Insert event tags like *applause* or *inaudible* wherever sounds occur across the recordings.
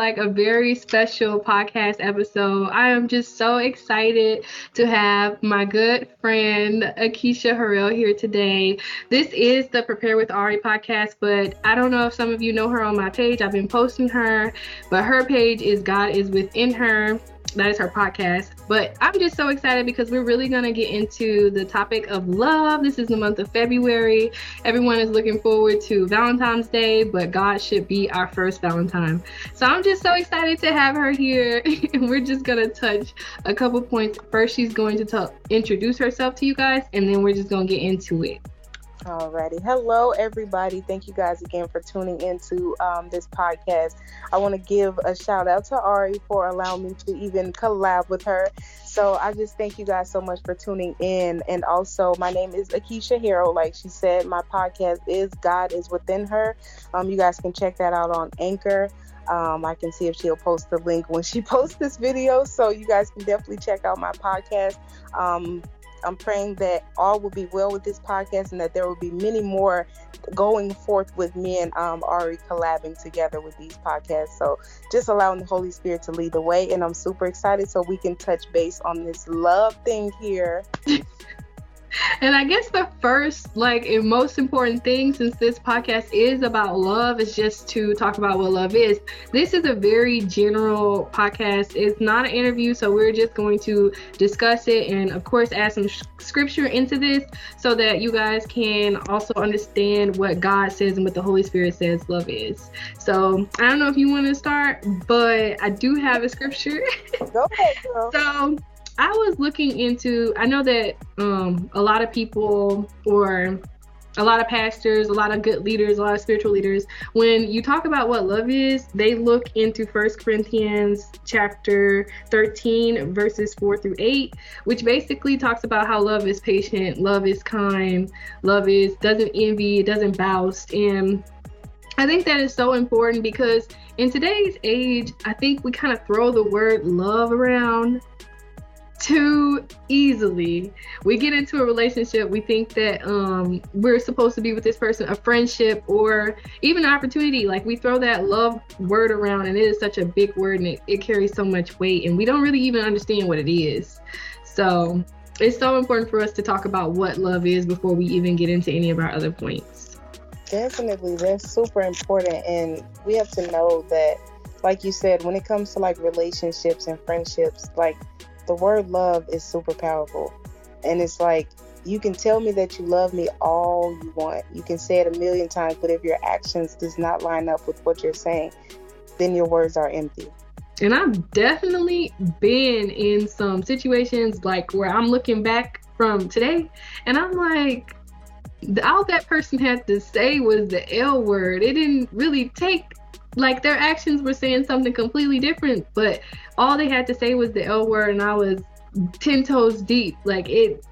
like a very special podcast episode. I am just so excited to have my good friend Akiesha Harrell here today. This is the Prepare with Ari podcast, but I don't know if some of you know her on my page. I've been posting her, but her page is God is Within Her that is her podcast. But I'm just so excited because we're really going to get into the topic of love. This is the month of February. Everyone is looking forward to Valentine's Day, but God should be our first Valentine. So I'm just so excited to have her here. *laughs* and we're just going to touch a couple points. First, she's going to t- introduce herself to you guys, and then we're just going to get into it. Alrighty. Hello, everybody. Thank you guys again for tuning into um, this podcast. I want to give a shout out to Ari for allowing me to even collab with her. So I just thank you guys so much for tuning in. And also, my name is Akiesha Harrell. Like she said, my podcast is God is Within Her. Um, you guys can check that out on Anchor. Um, I can see if she'll post the link when she *laughs* posts this video. So you guys can definitely check out my podcast. Um, I'm praying that all will be well with this podcast and that there will be many more going forth with me and um, Ari collabing together with these podcasts. So just allowing the Holy Spirit to lead the way. And I'm super excited so we can touch base on this love thing here. *laughs* and I guess the first, like, and most important thing, since this podcast is about love, is just to talk about what love is. This is a very general podcast. It's not an interview, so we're just going to discuss it and, of course, add some sh- scripture into this so that you guys can also understand what God says and what the Holy Spirit says love is. So I don't know if you want to start, but I do have a scripture. Go ahead, girl. *laughs* so I was looking into, I know that um, a lot of people or a lot of pastors, a lot of good leaders, a lot of spiritual leaders, when you talk about what love is, they look into First Corinthians chapter 13, verses 4 through 8, which basically talks about how love is patient, love is kind, love is doesn't envy, it doesn't boast. And I think that is so important because in today's age, I think we kind of throw the word love around too easily. We get into a relationship, we think that um, we're supposed to be with this person, a friendship or even an opportunity. Like we throw that love word around, and it is such a big word and it, it carries so much weight, and we don't really even understand what it is. So it's so important for us to talk about what love is before we even get into any of our other points. Definitely, that's super important, and we have to know that, like you said, when it comes to like relationships and friendships, like the word love is super powerful. And it's like, you can tell me that you love me all you want. You can say it a million times, but if your actions does not line up with what you're saying, then your words are empty. And I've definitely been in some situations like where I'm looking back from today and I'm like, all that person had to say was the L word. It didn't really take like their actions were saying something completely different, but all they had to say was the L word, and I was ten toes deep. Like it,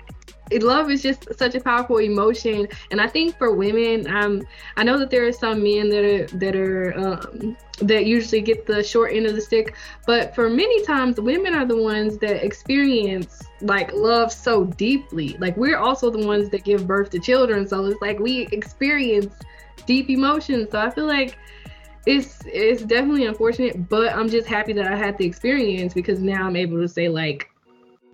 it love is just such a powerful emotion, and I think for women, um, I know that there are some men that are that are um, that usually get the short end of the stick, but for many times, women are the ones that experience like love so deeply. Like we're also the ones that give birth to children, so it's like we experience deep emotions. So I feel like it's it's definitely unfortunate, but I'm just happy that I had the experience because now I'm able to say like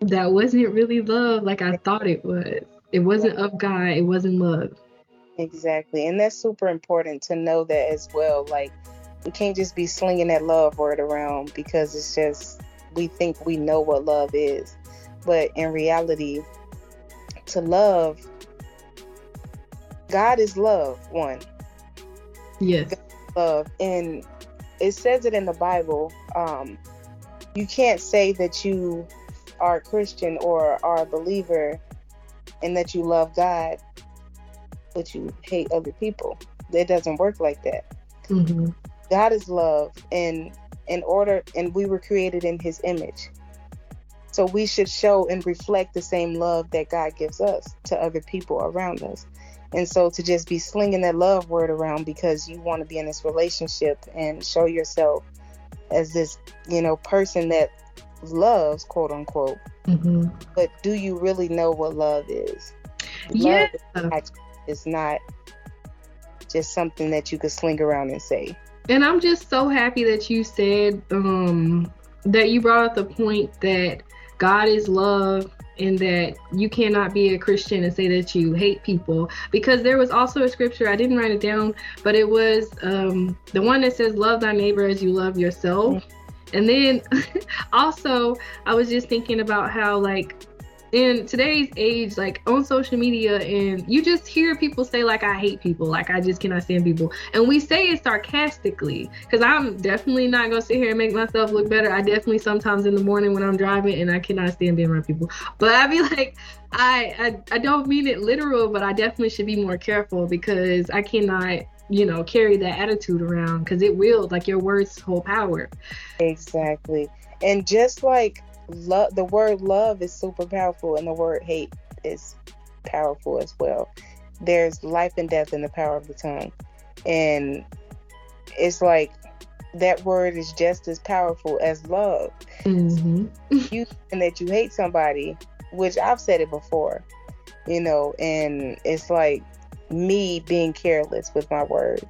that wasn't really love like I thought it was. It wasn't of God, it wasn't love. Exactly. And that's super important to know that as well. Like we can't just be slinging that love word around because it's just we think we know what love is. But in reality, to love God is love, one. Yes. God love and it says it in the bible um, you can't say that you are a christian or are a believer and that you love god but you hate other people. It doesn't work like that. Mm-hmm. god is love and in order and we were created in his image. So we should show and reflect the same love that god gives us to other people around us and so to just be slinging that love word around because you want to be in this relationship and show yourself as this, you know, person that loves, quote unquote. Mm-hmm. But do you really know what love is? Yeah. Love is not just something that you could sling around and say. And I'm just so happy that you said um, that you brought up the point that God is love and that you cannot be a Christian and say that you hate people because there was also a scripture I didn't write it down but it was um, the one that says love thy neighbor as you love yourself mm-hmm. and then *laughs* also I was just thinking about how like in today's age, like on social media, and you just hear people say, like, I hate people, like, I just cannot stand people. And we say it sarcastically, because I'm definitely not going to sit here and make myself look better. I definitely sometimes in the morning when I'm driving and I cannot stand being around people. But I be *laughs* like, I, I, I don't mean it literal, but I definitely should be more careful because I cannot you know carry that attitude around because it will like your words hold power exactly and just like love the word love is super powerful and the word hate is powerful as well. There's life and death in the power of the tongue. And it's like that word is just as powerful as love. Mm-hmm. you and that you hate somebody which i've said it before you know and it's like me being careless with my word.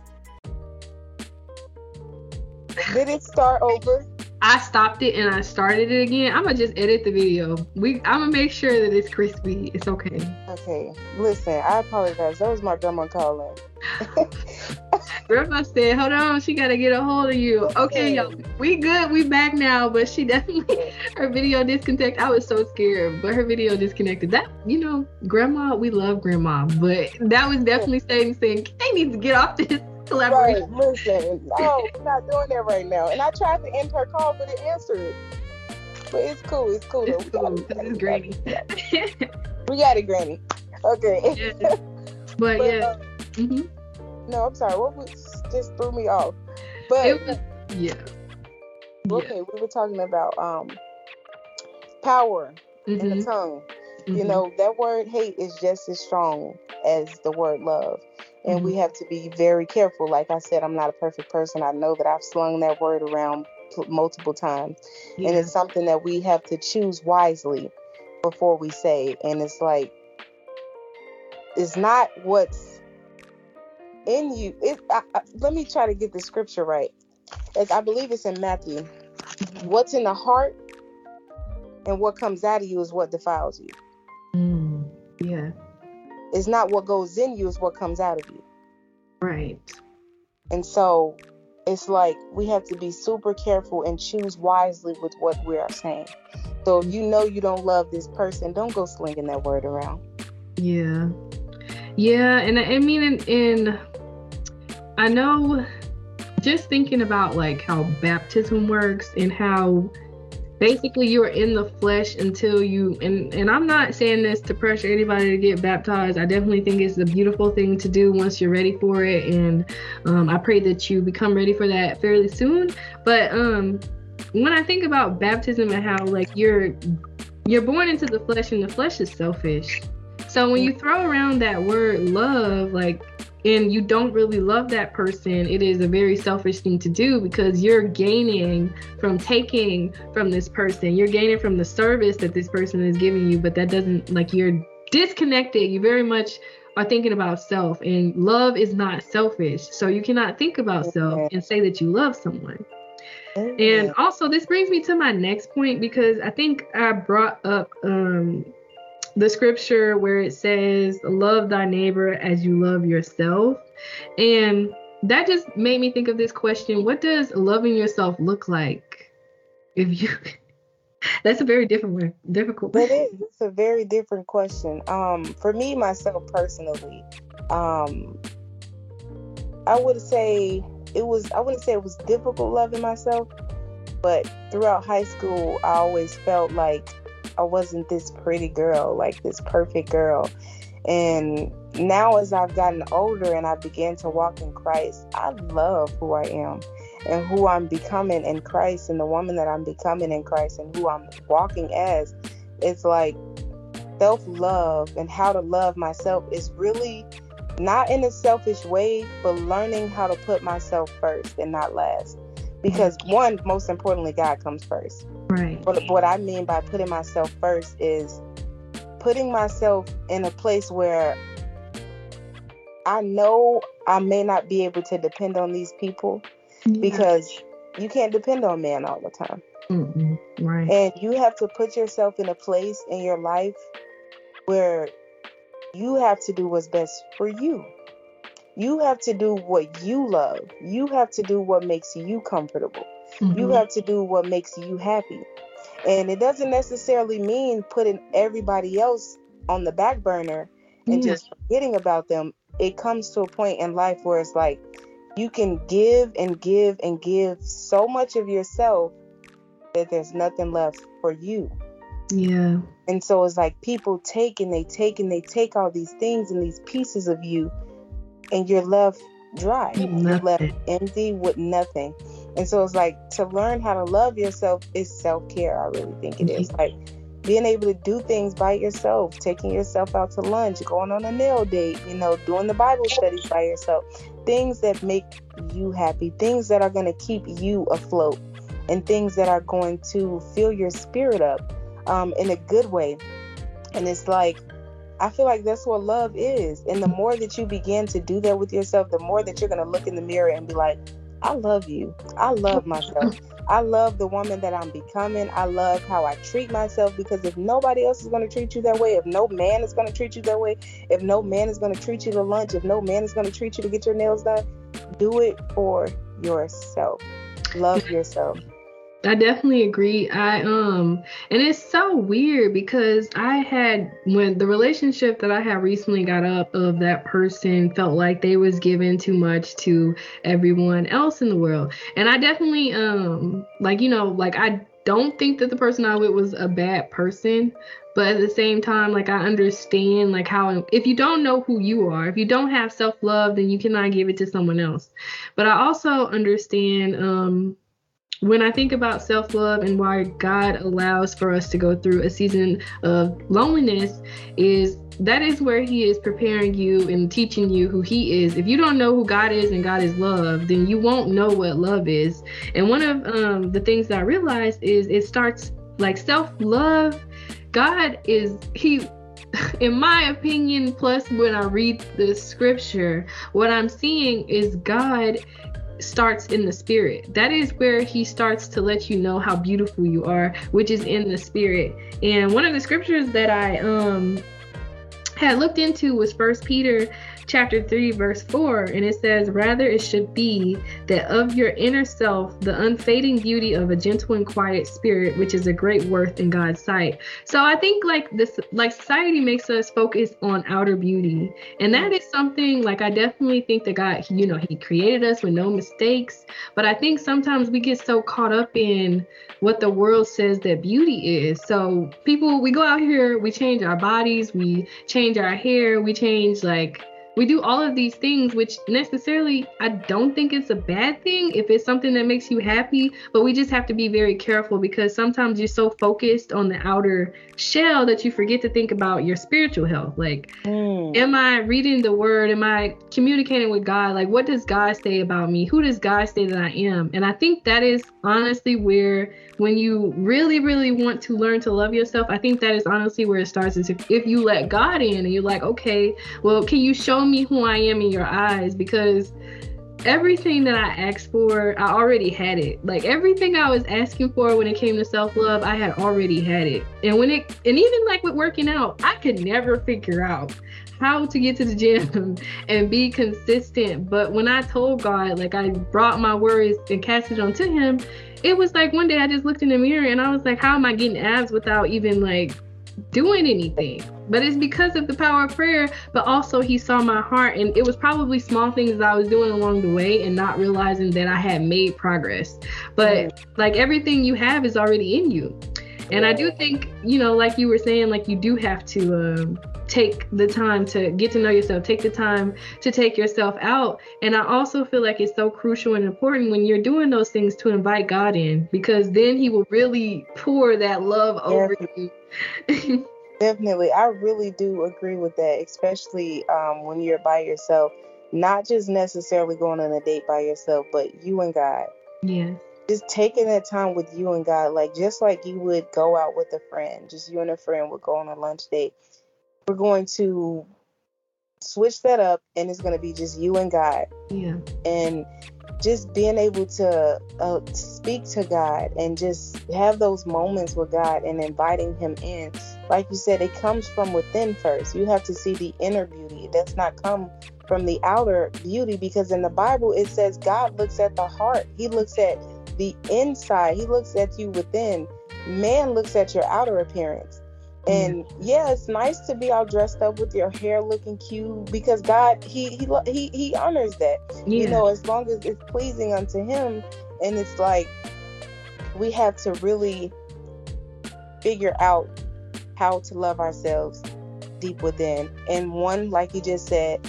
Did it start over I stopped it and I started it again. I'm gonna just edit the video. We I'm gonna make sure that it's crispy. It's okay. Okay. Listen, I apologize. That was my grandma calling. *laughs* grandma said, "Hold on, she gotta get a hold of you." Okay, y'all, we good. We back now, but she *laughs* definitely her video disconnected. I was so scared, but her video disconnected. That you know, grandma, we love grandma, but that was definitely saying saying, "I need to get off this." Collaboration. Right, listen, no, *laughs* we're not doing that right now. And I tried to end her call, but it answered. But it's cool. It's cool. It's cool. Got it's Granny. *laughs* we got it, Granny. Okay. But, but, yeah. Uh, mm-hmm. No, I'm sorry. What was just threw me off? But was, yeah. Okay, yeah. we were talking about um power mm-hmm. in the mm-hmm. tongue. Mm-hmm. You know, that word hate is just as strong as the word love and mm-hmm. we have to be very careful. Like I said, I'm not a perfect person. I know that I've slung that word around multiple times, yeah. and it's something that we have to choose wisely before we say. And it's like, it's not what's in you. It. I, I, let me try to get the scripture right. As I believe it's in Matthew. Mm-hmm. What's in the heart and what comes out of you is what defiles you. Mm, yeah. It's not what goes in you, it's what comes out of you. Right. And so it's like we have to be super careful and choose wisely with what we are saying. So if you know you don't love this person, don't go slinging that word around. Yeah. Yeah. And I mean, in, in I know just thinking about like how baptism works and how basically you're in the flesh until you and and I'm not saying this to pressure anybody to get baptized. I definitely think it's a beautiful thing to do once you're ready for it, and um, I pray that you become ready for that fairly soon. But um, when I think about baptism and how like you're you're born into the flesh and the flesh is selfish. So when you throw around that word love, like and you don't really love that person, it is a very selfish thing to do because you're gaining from taking from this person. You're gaining from the service that this person is giving you, but that doesn't like you're disconnected. You very much are thinking about self, and love is not selfish. So you cannot think about self and say that you love someone. And also, this brings me to my next point because I think I brought up um, the scripture where it says, Love thy neighbor as you love yourself. And that just made me think of this question What does loving yourself look like? If you. *laughs* That's a very different one, difficult. It *laughs* is. It's a very different question. Um, for me, myself personally, um, I would say it was. I wouldn't say it was difficult loving myself, but throughout high school, I always felt like I wasn't this pretty girl, like this perfect girl. And now, as I've gotten older and I began to walk in Christ, I love who I am and who I'm becoming in Christ and the woman that I'm becoming in Christ and who I'm walking as. It's like self love and how to love myself is really not in a selfish way, but learning how to put myself first and not last because one most importantly god comes first right but what i mean by putting myself first is putting myself in a place where i know i may not be able to depend on these people because you can't depend on man all the time. Mm-mm. Right. And you have to put yourself in a place in your life where you have to do what's best for you. You have to do what you love. You have to do what makes you comfortable. Mm-hmm. You have to do what makes you happy. And it doesn't necessarily mean putting everybody else on the back burner and yeah. just forgetting about them. It comes to a point in life where it's like you can give and give and give so much of yourself that there's nothing left for you. Yeah. And so it's like people take and they take and they take all these things and these pieces of you, and you're left dry. Nothing. You're left empty with nothing. And so it's like to learn how to love yourself is self care. I really think it is. Like being able to do things by yourself, taking yourself out to lunch, going on a nail date, you know, doing the Bible studies by yourself, things that make you happy, things that are going to keep you afloat, and things that are going to fill your spirit up um, in a good way. And it's like, I feel like that's what love is. And the mm-hmm. more that you begin to do that with yourself, the more that you're going to look in the mirror and be like, I love you. I love myself. I love the woman that I'm becoming. I love how I treat myself because if nobody else is going to treat you that way, if no man is going to treat you that way, if no man is going to treat you to lunch, if no man is going to treat you to get your nails done, do it for yourself. Love yourself. I definitely agree. I um and it's so weird because I had when the relationship that I had recently got up of that person felt like they was giving too much to everyone else in the world. And I definitely um like you know like I don't think that the person I with was a bad person, but at the same time like I understand like how if you don't know who you are, if you don't have self-love, then you cannot give it to someone else. But I also understand um when I think about self love and why God allows for us to go through a season of loneliness, is that is where He is preparing you and teaching you who He is. If you don't know who God is and God is love, then you won't know what love is. And one of um, the things that I realized is it starts like self love. God is, He *laughs* in my opinion, plus when I read the scripture, what I'm seeing is God starts in the spirit. That is where he starts to let you know how beautiful you are, which is in the spirit. And one of the scriptures that I um had looked into was First Peter chapter 3 verse 4 and it says rather it should be that of your inner self the unfading beauty of a gentle and quiet spirit which is a great worth in God's sight. So I think like this like society makes us focus on outer beauty and that is something like I definitely think that God you know he created us with no mistakes but I think sometimes we get so caught up in what the world says that beauty is. So people we go out here we change our bodies, we change our hair, we change like we do all of these things which necessarily i don't think it's a bad thing if it's something that makes you happy but we just have to be very careful because sometimes you're so focused on the outer shell that you forget to think about your spiritual health. Like mm. am i reading the word? Am i communicating with god? Like what does god say about me? Who does god say that i am? And i think that is honestly where when you really really want to learn to love yourself i think that is honestly where it starts is if, if you let god in and you're like okay well can you show me who I am in your eyes because everything that I asked for, I already had it. Like everything I was asking for when it came to self love, I had already had it. And when it, and even like with working out, I could never figure out how to get to the gym *laughs* and be consistent. But when I told God, like I brought my worries and cast it onto Him, it was like one day I just looked in the mirror and I was like, how am I getting abs without even like doing anything? but it's because of the power of prayer but also he saw my heart and it was probably small things i was doing along the way and not realizing that i had made progress. But like everything you have is already in you. And i do think you know like you were saying like you do have to um, take the time to get to know yourself take the time to take yourself out and i also feel like it's so crucial and important when you're doing those things to invite god in because then he will really pour that love over you *laughs* Definitely. I really do agree with that, especially um, when you're by yourself. Not just necessarily going on a date by yourself, but you and God. Yeah. Just taking that time with you and God, like just like you would go out with a friend, just you and a friend would go on a lunch date. We're going to switch that up and it's going to be just you and God. Yeah. And just being able to uh, speak to God and just have those moments with God and inviting Him in. Like you said, it comes from within first. You have to see the inner beauty. It does not come from the outer beauty because in the Bible it says God looks at the heart, He looks at the inside, He looks at you within. Man looks at your outer appearance. Mm-hmm. And yeah, it's nice to be all dressed up with your hair looking cute because God, he he he, he honors that. Yeah. You know, as long as it's pleasing unto Him, and it's like we have to really figure out how to love ourselves deep within. And one, like you just said,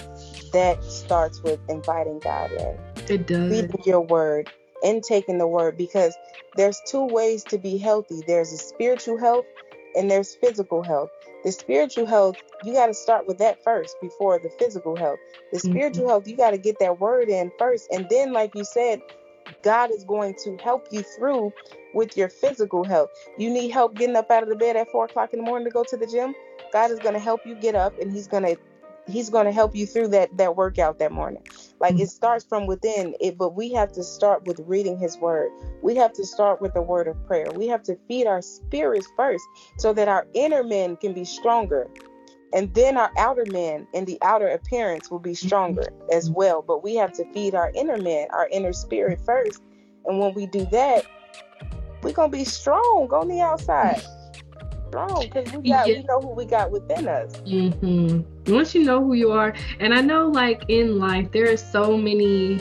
that starts with inviting God in. It does. Reading your word and taking the word because there's two ways to be healthy. There's a spiritual health and there's physical health. The spiritual health, you got to start with that first before the physical health. The mm-hmm. spiritual health, you got to get that word in first. And then, like you said, God is going to help you through with your physical health. You need help getting up out of the bed at four o'clock in the morning to go to the gym. God is going to help you get up and He's going to he's going to help you through that that workout that morning like mm-hmm. it starts from within. It but we have to start with reading his word. We have to start with the word of prayer. We have to feed our spirits first so that our inner man can be stronger. And then our outer man and the outer appearance will be stronger mm-hmm. as well. But we have to feed our inner man our inner spirit first. And when we do that we're gonna be strong on the outside strong because we got yeah. we know who we got within us. Mm-hmm. Once you know who you are, and I know like in life there are so many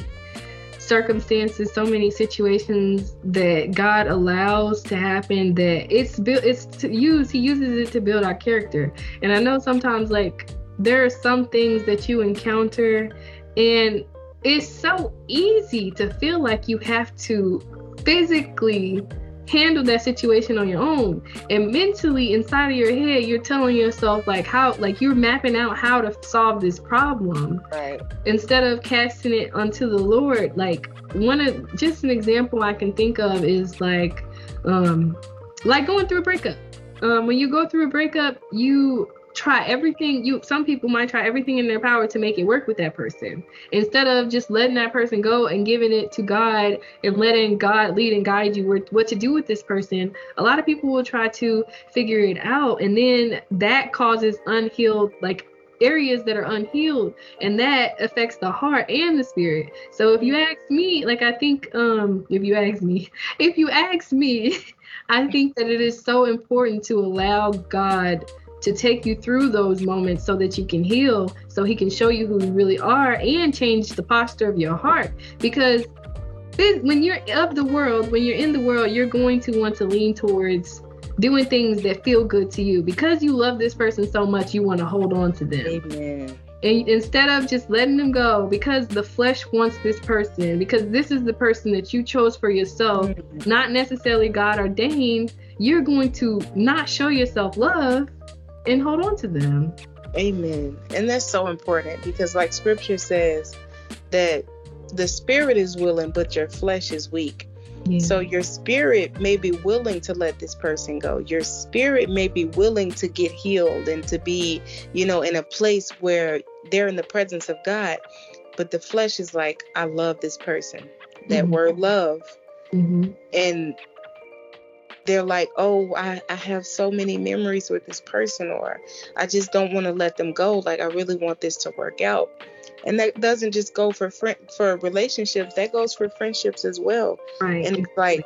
circumstances, so many situations that God allows to happen that it's built it's to use he uses it to build our character. And I know sometimes like there are some things that you encounter and it's so easy to feel like you have to physically handle that situation on your own. And mentally inside of your head you're telling yourself like how like you're mapping out how to solve this problem. Right. Instead of casting it onto the lord like one of just an example i can think of is like um like going through a breakup. Um when you go through a breakup you try everything you some people might try everything in their power to make it work with that person. Instead of just letting that person go and giving it to god and letting god lead and guide you what to do with this person a lot of people will try to figure it out. And then that causes unhealed like areas that are unhealed. And that affects the heart and the spirit. So if you ask me like i think um if you ask me *laughs* if you ask me *laughs* i think that it is so important to allow god to take you through those moments so that you can heal, so he can show you who you really are and change the posture of your heart. Because when you're of the world, when you're in the world, you're going to want to lean towards doing things that feel good to you because you love this person so much you want to hold on to them. Amen. And instead of just letting them go because the flesh wants this person, because this is the person that you chose for yourself, not necessarily God ordained, you're going to not show yourself love and hold on to them. Amen. And that's so important because, like scripture says, that the spirit is willing, but your flesh is weak. Yeah. So your spirit may be willing to let this person go. Your spirit may be willing to get healed and to be, you know, in a place where they're in the presence of God. But the flesh is like, I love this person. That mm-hmm. word love. Mm-hmm. And they're like, oh, I, I have so many memories with this person, or I just don't want to let them go. Like, I really want this to work out. And that doesn't just go for friend for relationships, that goes for friendships as well. Right. And it's like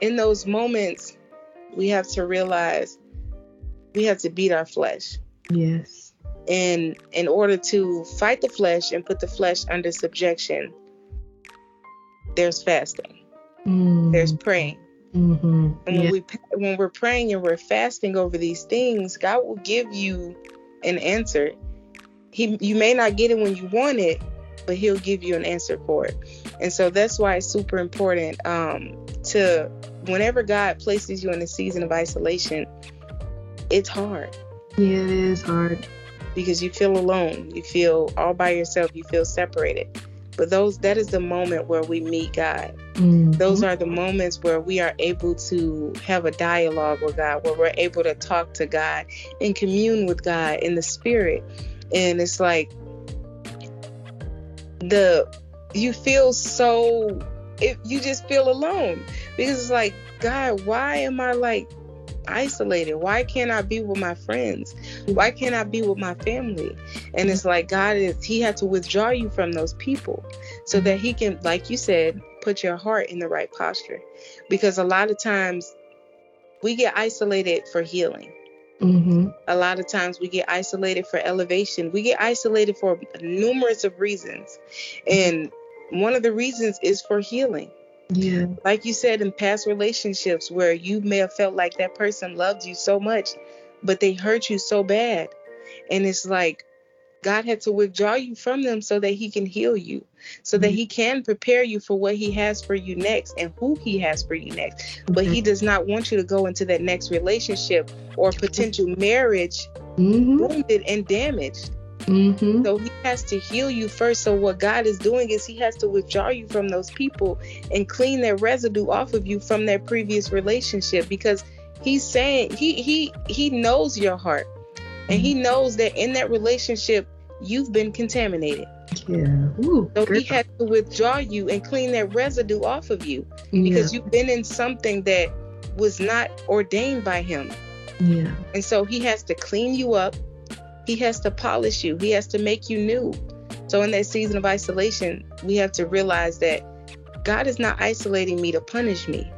in those moments, we have to realize we have to beat our flesh. Yes. And in order to fight the flesh and put the flesh under subjection, there's fasting, mm. there's praying, Mm-hmm. And when we when we're praying and we're fasting over these things, God will give you an answer. He you may not get it when you want it, but He'll give you an answer for it. And so that's why it's super important um, to whenever God places you in a season of isolation, it's hard. Yeah, it is hard because you feel alone. You feel all by yourself. You feel separated. But those that is the moment where we meet God. Mm-hmm. Those are the moments where we are able to have a dialogue with God, where we're able to talk to God and commune with God in the spirit. And it's like the you feel so if you just feel alone because it's like god why am i like isolated why can't i be with my friends why can't i be with my family and it's like god is he had to withdraw you from those people so that he can like you said put your heart in the right posture because a lot of times we get isolated for healing Mm-hmm. a lot of times we get isolated for elevation. We get isolated for numerous of reasons. And one of the reasons is for healing. Yeah. Like you said in past relationships where you may have felt like that person loved you so much, but they hurt you so bad. And it's like God had to withdraw you from them so that he can heal you, so that he can prepare you for what he has for you next and who he has for you next. But he does not want you to go into that next relationship or potential marriage Mm-hmm. wounded and damaged. Mm-hmm. So he has to heal you first. So what God is doing is he has to withdraw you from those people and clean that residue off of you from that previous relationship because he's saying he he he knows your heart and he knows that in that relationship you've been contaminated. Yeah. Ooh, So he has to withdraw you and clean that residue off of you yeah. because you've been in something that was not ordained by him. yeah. And so he has to clean you up. He has to polish you. He has to make you new. So in that season of isolation, we have to realize that God is not isolating me to punish me.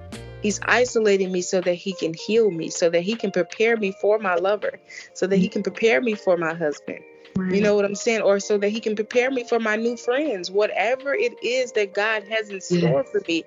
He's isolating me so that he can heal me, so that he can prepare me for my lover, so that he can prepare me for my husband. Right. You know what I'm saying? Or so that he can prepare me for my new friends. Whatever it is that God has in store for me,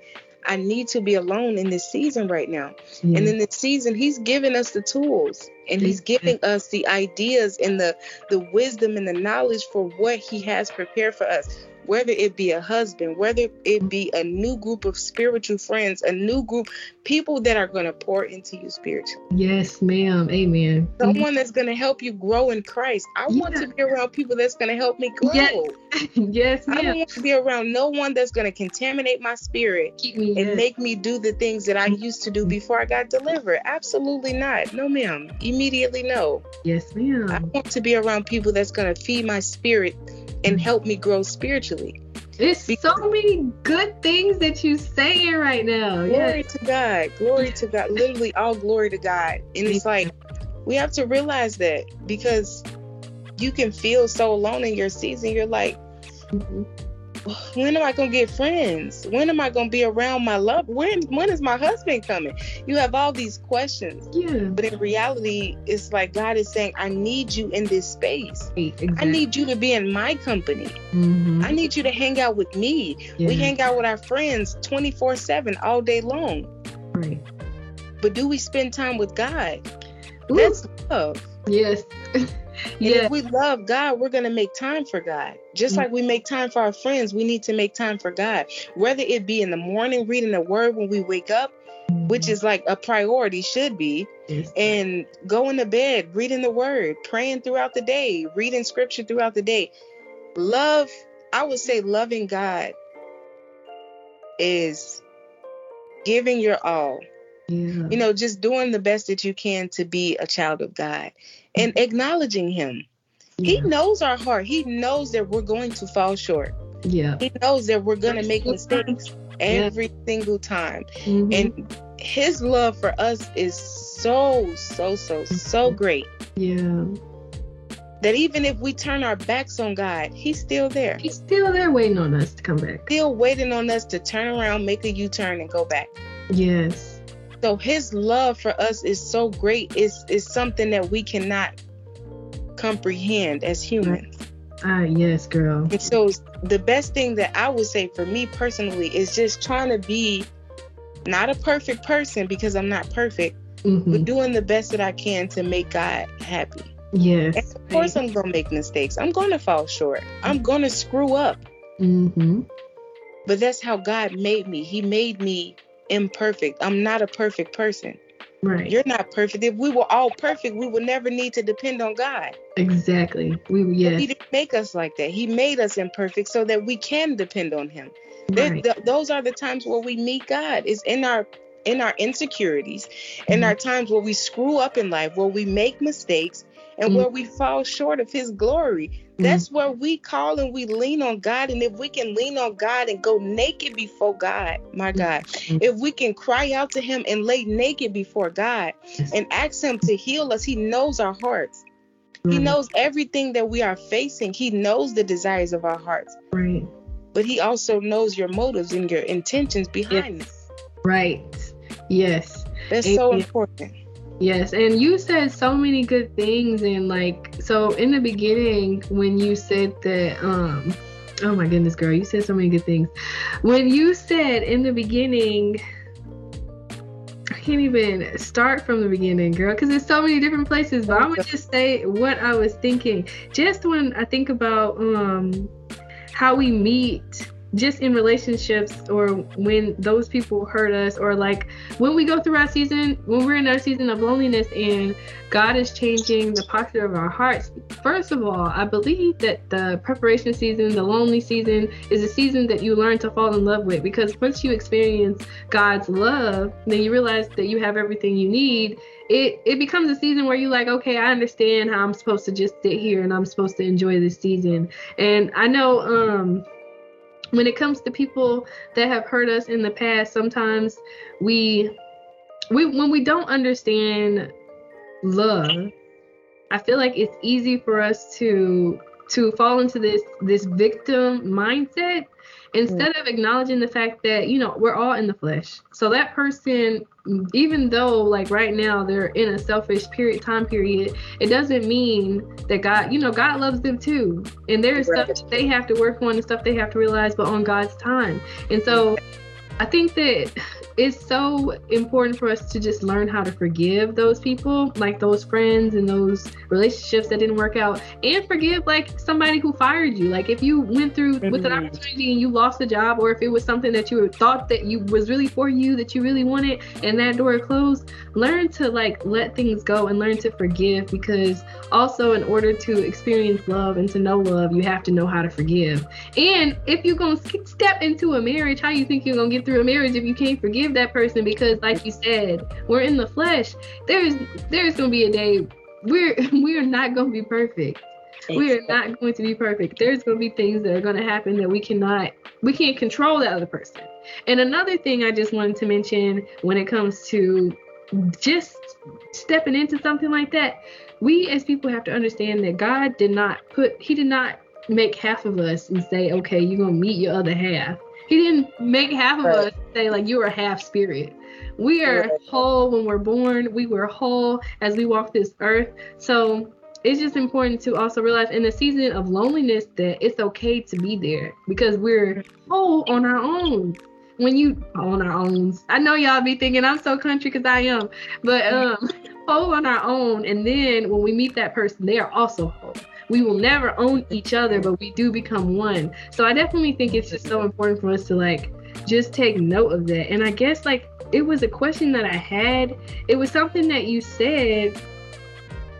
I need to be alone in this season right now. And in this season, he's giving us the tools and he's giving us the ideas and the the wisdom and the knowledge for what he has prepared for us. Whether it be a husband, whether it be a new group of spiritual friends, a new group, people that are going to pour into you spiritually, yes, ma'am. Amen. someone that's going to help you grow in Christ. I want to be around people that's going to help me grow. Yes, *laughs* yes, I don't want to be around no one that's going to contaminate my spirit me and make me do the things that I used to do before I got delivered. Absolutely not. No, ma'am. Immediately no. Yes, ma'am. I want to be around people that's going to feed my spirit and help me grow spiritually. There's so many good things that you're saying right now. Glory Yes. to God. Glory to God. Literally all glory to God. And it's like we have to realize that because you can feel so alone in your season. You're like, Mhm. When am I gonna get friends? When am I gonna be around my love? When when is my husband coming? You have all these questions. Yeah. But in reality, it's like God is saying, I need you in this space. Exactly. I need you to be in my company. Mhm. I need you to hang out with me. Yeah. We hang out with our friends 24 7 all day long. Right. But do we spend time with God? Ooh, That's love. yes. *laughs* And yeah. if we love God, we're going to make time for God. Just Mm. like we make time for our friends, we need to make time for God. Whether it be in the morning, reading the word when we wake up, which is like a priority, should be, Yes. and going to bed, reading the word, praying throughout the day, reading scripture throughout the day. Love, I would say, loving God is giving your all. yeah. You know, just doing the best that you can to be a child of God and acknowledging Him. He knows our heart. He knows that we're going to fall short. yeah. He knows that we're going to make mistakes every single time. Mhm. And His love for us is so, so, so, so great yeah. that even if we turn our backs on God, He's still there. He's still there waiting on us to come back. Still waiting on us to turn around, make a U turn, and go back. Yes. So His love for us is so great. It's, it's something that we cannot comprehend as humans. Ah, yes, girl. And so the best thing that I would say for me personally is just trying to be not a perfect person because I'm not perfect, hmm but doing the best that I can to make God happy. Yes. And of course I'm gonna make mistakes. I'm gonna fall short. I'm gonna screw up. Mm-hmm. But that's how God made me. He made me imperfect. I'm not a perfect person. Right. You're not perfect. If we were all perfect, we would never need to depend on God. exactly. We yeah. He didn't make us like that. He made us imperfect so that we can depend on Him. Right. th- those are the times where we meet God. Is in our in our insecurities, in our times where we screw up in life, where we make mistakes, and mm-hmm. where we fall short of his glory. That's where we call and we lean on God. And if we can lean on God and go naked before God, my God, mm-hmm. if we can cry out to him and lay naked before God and ask him to heal us, he knows our hearts. He knows everything that we are facing. He knows the desires of our hearts. Right. But he also knows your motives and your intentions behind yes. it. Right. Yes. That's and, so important. Yes, and you said so many good things and like so in the beginning when you said that um oh my goodness girl, you said so many good things. When you said in the beginning I can't even start from the beginning, girl, because there's so many different places. But I'm gonna just say what I was thinking. Just when I think about um how we meet just in relationships or when those people hurt us or like when we go through our season when we're in our season of loneliness and god is changing the posture of our hearts first of all i believe that the preparation season the lonely season is a season that you learn to fall in love with because once you experience god's love then you realize that you have everything you need it it becomes a season where you're like, okay, I understand how I'm supposed to just sit here and I'm supposed to enjoy this season. And I know um when it comes to people that have hurt us in the past, sometimes we we when we don't understand love, I feel like it's easy for us to to fall into this this victim mindset instead mm. of acknowledging the fact that you know we're all in the flesh. So that person even though like right now they're in a selfish period time period it doesn't mean that god you know god loves them too and there's right. stuff they have to work on and stuff they have to realize but on god's time and so i think that it's so important for us to just learn how to forgive those people, like those friends and those relationships that didn't work out, and forgive like somebody who fired you. Like if you went through mm-hmm. with an opportunity and you lost a job, or if it was something that you thought that you was really for you that you really wanted, and that door closed, learn to like let things go and learn to forgive because also in order to experience love and to know love, you have to know how to forgive. And if you're gonna step into a marriage, how you think you're gonna get through a marriage if you can't forgive? Forgive that person because like you said we're in the flesh. There's there's gonna be a day we're *laughs* we're not gonna be perfect. We are not going to be perfect. There's going to be things that are going to happen that we cannot we can't control the other person. And another thing i just wanted to mention when it comes to just stepping into something like that we as people have to understand that god did not put he did not make half of us and say okay you're going to meet your other half he didn't make half of right. us say like you are half spirit. We are right. whole when we're born. We were whole as we walk this earth. So it's just important to also realize in the season of loneliness that it's okay to be there because we're whole on our own. When you on our own, I know y'all be thinking I'm so country because I am, but um, *laughs* whole on our own, and then when we meet that person, they are also whole we will never own each other, but we do become one. So I definitely think it's just so important for us to like just take note of that. And I guess like it was a question that I had. It was something that you said,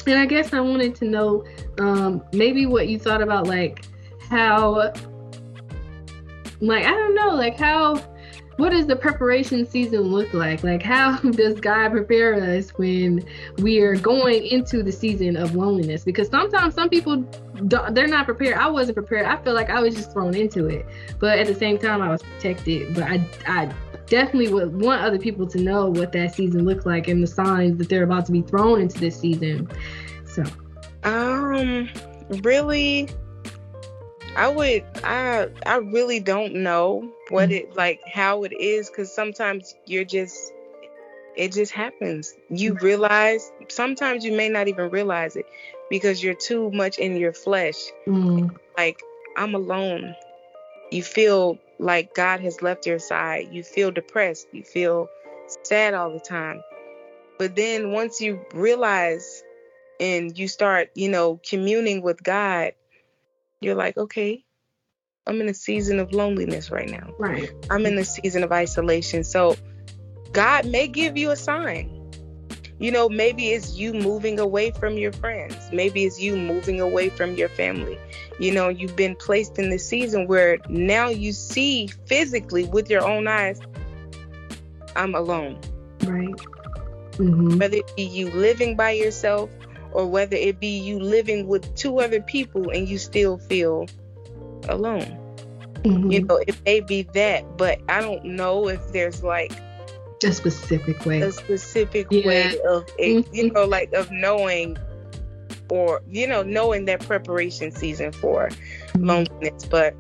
and I guess I wanted to know um, maybe what you thought about like how, like I don't know, like how what does the preparation season look like? Like, how *laughs* does God prepare us when we are going into the season of loneliness? Because sometimes some people they're not prepared. I wasn't prepared. I feel like I was just thrown into it, but at the same time, I was protected. But I, I definitely would want other people to know what that season looked like and the signs that they're about to be thrown into this season. So, um, really, I would I I really don't know what mm-hmm. it like how it is cuz sometimes you're just it just happens. You mm-hmm. realize sometimes you may not even realize it because you're too much in your flesh. Mm. Like I'm alone. You feel like God has left your side. You feel depressed. You feel sad all the time. But then once you realize and you start, you know, communing with God, you're like, okay, I'm in a season of loneliness right now. Right. I'm in a season of isolation. So God may give you a sign. You know, maybe it's you moving away from your friends. Maybe it's you moving away from your family. You know, you've been placed in this season where now you see physically with your own eyes, I'm alone. Right. Mm-hmm. Whether it be you living by yourself or whether it be you living with two other people and you still feel alone. Mm-hmm. You know, it may be that, but I don't know if there's like a specific way. A specific yeah. way of mm-hmm. you know, like of knowing or you know, knowing that preparation season for mm-hmm. loneliness. But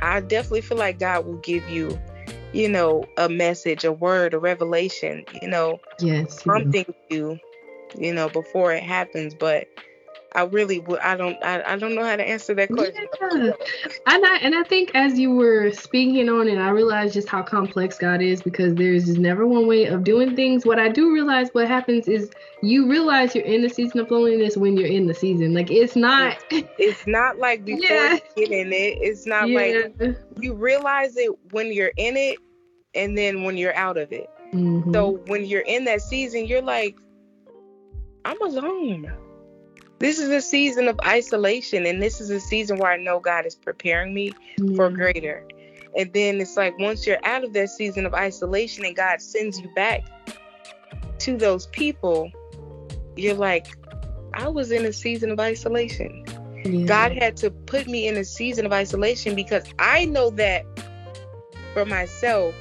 I definitely feel like God will give you, you know, a message, a word, a revelation, you know, yes, something you, you know, before it happens. But I really would. I don't. I, I don't know how to answer that question. Yeah. And I and I think as you were speaking on it, I realized just how complex God is because there's just never one way of doing things. What I do realize, what happens is you realize you're in the season of loneliness when you're in the season. Like it's not. It's not like *laughs* before yeah. you get in it. It's not yeah. like you realize it when you're in it, and then when you're out of it. Mm-hmm. So when you're in that season, you're like, I'm alone this is a season of isolation and this is a season where I know God is preparing me mm. for greater. And then it's like once you're out of that season of isolation and God sends you back to those people, you're like, I was in a season of isolation. Yeah. God had to put me in a season of isolation because I know that for myself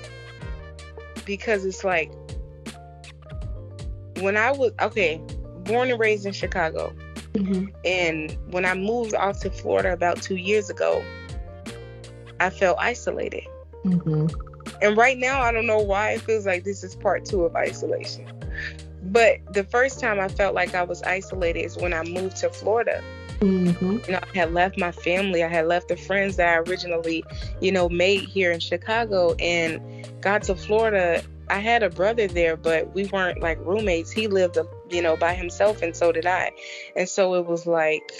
because it's like when I was okay, born and raised in Chicago. Mm-hmm. And when I moved off to Florida about two years ago, I felt isolated. Mm-hmm. And right now, I don't know why it feels like this is part two of isolation. But the first time I felt like I was isolated is when I moved to Florida. Mm-hmm. You know, I had left my family. I had left the friends that I originally, you know, made here in Chicago and got to Florida. I had a brother there, but we weren't like roommates. He lived you know, by himself, and so did I. And so it was like,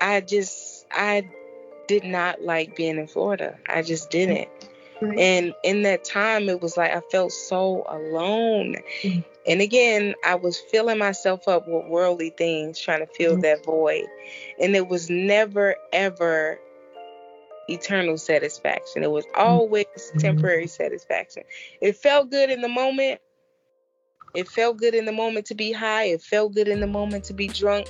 I just, I did not like being in Florida. I just didn't. Right. And in that time, it was like I felt so alone. Mm-hmm. And again, I was filling myself up with worldly things, trying to fill mm-hmm. that void. And it was never, ever eternal satisfaction. It was mm-hmm. always mm-hmm. temporary satisfaction. It felt good in the moment, it felt good in the moment to be high. It felt good in the moment to be drunk.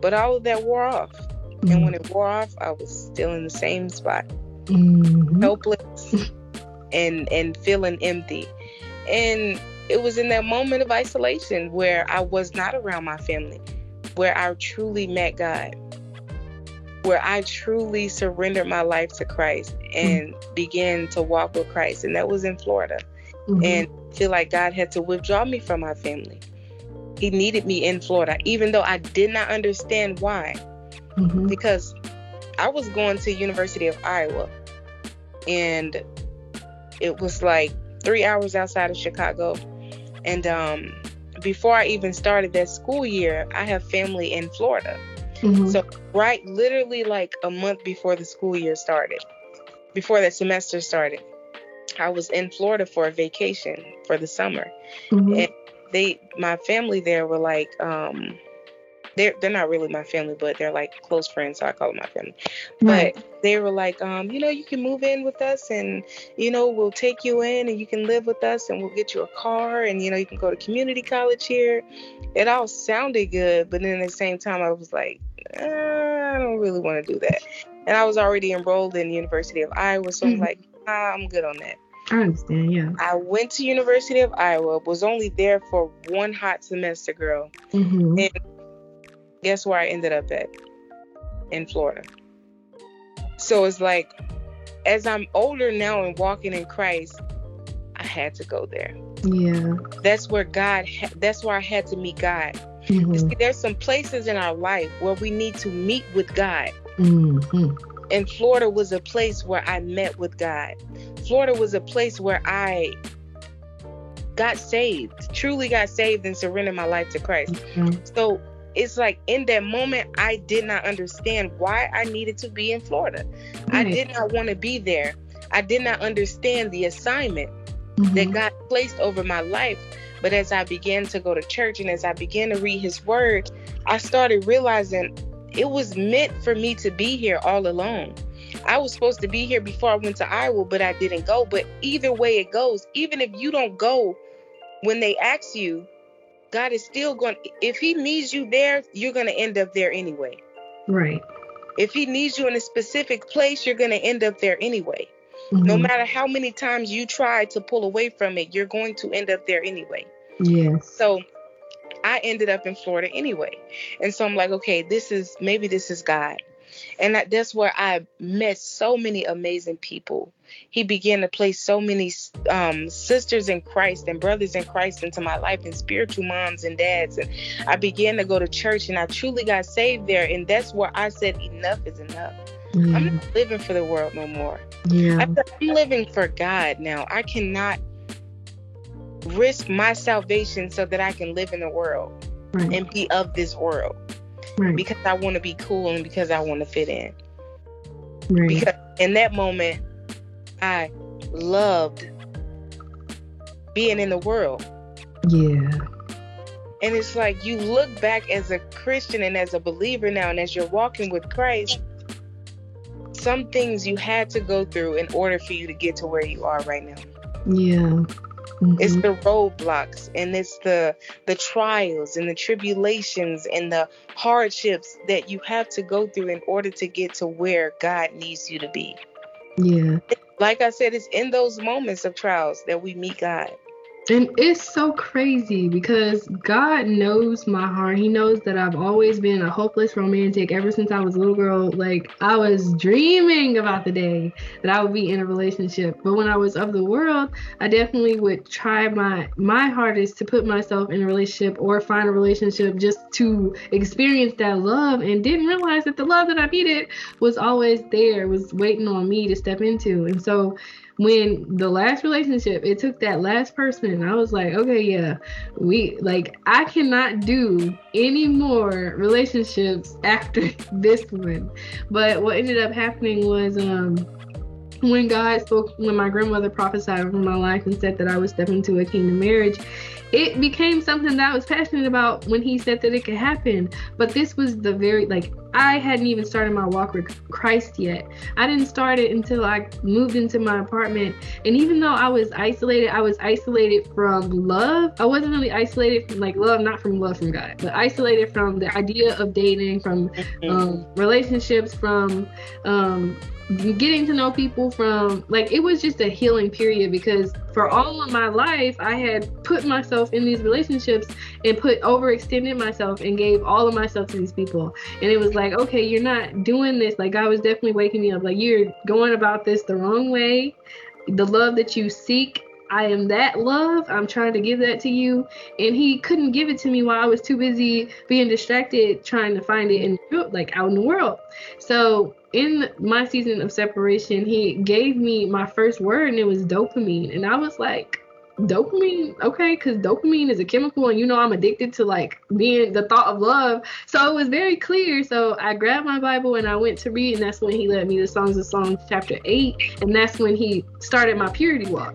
But all of that wore off. Mm-hmm. And when it wore off, I was still in the same spot. Mm-hmm. Helpless and and feeling empty. And it was in that moment of isolation where I was not around my family, where I truly met God, where I truly surrendered my life to Christ and mm-hmm. began to walk with Christ. And that was in Florida. Mm-hmm. And feel like God had to withdraw me from my family. He needed me in Florida, even though I did not understand why. Mm-hmm. Because I was going to University of Iowa, and it was like three hours outside of Chicago. And um, before I even started that school year, I have family in Florida. Mm-hmm. So right, literally like a month before the school year started, before that semester started, I was in Florida for a vacation for the summer, mm-hmm. and they, my family there were like, um, they're they're not really my family, but they're like close friends, so I call them my family. Right. But they were like, um, you know, you can move in with us, and you know, we'll take you in, and you can live with us, and we'll get you a car, and you know, you can go to community college here. It all sounded good, but then at the same time, I was like, uh, I don't really want to do that. And I was already enrolled in the University of Iowa, so mm-hmm. I'm like, I'm good on that. I understand, yeah. I went to University of Iowa, was only there for one hot semester, girl. Mm-hmm. And guess where I ended up at? In Florida. So it's like, as I'm older now and walking in Christ, I had to go there. Yeah. That's where God, ha- that's where I had to meet God. Mm-hmm. See, there's some places in our life where we need to meet with God. Mm-hmm. And Florida was a place where I met with God. Florida was a place where I got saved, truly got saved and surrendered my life to Christ. Mm-hmm. So it's like in that moment, I did not understand why I needed to be in Florida. Right. I did not want to be there. I did not understand the assignment mm-hmm. that God placed over my life. But as I began to go to church and as I began to read His Word, I started realizing it was meant for me to be here all alone. I was supposed to be here before I went to Iowa, but I didn't go. But either way it goes, even if you don't go when they ask you, God is still going if he needs you there, you're going to end up there anyway. Right. If he needs you in a specific place, you're going to end up there anyway. Mm-hmm. No matter how many times you try to pull away from it, you're going to end up there anyway. Yes. So I ended up in Florida anyway. And so I'm like, okay, this is maybe this is God. And that, that's where I met so many amazing people. He began to place so many um, sisters in Christ and brothers in Christ into my life, and spiritual moms and dads. And I began to go to church, and I truly got saved there. And that's where I said, enough is enough. Mm. I'm not living for the world no more. Yeah. I'm living for God now. I cannot risk my salvation so that I can live in the world right. and be of this world right. because I want to be cool and because I want to fit in. Right. Because in that moment, I loved being in the world. Yeah. And it's like you look back as a Christian and as a believer now, and as you're walking with Christ, some things you had to go through in order for you to get to where you are right now. Yeah. Mm-hmm. It's the roadblocks and it's the the trials and the tribulations and the hardships that you have to go through in order to get to where God needs you to be. Yeah. Like I said, it's in those moments of trials that we meet God. And it's so crazy because God knows my heart. He knows that I've always been a hopeless romantic ever since I was a little girl. Like I was dreaming about the day that I would be in a relationship. But when I was of the world, I definitely would try my my hardest to put myself in a relationship or find a relationship just to experience that love and didn't realize that the love that I needed was always there, was waiting on me to step into. And so when the last relationship, it took that last person, and I was like, okay, yeah, we like I cannot do any more relationships after *laughs* this one. But what ended up happening was um when God spoke, when my grandmother prophesied over my life and said that I would step into a kingdom marriage, it became something that I was passionate about when he said that it could happen. But this was the very like I hadn't even started my walk with Christ yet. I didn't start it until I moved into my apartment. And even though I was isolated, I was isolated from love. I wasn't really isolated from like love, not from love from God, but isolated from the idea of dating, from mm-hmm. um, relationships, from um, getting to know people from like it was just a healing period because for all of my life I had put myself in these relationships and put overextended myself and gave all of myself to these people and it was like okay you're not doing this like God was definitely waking me up like you're going about this the wrong way the love that you seek I am that love. I'm trying to give that to you. And he couldn't give it to me while I was too busy being distracted trying to find it in like out in the world. So in my season of separation, he gave me my first word and it was dopamine. And I was like, dopamine okay because dopamine is a chemical and you know i'm addicted to like being the thought of love so it was very clear so i grabbed my bible and i went to read and that's when he led me to songs of songs chapter 8 and that's when he started my purity walk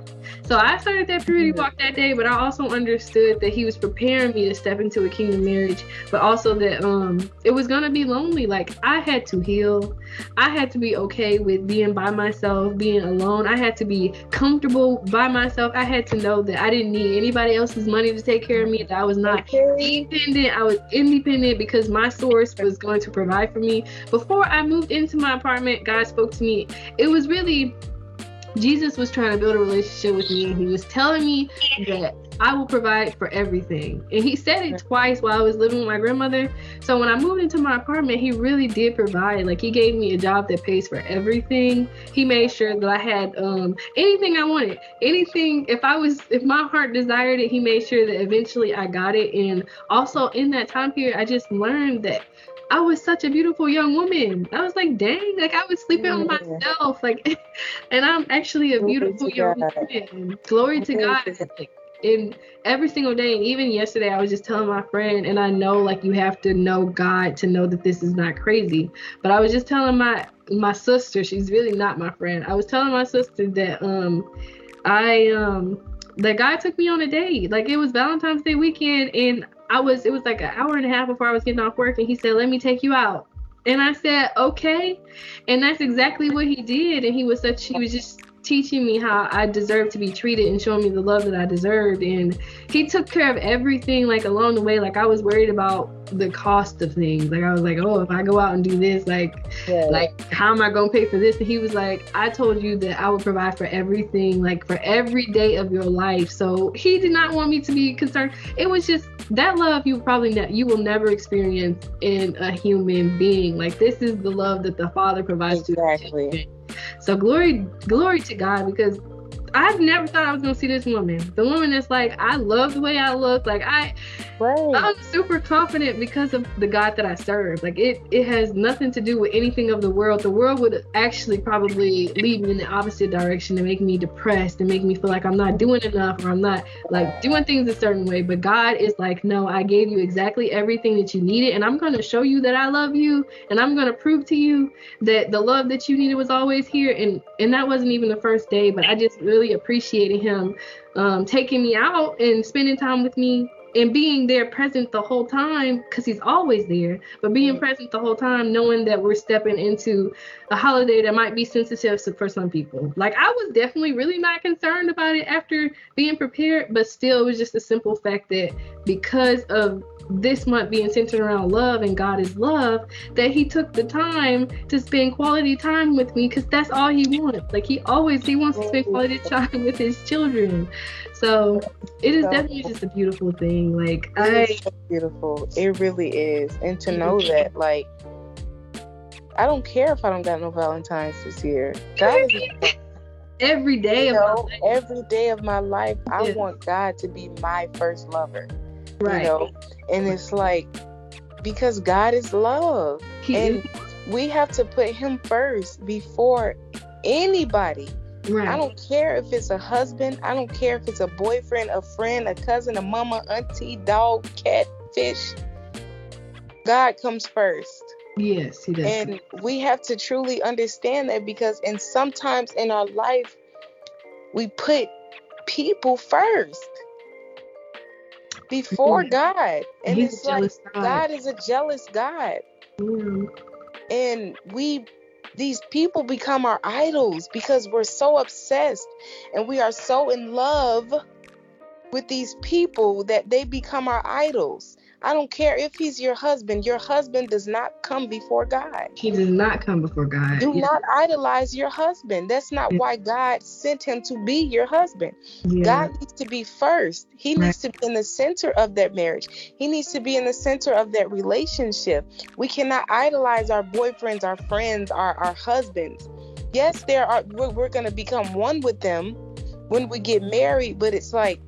so I started that purity walk that day, but I also understood that he was preparing me to step into a kingdom marriage, but also that um it was gonna be lonely. Like I had to heal. I had to be okay with being by myself, being alone. I had to be comfortable by myself. I had to know that I didn't need anybody else's money to take care of me, that I was not dependent. I was independent because my source was going to provide for me. Before I moved into my apartment, God spoke to me. It was really Jesus was trying to build a relationship with me, and he was telling me that I will provide for everything. And he said it twice while I was living with my grandmother. So when I moved into my apartment, he really did provide. Like he gave me a job that pays for everything. He made sure that I had um, anything I wanted. Anything if I was if my heart desired it, he made sure that eventually I got it. And also in that time period, I just learned that I was such a beautiful young woman. I was like, dang, like I was sleeping on myself, like, *laughs* and I'm actually a beautiful young woman. Glory to God. Like, in every single day, and even yesterday, I was just telling my friend, and I know like you have to know God to know that this is not crazy. But I was just telling my my sister, she's really not my friend. I was telling my sister that um I um that guy took me on a date. Like it was Valentine's Day weekend, and I was it was like an hour and a half before I was getting off work and he said, Let me take you out. And I said, Okay. And that's exactly what he did. And he was such he was just teaching me how I deserve to be treated and showing me the love that I deserved. And he took care of everything like along the way. Like I was worried about the cost of things. Like I was like, oh, if I go out and do this, like, yeah. like how am I gonna pay for this? And he was like, I told you that I would provide for everything, like for every day of your life. So he did not want me to be concerned. It was just that love you probably ne- you will never experience in a human being. Like this is the love that the Father provides exactly. to. So glory, glory to God because I've never thought I was gonna see this woman. The woman that's like, I love the way I look. Like I, right. I'm super confident because of the God that I serve. Like it, it has nothing to do with anything of the world. The world would actually probably lead me in the opposite direction and make me depressed and make me feel like I'm not doing enough or I'm not like doing things a certain way. But God is like, no, I gave you exactly everything that you needed, and I'm gonna show you that I love you, and I'm gonna prove to you that the love that you needed was always here. And and that wasn't even the first day, but I just really really appreciated him um, taking me out and spending time with me and being there present the whole time because he's always there but being mm-hmm. present the whole time knowing that we're stepping into a holiday that might be sensitive for some people like i was definitely really not concerned about it after being prepared but still it was just a simple fact that because of this month being centered around love and God is love, that he took the time to spend quality time with me because that's all he wants. Like he always he wants to spend quality *laughs* time with his children. So it is definitely just a beautiful thing. Like I so beautiful. It really is. And to know that like I don't care if I don't got no Valentine's this year. God is *laughs* every day you know, every day of my life, I want God to be my first lover. Right. You know, and it's like because God is love. He and is. we have to put him first before anybody. Right. I don't care if it's a husband, I don't care if it's a boyfriend, a friend, a cousin, a mama, auntie, dog, cat, fish. God comes first. Yes, he does. And we have to truly understand that because and sometimes in our life we put people first before God. And He's it's like God. God. is a jealous God. Mm. And we these people become our idols because we're so obsessed and we are so in love with these people that they become our idols. I don't care if he's your husband. Your husband does not come before God. He does not come before God. Do yeah. not idolize your husband. That's not yeah. why God sent him to be your husband. Yeah. God needs to be first. He right. needs to be in the center of that marriage. He needs to be in the center of that relationship. We cannot idolize our boyfriends, our friends, our, our husbands. Yes, there are we're, we're going to become one with them when we get married, but it's like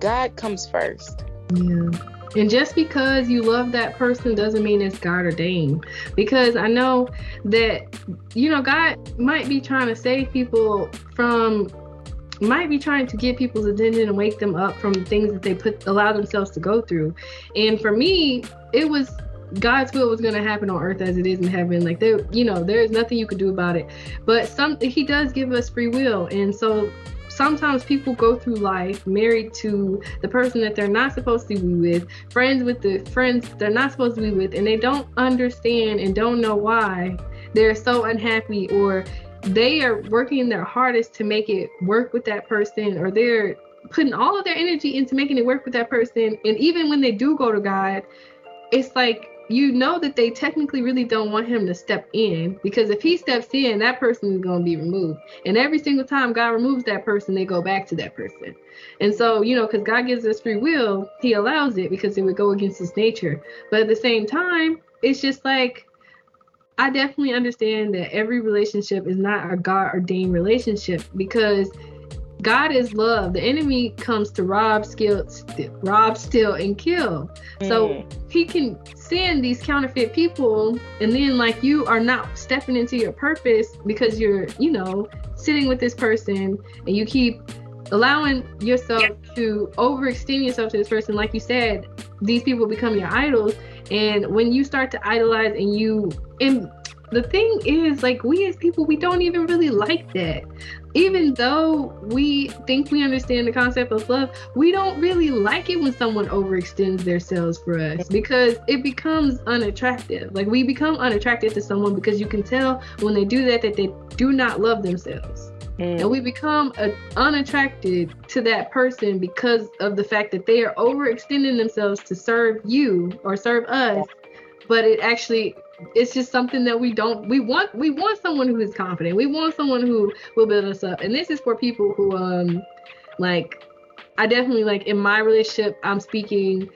God comes first. Yeah. And just because you love that person doesn't mean it's God ordained. Because I know that, you know, God might be trying to save people from might be trying to get people's attention and wake them up from things that they put allow themselves to go through. And for me, it was God's will was going to happen on earth as it is in heaven. Like there, you know, there is nothing you could do about it. But some, He does give us free will, and so sometimes people go through life married to the person that they're not supposed to be with, friends with the friends they're not supposed to be with, and they don't understand and don't know why they're so unhappy or they are working their hardest to make it work with that person or they're putting all of their energy into making it work with that person. And even when they do go to God it's like you know that they technically really don't want him to step in because if he steps in, that person is going to be removed. And every single time God removes that person, they go back to that person. And so, you know, because God gives us free will, he allows it because it would go against his nature. But at the same time, it's just like, I definitely understand that every relationship is not a God ordained relationship because God is love. The enemy comes to rob, steal, rob, steal, and kill. Mm. So he can send these counterfeit people, and then like you are not stepping into your purpose because you're, you know, sitting with this person, and you keep allowing yourself to overextend yourself to this person. Like you said, these people become your idols, and when you start to idolize and you and the thing is like we as people we don't even really like that even though we think we understand the concept of love, we don't really like it when someone overextends themselves for us because it becomes unattractive. Like we become unattractive to someone because you can tell when they do that that they do not love themselves. Mm. And we become uh, unattracted to that person because of the fact that they are overextending themselves to serve you or serve us. But it actually it's just something that we don't we want we want someone who is confident. We want someone who will build us up. And this is for people who um like I definitely like in my relationship I'm speaking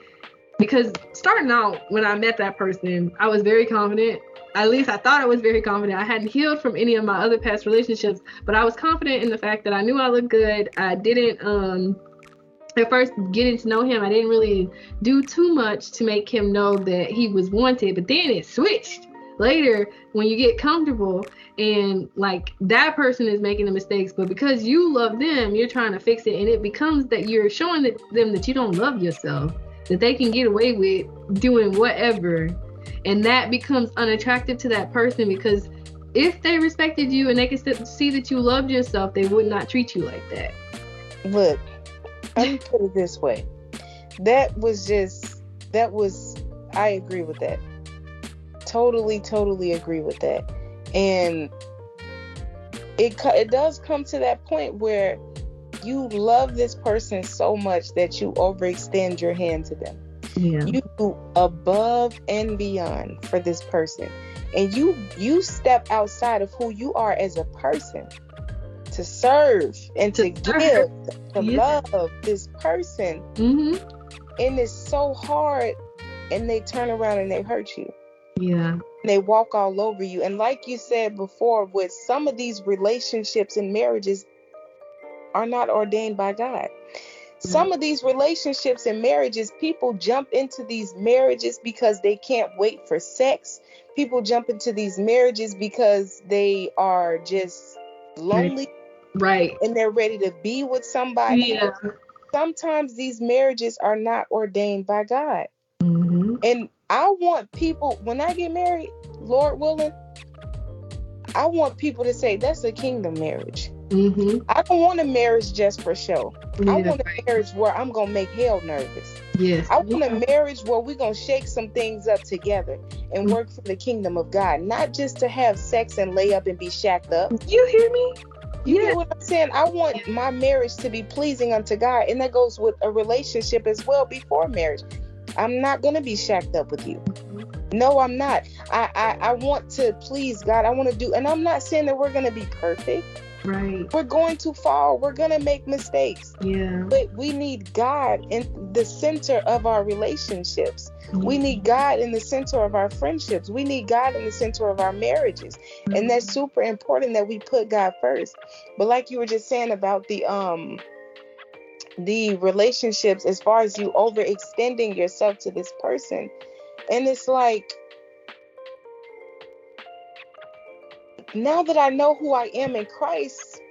because starting out when I met that person, I was very confident at least I thought I was very confident. I hadn't healed from any of my other past relationships, but I was confident in the fact that I knew I looked good. I didn't um at first getting to know him, I didn't really do too much to make him know that he was wanted, but then it switched. Later, when you get comfortable and like that person is making the mistakes, but because you love them, you're trying to fix it, and it becomes that you're showing them that you don't love yourself, that they can get away with doing whatever and that becomes unattractive to that person because if they respected you and they could see that you loved yourself they would not treat you like that look let me put it this way. That was just that was i agree with that. Totally totally agree with that. And it it does come to that point where you love this person so much that you overextend your hand to them. Yeah. you do above and beyond for this person. And you you step outside of who you are as a person to serve and to, to give to yeah. love this person mm-hmm. and it's so hard and they turn around and they hurt you yeah they walk all over you and like you said before with some of these relationships and marriages are not ordained by god some of these relationships and marriages, people jump into these marriages because they can't wait for sex. People jump into these marriages because they are just lonely. Right. And they're ready to be with somebody. Yeah. Sometimes these marriages are not ordained by God. Mm-hmm. And I want people, when I get married, Lord willing, I want people to say that's a kingdom marriage. Mm-hmm. I don't want a marriage just for show. Yeah, I want a marriage where I'm gonna make hell nervous. Yes. I want a marriage where we're gonna shake some things up together and mm-hmm. work for the kingdom of God, not just to have sex and lay up and be shacked up. You hear me? You yeah. what I'm saying? I want my marriage to be pleasing unto God, and that goes with a relationship as well before marriage. I'm not gonna be shacked up with you. Mm-hmm. No, I'm not. I, I I want to please God. I want to do, and I'm not saying that we're gonna be perfect. Right. We're going to fall. We're going to make mistakes. Yeah. But we need God in the center of our relationships. We need God in the center of our friendships. We need God in the center of our marriages. Mm-hmm. And that's super important that we put God first. But like you were just saying about the um the relationships as far as you overextending yourself to this person. And it's like now that I know who I am in Christ,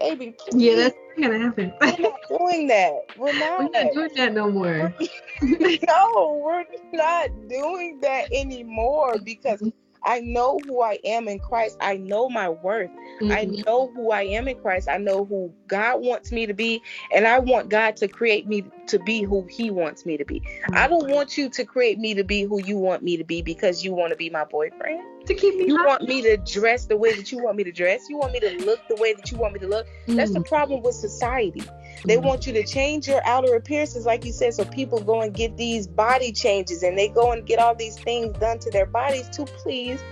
baby, please. Yeah, that's not gonna happen. we're not doing that. We're *laughs* not. We're not doing that no more. *laughs* no, we're not doing that anymore because *laughs* I know who I am in Christ. I know my worth. Mm-hmm. I know who I am in Christ. I know who God wants me to be. And I want God to create me to be who He wants me to be. Mm-hmm. I don't want you to create me to be who you want me to be because you want to be my boyfriend. To keep me You happy. want me to dress the way that you want me to dress. You want me to look the way that you want me to look. Mm-hmm. That's the mm. problem with society. They want you to change your outer appearances, like you said, so people go and get these body changes and they go and get all these things done to their bodies to please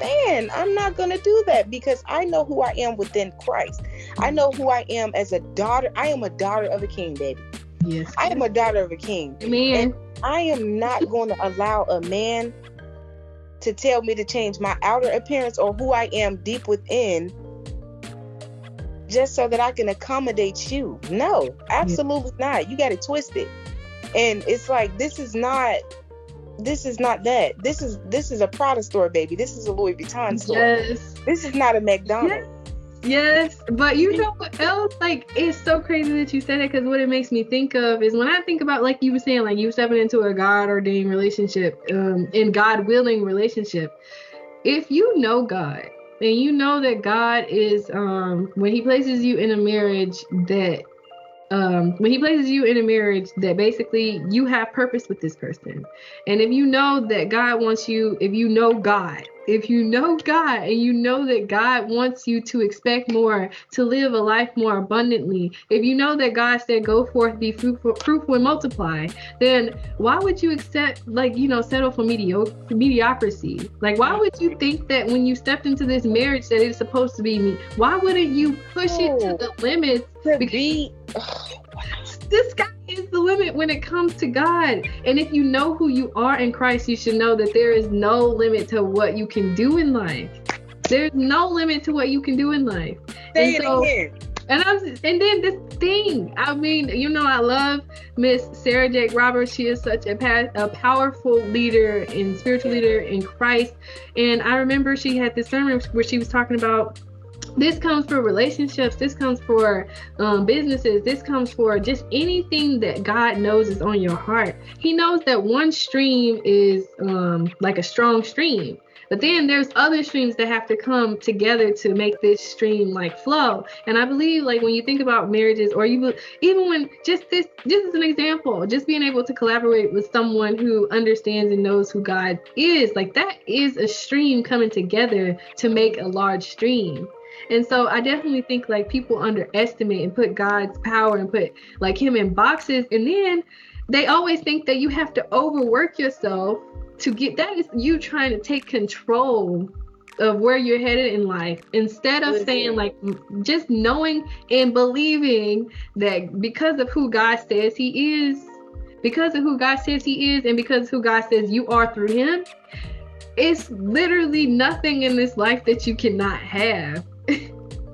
man, I'm not going to do that because I know who I am within Christ. I know who I am as a daughter. I am a daughter of a king, baby. Yes. I am a daughter of a king. Man. I am not going to allow a man to tell me to change my outer appearance or who I am deep within just so that I can accommodate you. No, absolutely yeah. not. You got it twisted. And it's like this is not this is not that. This is this is a Prada store, baby. This is a Louis Vuitton store. Yes. This is not a McDonald's. Yes. Yes, but you know what else? Like, it's so crazy that you said it because what it makes me think of is when I think about, like you were saying, like you stepping into a God ordained relationship, um, in God willing relationship. If you know God and you know that God is, um, when He places you in a marriage that um, when he places you in a marriage that basically you have purpose with this person. And if you know that god wants you if you know god if you know God and you know that God wants you to expect more, to live a life more abundantly, if you know that God said, go forth, be fruitful, fruitful and multiply, then why would you accept, like, you know, settle for mediocre, mediocrity? Like, why would you think that when you stepped into this marriage that it's supposed to be me? Why wouldn't you push it to oh. the limits? To be, oh, this guy is the limit when it comes to God. And if you know who you are in Christ, you should know that there is no limit to what you can do in life. There's no limit to what you can do in life. Say and so, it again. And I'm and then this thing, I mean, you know, I love Miss Sarah Jakes Roberts. She is such a, a powerful leader and spiritual leader in Christ. And I remember she had this sermon where she was talking about this comes for relationships this comes for um, businesses this comes for just anything that god knows is on your heart. He knows that one stream is um, like a strong stream but then there's other streams that have to come together to make this stream like flow. And i believe like when you think about marriages or you even when just this just as an example just being able to collaborate with someone who understands and knows who god is like that is a stream coming together to make a large stream and so I definitely think like people underestimate and put God's power and put like him in boxes. And then they always think that you have to overwork yourself to get that is you trying to take control of where you're headed in life. Instead of mm-hmm. saying like just knowing and believing that because of who God says he is because of who God says he is and because who God says you are through him it's literally nothing in this life that you cannot have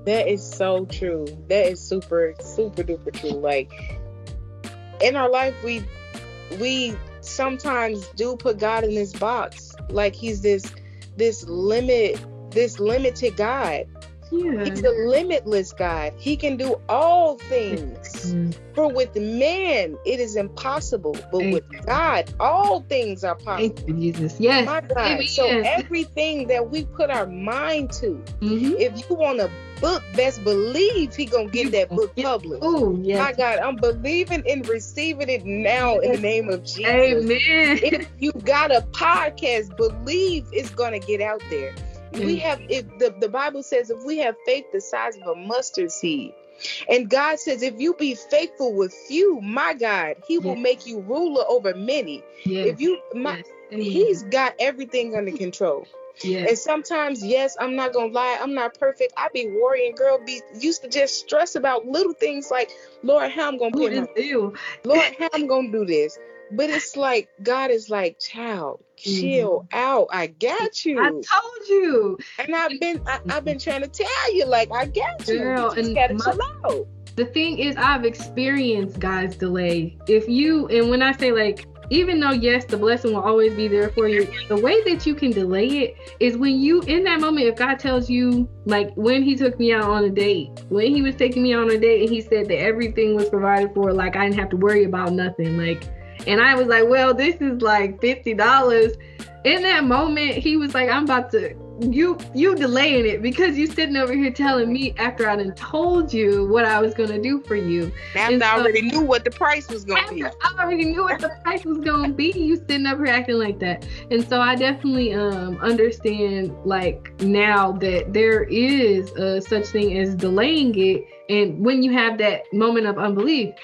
that is so true. That is super, super duper true. Like in our life, we we sometimes do put God in this box. Like he's this this limit, this limited God. Yeah. He's a limitless God. He can do all things. Mm-hmm. For with man, it is impossible. But Thank with you. God, all things are possible. Thank you, Jesus. Yes. My God. Amen. So everything that we put our mind to, mm-hmm. if you want a book, best believe he gonna get that book published. Oh, yes. My God, I'm believing and receiving it now in the name of Jesus. Amen. If you got a podcast, believe it's gonna get out there we have if the, the bible says if we have faith the size of a mustard seed and god says if you be faithful with few my god he will make you ruler over many yes. if you my yes. he's got everything under control Yes. And sometimes, yes, I'm not gonna lie, I'm not perfect. I be worrying, girl, be used to just stress about little things like, Lord, how I'm gonna pay Lord, how I'm gonna do this. But it's like God is like, child, chill mm-hmm. out. I got you. I told you. And I've been I, have been trying to tell you, like, I got you. Girl, you and gotta my, chill out. The thing is, I've experienced God's delay. If you and when I say like even though yes the blessing will always be there for you the way that you can delay it is when you in that moment if god tells you like when he took me out on a date when he was taking me on a date and he said that everything was provided for like i didn't have to worry about nothing like and I was like, well, this is like $50. In that moment, he was like, I'm about to you you delaying it because you sitting over here telling me after I done told you what I was gonna do for you. After so, I already knew what the price was gonna be. I already knew what the price was gonna be. You sitting up here acting like that. And so I definitely um understand like now that there is a such thing as delaying it and when you have that moment of unbelief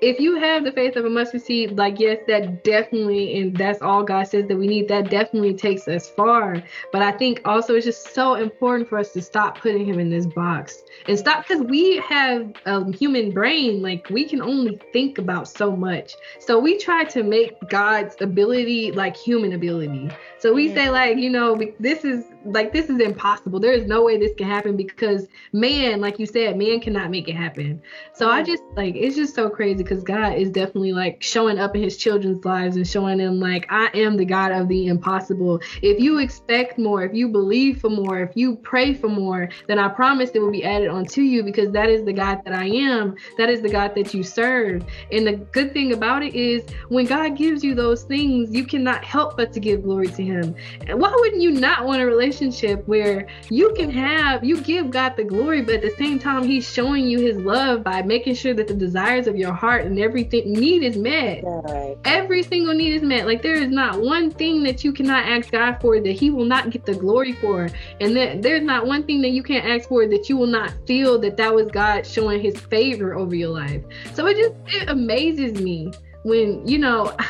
if you have the faith of a mustard seed, like yes, that definitely, and that's all God says that we need. That definitely takes us far. But I think also it's just so important for us to stop putting him in this box and stop because we have a human brain. Like we can only think about so much. So we try to make God's ability like human ability. So we say like, you know, this is like this is impossible. There is no way this can happen because man, like you said, man cannot make it happen. So I just like it's just so crazy because God is definitely like showing up in his children's lives and showing them like I am the God of the impossible. If you expect more, if you believe for more, if you pray for more, then I promise it will be added onto you because that is the God that I am. That is the God that you serve. And the good thing about it is when God gives you those things, you cannot help but to give glory to him. And why wouldn't you not want a relationship where you can have, you give God the glory, but at the same time, He's showing you His love by making sure that the desires of your heart heart and everything need is met. Right. Every single need is met. Like there is not one thing that you cannot ask God for that He will not get the glory for, and that there's not one thing that you can't ask for that you will not feel that that was God showing His favor over your life. So it just it amazes me when you know. *sighs*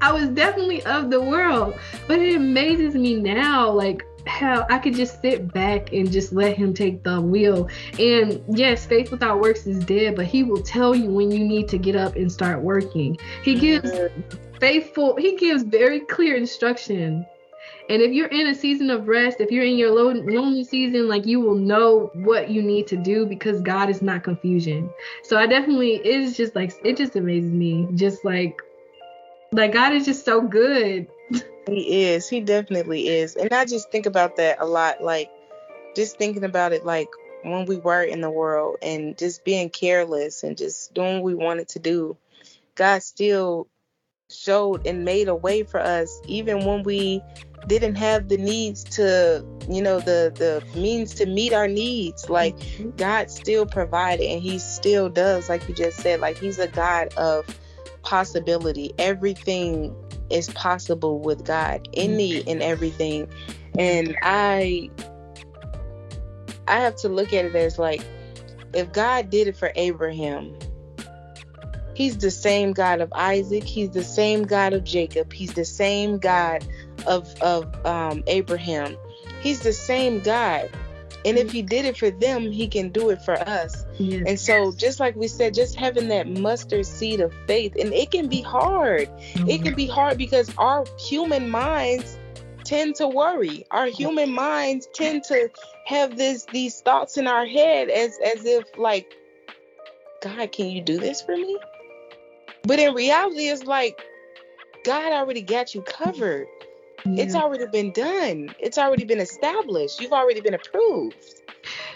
I was definitely of the world, but it amazes me now, like how I could just sit back and just let him take the wheel. And yes, faith without works is dead, but he will tell you when you need to get up and start working. He gives faithful, he gives very clear instruction. And if you're in a season of rest, if you're in your lonely season, like you will know what you need to do because God is not confusion. So I definitely, it is just like, it just amazes me. Just like, like God is just so good. *laughs* He is. He definitely is. And I just think about that a lot. Like, just thinking about it, like when we were in the world and just being careless and just doing what we wanted to do, God still showed and made a way for us, even when we didn't have the needs to, you know, the the means to meet our needs. Like mm-hmm. God still provided, and He still does. Like you just said, like He's a God of possibility. Everything is possible with God, any and everything. And I I have to look at it as like if God did it for Abraham, he's the same God of Isaac, he's the same God of Jacob, he's the same God of of um, Abraham. He's the same God. And if he did it for them, he can do it for us. Yes. And so, just like we said, just having that mustard seed of faith, and it can be hard. Mm-hmm. It can be hard because our human minds tend to worry. Our human minds tend to have this these thoughts in our head as as if like, God, can you do this for me? But in reality, it's like God already got you covered. Yeah. It's already been done. It's already been established. You've already been approved.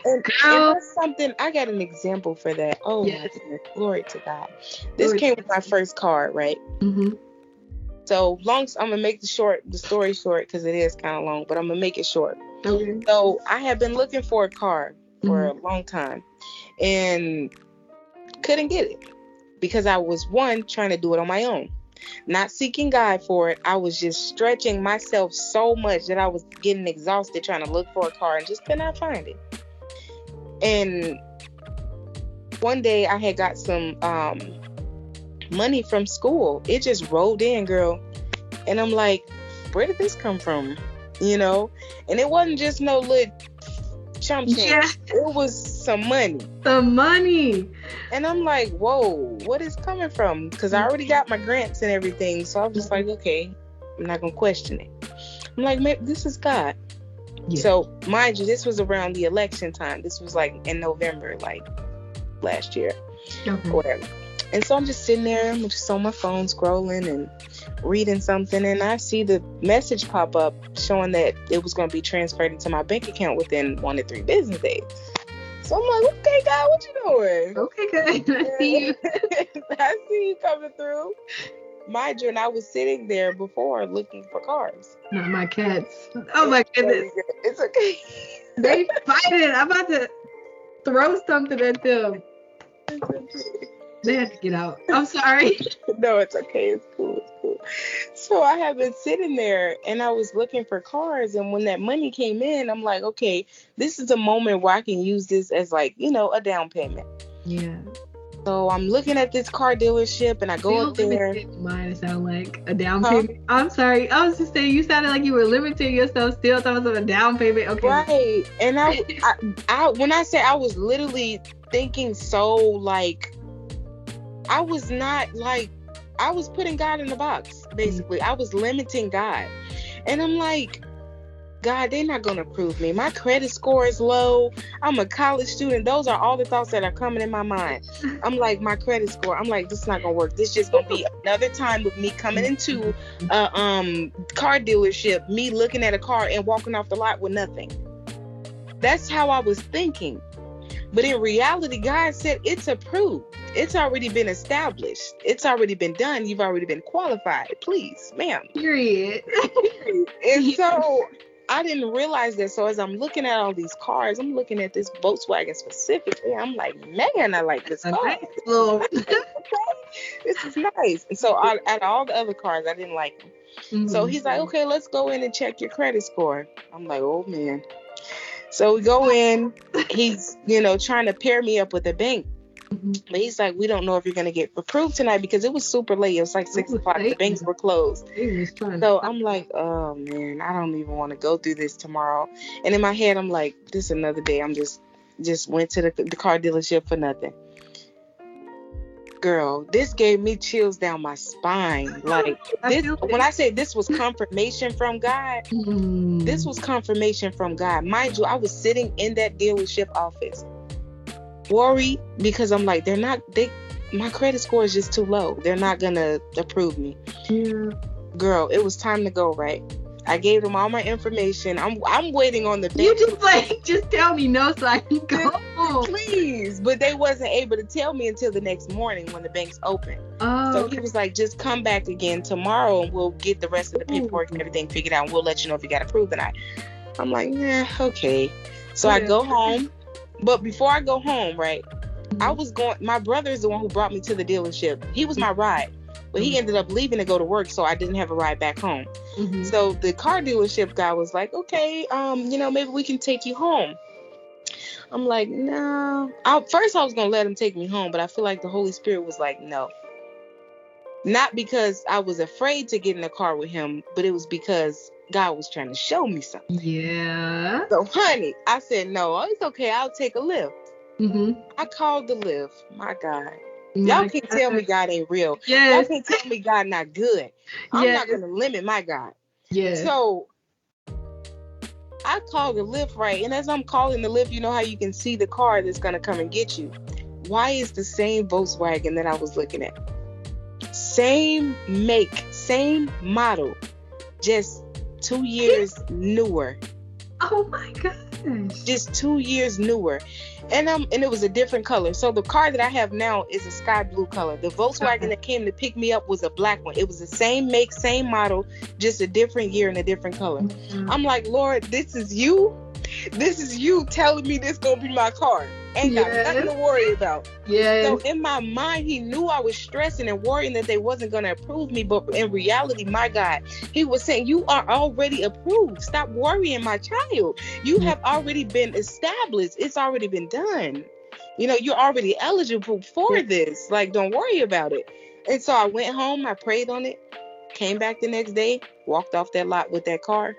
And, and that's something I got an example for that. Oh yes. my goodness, glory to God. This glory came with my first card, right? Mm-hmm. So long, I'm gonna make the short, the story short because it is kind of long, but I'm gonna make it short. Okay. So I have been looking for a car for mm-hmm. a long time, and couldn't get it because I was one trying to do it on my own not seeking God for it. I was just stretching myself so much that I was getting exhausted trying to look for a car and just could not find it. And one day I had got some um, money from school. It just rolled in, girl. And I'm like, where did this come from? You know? And it wasn't just no little Yeah. It was some money. Some money. And I'm like, whoa, what is coming from? Because I already got my grants and everything. So I'm just like, okay, I'm not gonna question it. I'm like, maybe this is God. Yeah. So mind you, this was around the election time. This was like in November, like last year, okay. whatever. And so I'm just sitting there, I'm just on my phone scrolling and reading something, and I see the message pop up showing that it was going to be transferred into my bank account within one to three business days. So I'm like, okay, God, what you doing? Okay, good. *laughs* I see you. *laughs* I see you coming through. Mind you, and I was sitting there before looking for cars. Not my cats. Oh my goodness. It's okay. they fighting. I'm about to throw something at them. They had to get out. I'm sorry. *laughs* no, it's okay. It's cool. It's cool. So I have been sitting there and I was looking for cars. And when that money came in, I'm like, okay, this is a moment where I can use this as like, you know, a down payment. Yeah. So I'm looking at this car dealership and I go up there. Mine sound like a down payment. Huh? I'm sorry. I was just saying you sounded like you were limiting yourself still thought of a down payment. Okay. Right. And I, I, I when I say I was literally thinking so like I was not like I was putting God in the box, basically. I was limiting God. And I'm like, God, they're not gonna approve me. My credit score is low. I'm a college student. Those are all the thoughts that are coming in my mind. I'm like, my credit score. I'm like, this is not gonna work. This is just gonna be another time with me coming into a um car dealership, me looking at a car and walking off the lot with nothing. That's how I was thinking. But in reality, God said it's approved it's already been established. It's already been done. You've already been qualified. Please, ma'am. Period. *laughs* and so *laughs* I didn't realize that. So as I'm looking at all these cars, I'm looking at this Volkswagen specifically. I'm like, man, I like this car. Nice little- *laughs* this is nice. And so out of all the other cars, I didn't like them. So mm-hmm. he's like, okay, let's go in and check your credit score. I'm like, oh man. So we go in. He's, you know, trying to pair me up with a bank. Mhm. But he's like, we don't know if you're gonna get approved tonight because it was super late. It was like six o'clock. The banks were closed. He was trying So I'm like, oh man, I don't even want to go through this tomorrow. And in my head, I'm like, this another day. I'm just just went to the, the car dealership for nothing. Girl, this gave me chills down my spine. Like this, when I say this was confirmation from God, Mm. this was confirmation from God. Mind you, I was sitting in that dealership office, worried because I'm like, they're not they. My credit score is just too low. They're not gonna approve me Yeah. girl, it was time to go, right? I gave them all my information. I'm I'm waiting on the bank. You just like just tell me no so I can go. Please, but they wasn't able to tell me until the next morning when the banks open. Oh, So he oh. was like, just come back again tomorrow and we'll get the rest of the paperwork and everything figured out and we'll let you know if you got approved or not. I'm like, yeah, okay. So I go home. But before I go home, right. I was going my brother is the one who brought me to the dealership. He was my ride. But he Mhm. ended up leaving to go to work, so I didn't have a ride back home. Mhm. So the car dealership guy was like, okay, um, you know, maybe we can take you home. I'm like, no. I, first, I was gonna let him take me home, but I feel like the Holy Spirit was like, no. Not because I was afraid to get in the car with him, but it was because God was trying to show me something. Yeah. So, honey, I said, no, it's okay. I'll take a Lyft. Mm-hmm. I called the Lyft. My God. Y'all can't tell me God ain't real. Y'all can't tell me God not good. I'm Yes. not gonna limit my God. Yes. So I called the Lyft right, and as I'm calling the Lyft, you know how you can see the car that's gonna come and get you. Why is the same Volkswagen that I was looking at? Same make, same model, just two years newer. oh my gosh. Just two years newer. And um and it was a different color. So the car that I have now is a sky blue color. The Volkswagen Okay. that came to pick me up was a black one. It was the same make, same model, just a different year and a different color. Mhm. I'm like, Lord, this is you. This is you telling me this gonna be my car. Ain't got Yes. nothing to worry about. yes. So in my mind, he knew I was stressing and worrying that they wasn't gonna approve me. But in reality, my God, he was saying, You are already approved. Stop worrying, my child. You Mhm. have already been established. It's already been done. You know, you're already eligible for this. Like, don't worry about it. And so I went home, I prayed on it, came back the next day, walked off that lot with that car,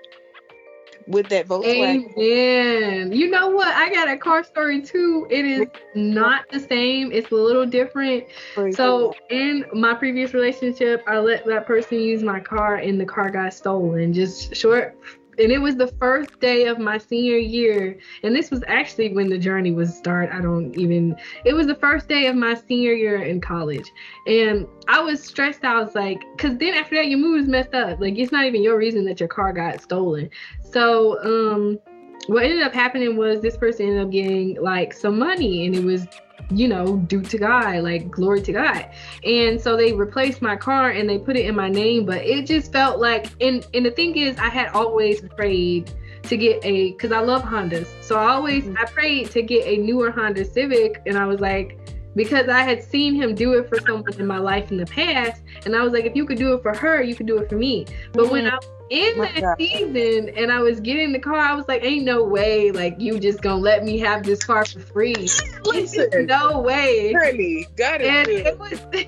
with that Volkswagen. Amen. You know what? I got a car story too. It is not the same. It's a little different. So in my previous relationship, I let that person use my car and the car got stolen. Just short and it was the first day of my senior year. And this was actually when the journey was start. I don't even it was the first day of my senior year in college. And I was stressed out. I was like, cause then after that your mood is messed up. Like it's not even your reason that your car got stolen. So um what ended up happening was this person ended up getting like some money and it was you know, due to God, like glory to God. And so they replaced my car and they put it in my name, but it just felt like and and the thing is I had always prayed to get a cuz I love Hondas. So I always Mhm. I prayed to get a newer Honda Civic and I was like because I had seen him do it for someone in my life in the past and I was like if you could do it for her, you could do it for me. But when I was in My that God. season and I was getting the car, I was like, ain't no way, like you just gonna let me have this car for free. *laughs* Listen, no way. honey, God is And it was *laughs*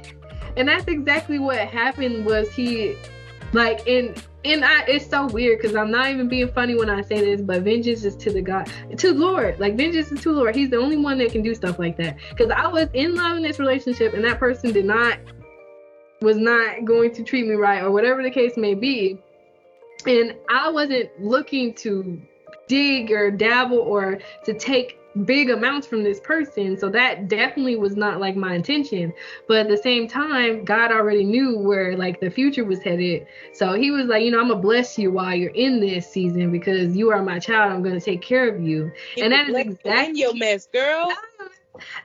and that's exactly what happened was he like and and I it's so weird because I'm not even being funny when I say this, but vengeance is to the God to Lord. Like vengeance is to Lord. He's the only one that can do stuff like that. Because I was in love in this relationship and that person did not was not going to treat me right or whatever the case may be. And I wasn't looking to dig or dabble or to take big amounts from this person. So that definitely was not like my intention. But at the same time, God already knew where like the future was headed. So he was like, you know, I'm gonna bless you while you're in this season because you are my child. I'm gonna take care of you. and that is exactly- your mess, girl. *laughs*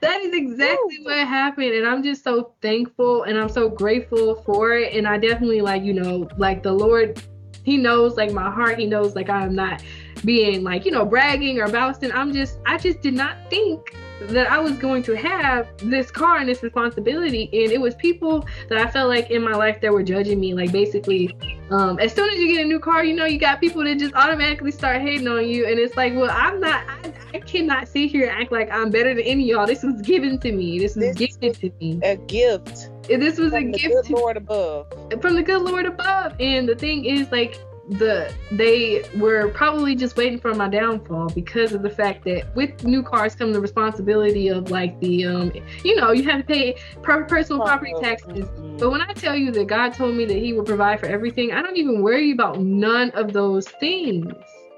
That is exactly Woo. what happened. And I'm just so thankful and I'm so grateful for it. And I definitely like, you know, like the Lord he knows like my heart. He knows like I'm not being like you know bragging or boasting. I'm just I just did not think that I was going to have this car and this responsibility. And it was people that I felt like in my life that were judging me. Like basically, um, as soon as you get a new car, you know, you got people that just automatically start hating on you. And it's like, well, I'm not, I, I cannot sit here and act like I'm better than any of y'all. This was given to me. This was this given to me. A gift. This was from a gift. From the good Lord above. From the good Lord above. And the thing is, like, the they were probably just waiting for my downfall because of the fact that with new cars come the responsibility of like the um you know you have to pay personal property taxes mm-hmm. but when i tell you that god told me that he will provide for everything i don't even worry about none of those things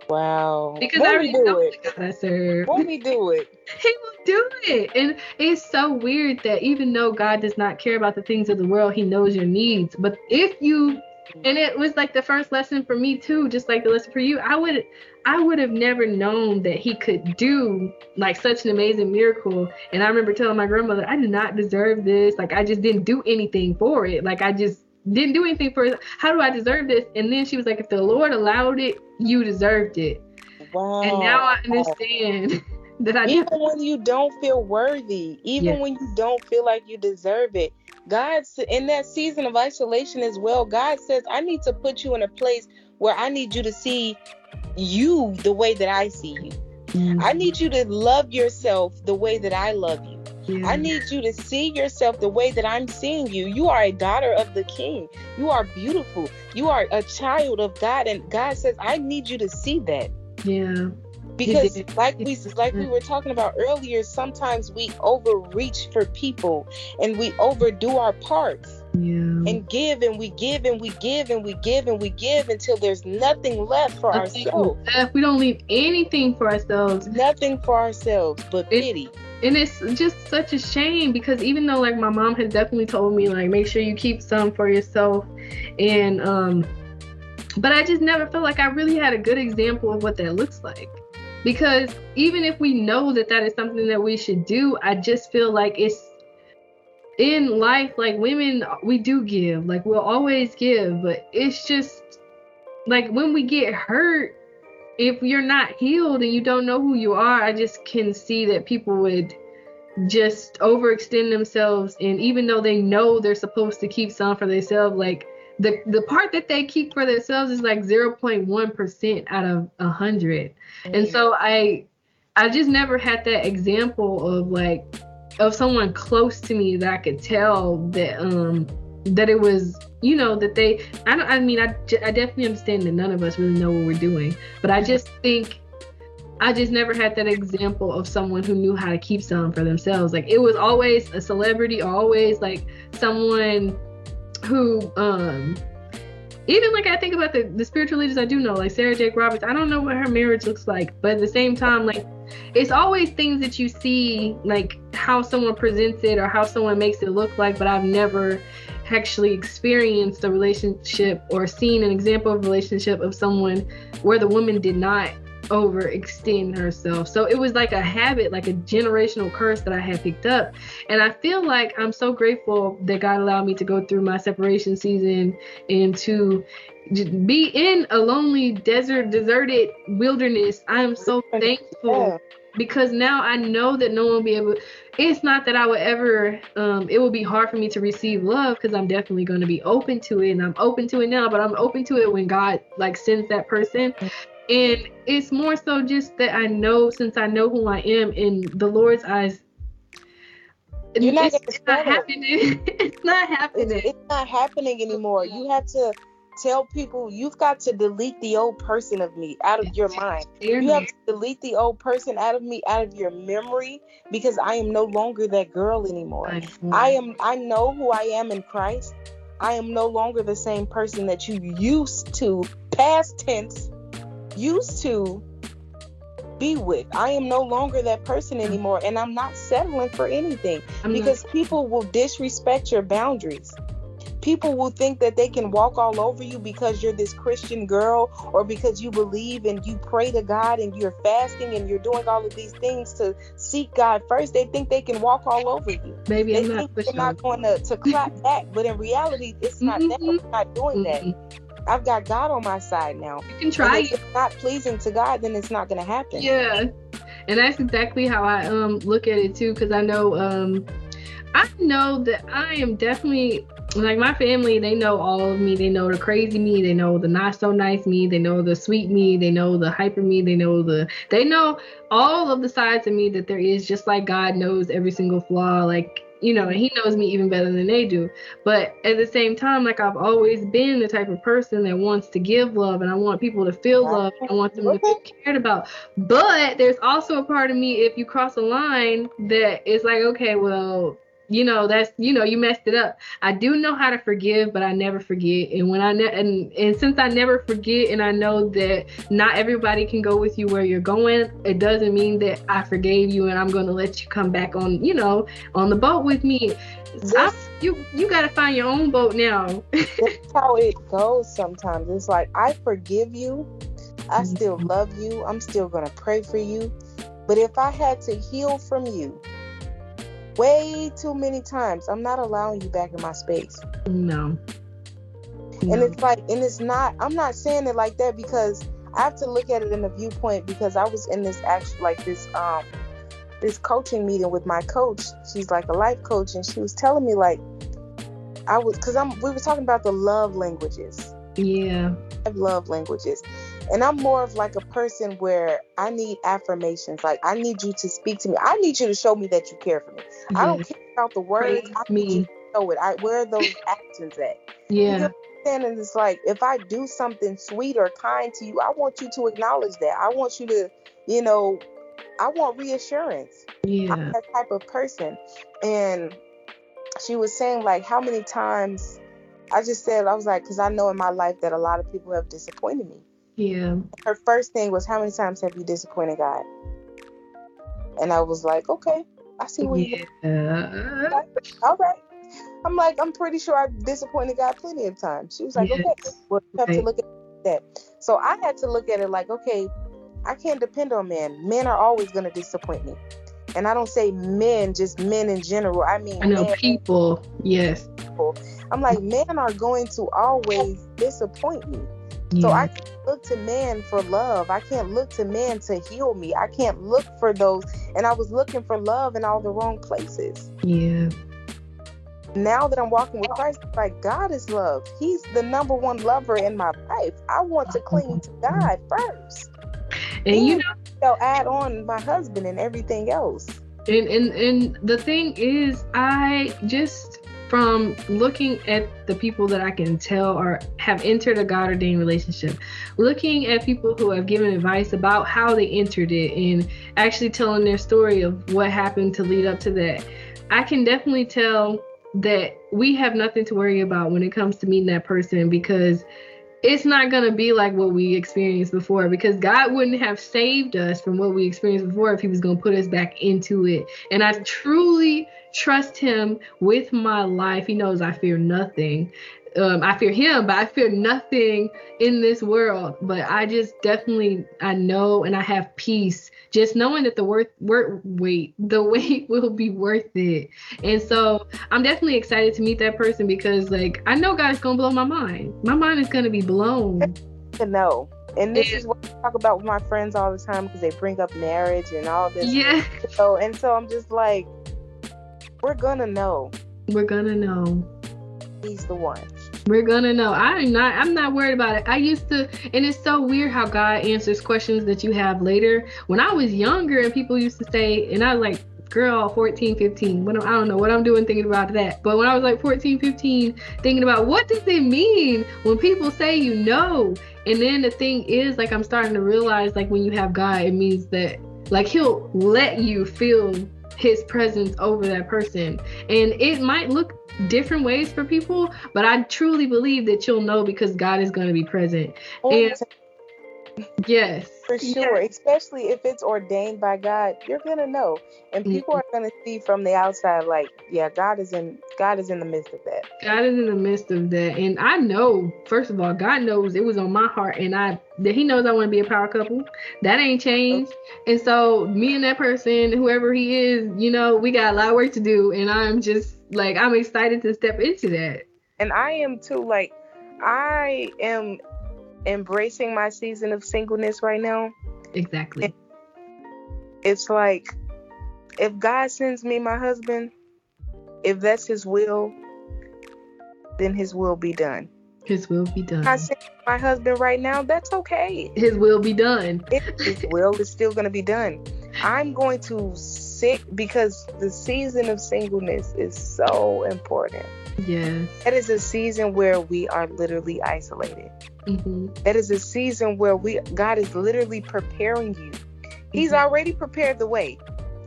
Wow. Because Won't I already know it? the God I serve. He do it? He will do it. And it's so weird that even though God does not care about the things of the world, he knows your needs. But if you and it was like the first lesson for me too just like the lesson for you i would i would have never known that he could do like such an amazing miracle. And i remember telling my grandmother i did not deserve this. Like i just didn't do anything for it. Like i just didn't do anything for it. How do i deserve this? And then she was like if the lord allowed it you deserved it. Wow. and now i understand *laughs* that i even when you don't feel worthy even when you don't feel like you deserve it God, in that season of isolation as well, God says, I need to put you in a place where I need you to see you the way that I see you. Mm-hmm. I need you to love yourself the way that I love you. Yeah. I need you to see yourself the way that I'm seeing you. You are a daughter of the King. You are beautiful. You are a child of God. And God says, I need you to see that. Yeah because like we like we were talking about earlier sometimes we overreach for people and we overdo our parts. Yeah. and give and we give and we give and we give and we give until there's nothing left for nothing ourselves. left. we don't leave anything for ourselves. Nothing for ourselves but it, pity. And it's just such a shame because even though like my mom has definitely told me like make sure you keep some for yourself and um but I just never felt like I really had a good example of what that looks like because even if we know that that is something that we should do i just feel like it's in life like women we do give like we'll always give but it's just like when we get hurt if you're not healed and you don't know who you are i just can see that people would just overextend themselves and even though they know they're supposed to keep some for themselves like the the part that they keep for themselves is like 0.1% out of a 100 mm-hmm. and so i i just never had that example of like of someone close to me that i could tell that um that it was you know that they i don't i mean i, I definitely understand that none of us really know what we're doing but i just think I just never had that example of someone who knew how to keep some for themselves. Like it was always a celebrity, always like someone who um even like I think about the, the spiritual leaders I do know, like Sarah Jakes Roberts, I don't know what her marriage looks like, but at the same time, like it's always things that you see, like how someone presents it or how someone makes it look like, but I've never actually experienced a relationship or seen an example of relationship of someone where the woman did not overextend herself. So it was like a habit, like a generational curse that I had picked up. And I feel like I'm so grateful that God allowed me to go through my separation season and to be in a lonely desert, deserted wilderness. I am so thankful because now I know that no one will be able. It's not that I would ever. Um, it will be hard for me to receive love because I'm definitely going to be open to it, and I'm open to it now. But I'm open to it when God like sends that person. And it's more so just that I know, since I know who I am in the Lord's eyes, You're not it's, not happening. *laughs* it's not happening. It's, it's not happening anymore. You have to tell people you've got to delete the old person of me out of your mind. You have to delete the old person out of me out of your memory because I am no longer that girl anymore. I am I know who I am in Christ. I am no longer the same person that you used to past tense used to be with. I am no longer that person anymore, and I'm not settling for anything I'm because not. people will disrespect your boundaries. People will think that they can walk all over you because you're this Christian girl or because you believe and you pray to God and you're fasting and you're doing all of these things to seek God first. They think they can walk all over you. Maybe they I'm think they're not going to, to clap back, but in reality, it's not mm-hmm. that. We're not doing mm-hmm. that I've got God on my side now. You can try if it's not pleasing to God, then it's not gonna happen. Yeah. And that's exactly how I um look at it too, because I know um I know that I am definitely like my family, they know all of me. They know the crazy me, they know the not so nice me, they know the sweet me, they know the hyper me, they know the they know all of the sides of me that there is, just like God knows every single flaw. Like you know, and he knows me even better than they do. But at the same time, like I've always been the type of person that wants to give love and I want people to feel love. I want them to feel cared about. But there's also a part of me, if you cross a line, that is like, okay, well, you know that's you know you messed it up. I do know how to forgive but i never forget. And when i ne- and and since i never forget and i know that not everybody can go with you where you're going it doesn't mean that i forgave you and i'm going to let you come back on you know on the boat with me. I, you you got to find your own boat now. That's *laughs* how it goes sometimes. It's like i forgive you i mm-hmm. still love you i'm still going to pray for you. But if i had to heal from you way too many times. I'm not allowing you back in my space. No. no. And it's like, and it's not, I'm not saying it like that because I have to look at it in a viewpoint because I was in this actually like this, um, this coaching meeting with my coach. She's like a life coach, and she was telling me like, I was, cause I'm, we were talking about the love languages. Yeah. Love languages. And I'm more of like a person where I need affirmations. Like I need you to speak to me. I need you to show me that you care for me. I don't care about the words. I need me. you to show it. I, where are those *laughs* actions at? Yeah. And it's like if I do something sweet or kind to you, I want you to acknowledge that. I want you to, you know, I want reassurance. Yeah. I'm that type of person. And she was saying like how many times I just said I was like because I know in my life that a lot of people have disappointed me. Yeah. Her first thing was, How many times have you disappointed God? And I was like, Okay, I see what yeah. you All right. I'm like, I'm pretty sure I disappointed God plenty of times. She was like, yes. Okay, well, you have right. to look at that. So I had to look at it like, okay, I can't depend on men. Men are always going to disappoint me. And I don't say men, just men in general. I mean, I know people. Yes. People. I'm like, men are going to always disappoint me. Yeah. So I can't look to man for love. I can't look to man to heal me. I can't look for those. And I was looking for love in all the wrong places. Yeah. Now that I'm walking with Christ, like God is love. He's the number one lover in my life. I want to uh-huh. cling to God first. And, you know, they'll add on my husband and everything else. And and and the thing is, I just from looking at the people that I can tell are have entered a God ordained relationship, looking at people who have given advice about how they entered it and actually telling their story of what happened to lead up to that, I can definitely tell that we have nothing to worry about when it comes to meeting that person because it's not going to be like what we experienced before because God wouldn't have saved us from what we experienced before if he was going to put us back into it. And I truly trust him with my life. He knows I fear nothing. Um, I fear him, but I fear nothing in this world. But I just definitely I know and I have peace just knowing that the worth worth wait *laughs* the wait will be worth it. And so I'm definitely excited to meet that person because like I know God's gonna blow my mind. My mind is gonna be blown. To know. And this is what I talk about with my friends all the time because they bring up marriage and all this. Yeah. So and so I'm just like, we're gonna know. We're gonna know. He's the one. We're gonna know. I'm not. I'm not worried about it. I used to, and it's so weird how God answers questions that you have later. When I was younger, and people used to say, and I was like, girl 14 15 what i don't know what i'm doing thinking about that but when i was like 14 15 thinking about what does it mean when people say you know and then the thing is like i'm starting to realize like when you have god it means that like he'll let you feel his presence over that person and it might look different ways for people, but I truly believe that you'll know because God is going to be present. And yes, for sure, yes. especially if it's ordained by God, you're to know. And people mm-hmm. are to see from the outside like, yeah, God is in God is in the midst of that. God is in the midst of that. And I know, first of all, God knows it was on my heart and I that he knows I want to be a power couple. That ain't changed. And so me and that person, whoever he is, you know, we got a lot of work to do and I'm just like I'm excited to step into that. And I am too. Like I am embracing my season of singleness right now. Exactly. It's like if God sends me my husband, if that's his will, then his will be done. His will be done. I send my husband right now, that's okay. His will be done. his will is still going to be done. I'm going to sit because the season of singleness is so important. Yes. That is a season where we are literally isolated. Mm-hmm. That is a season where we God is literally preparing you. He's Mhm. already prepared the way.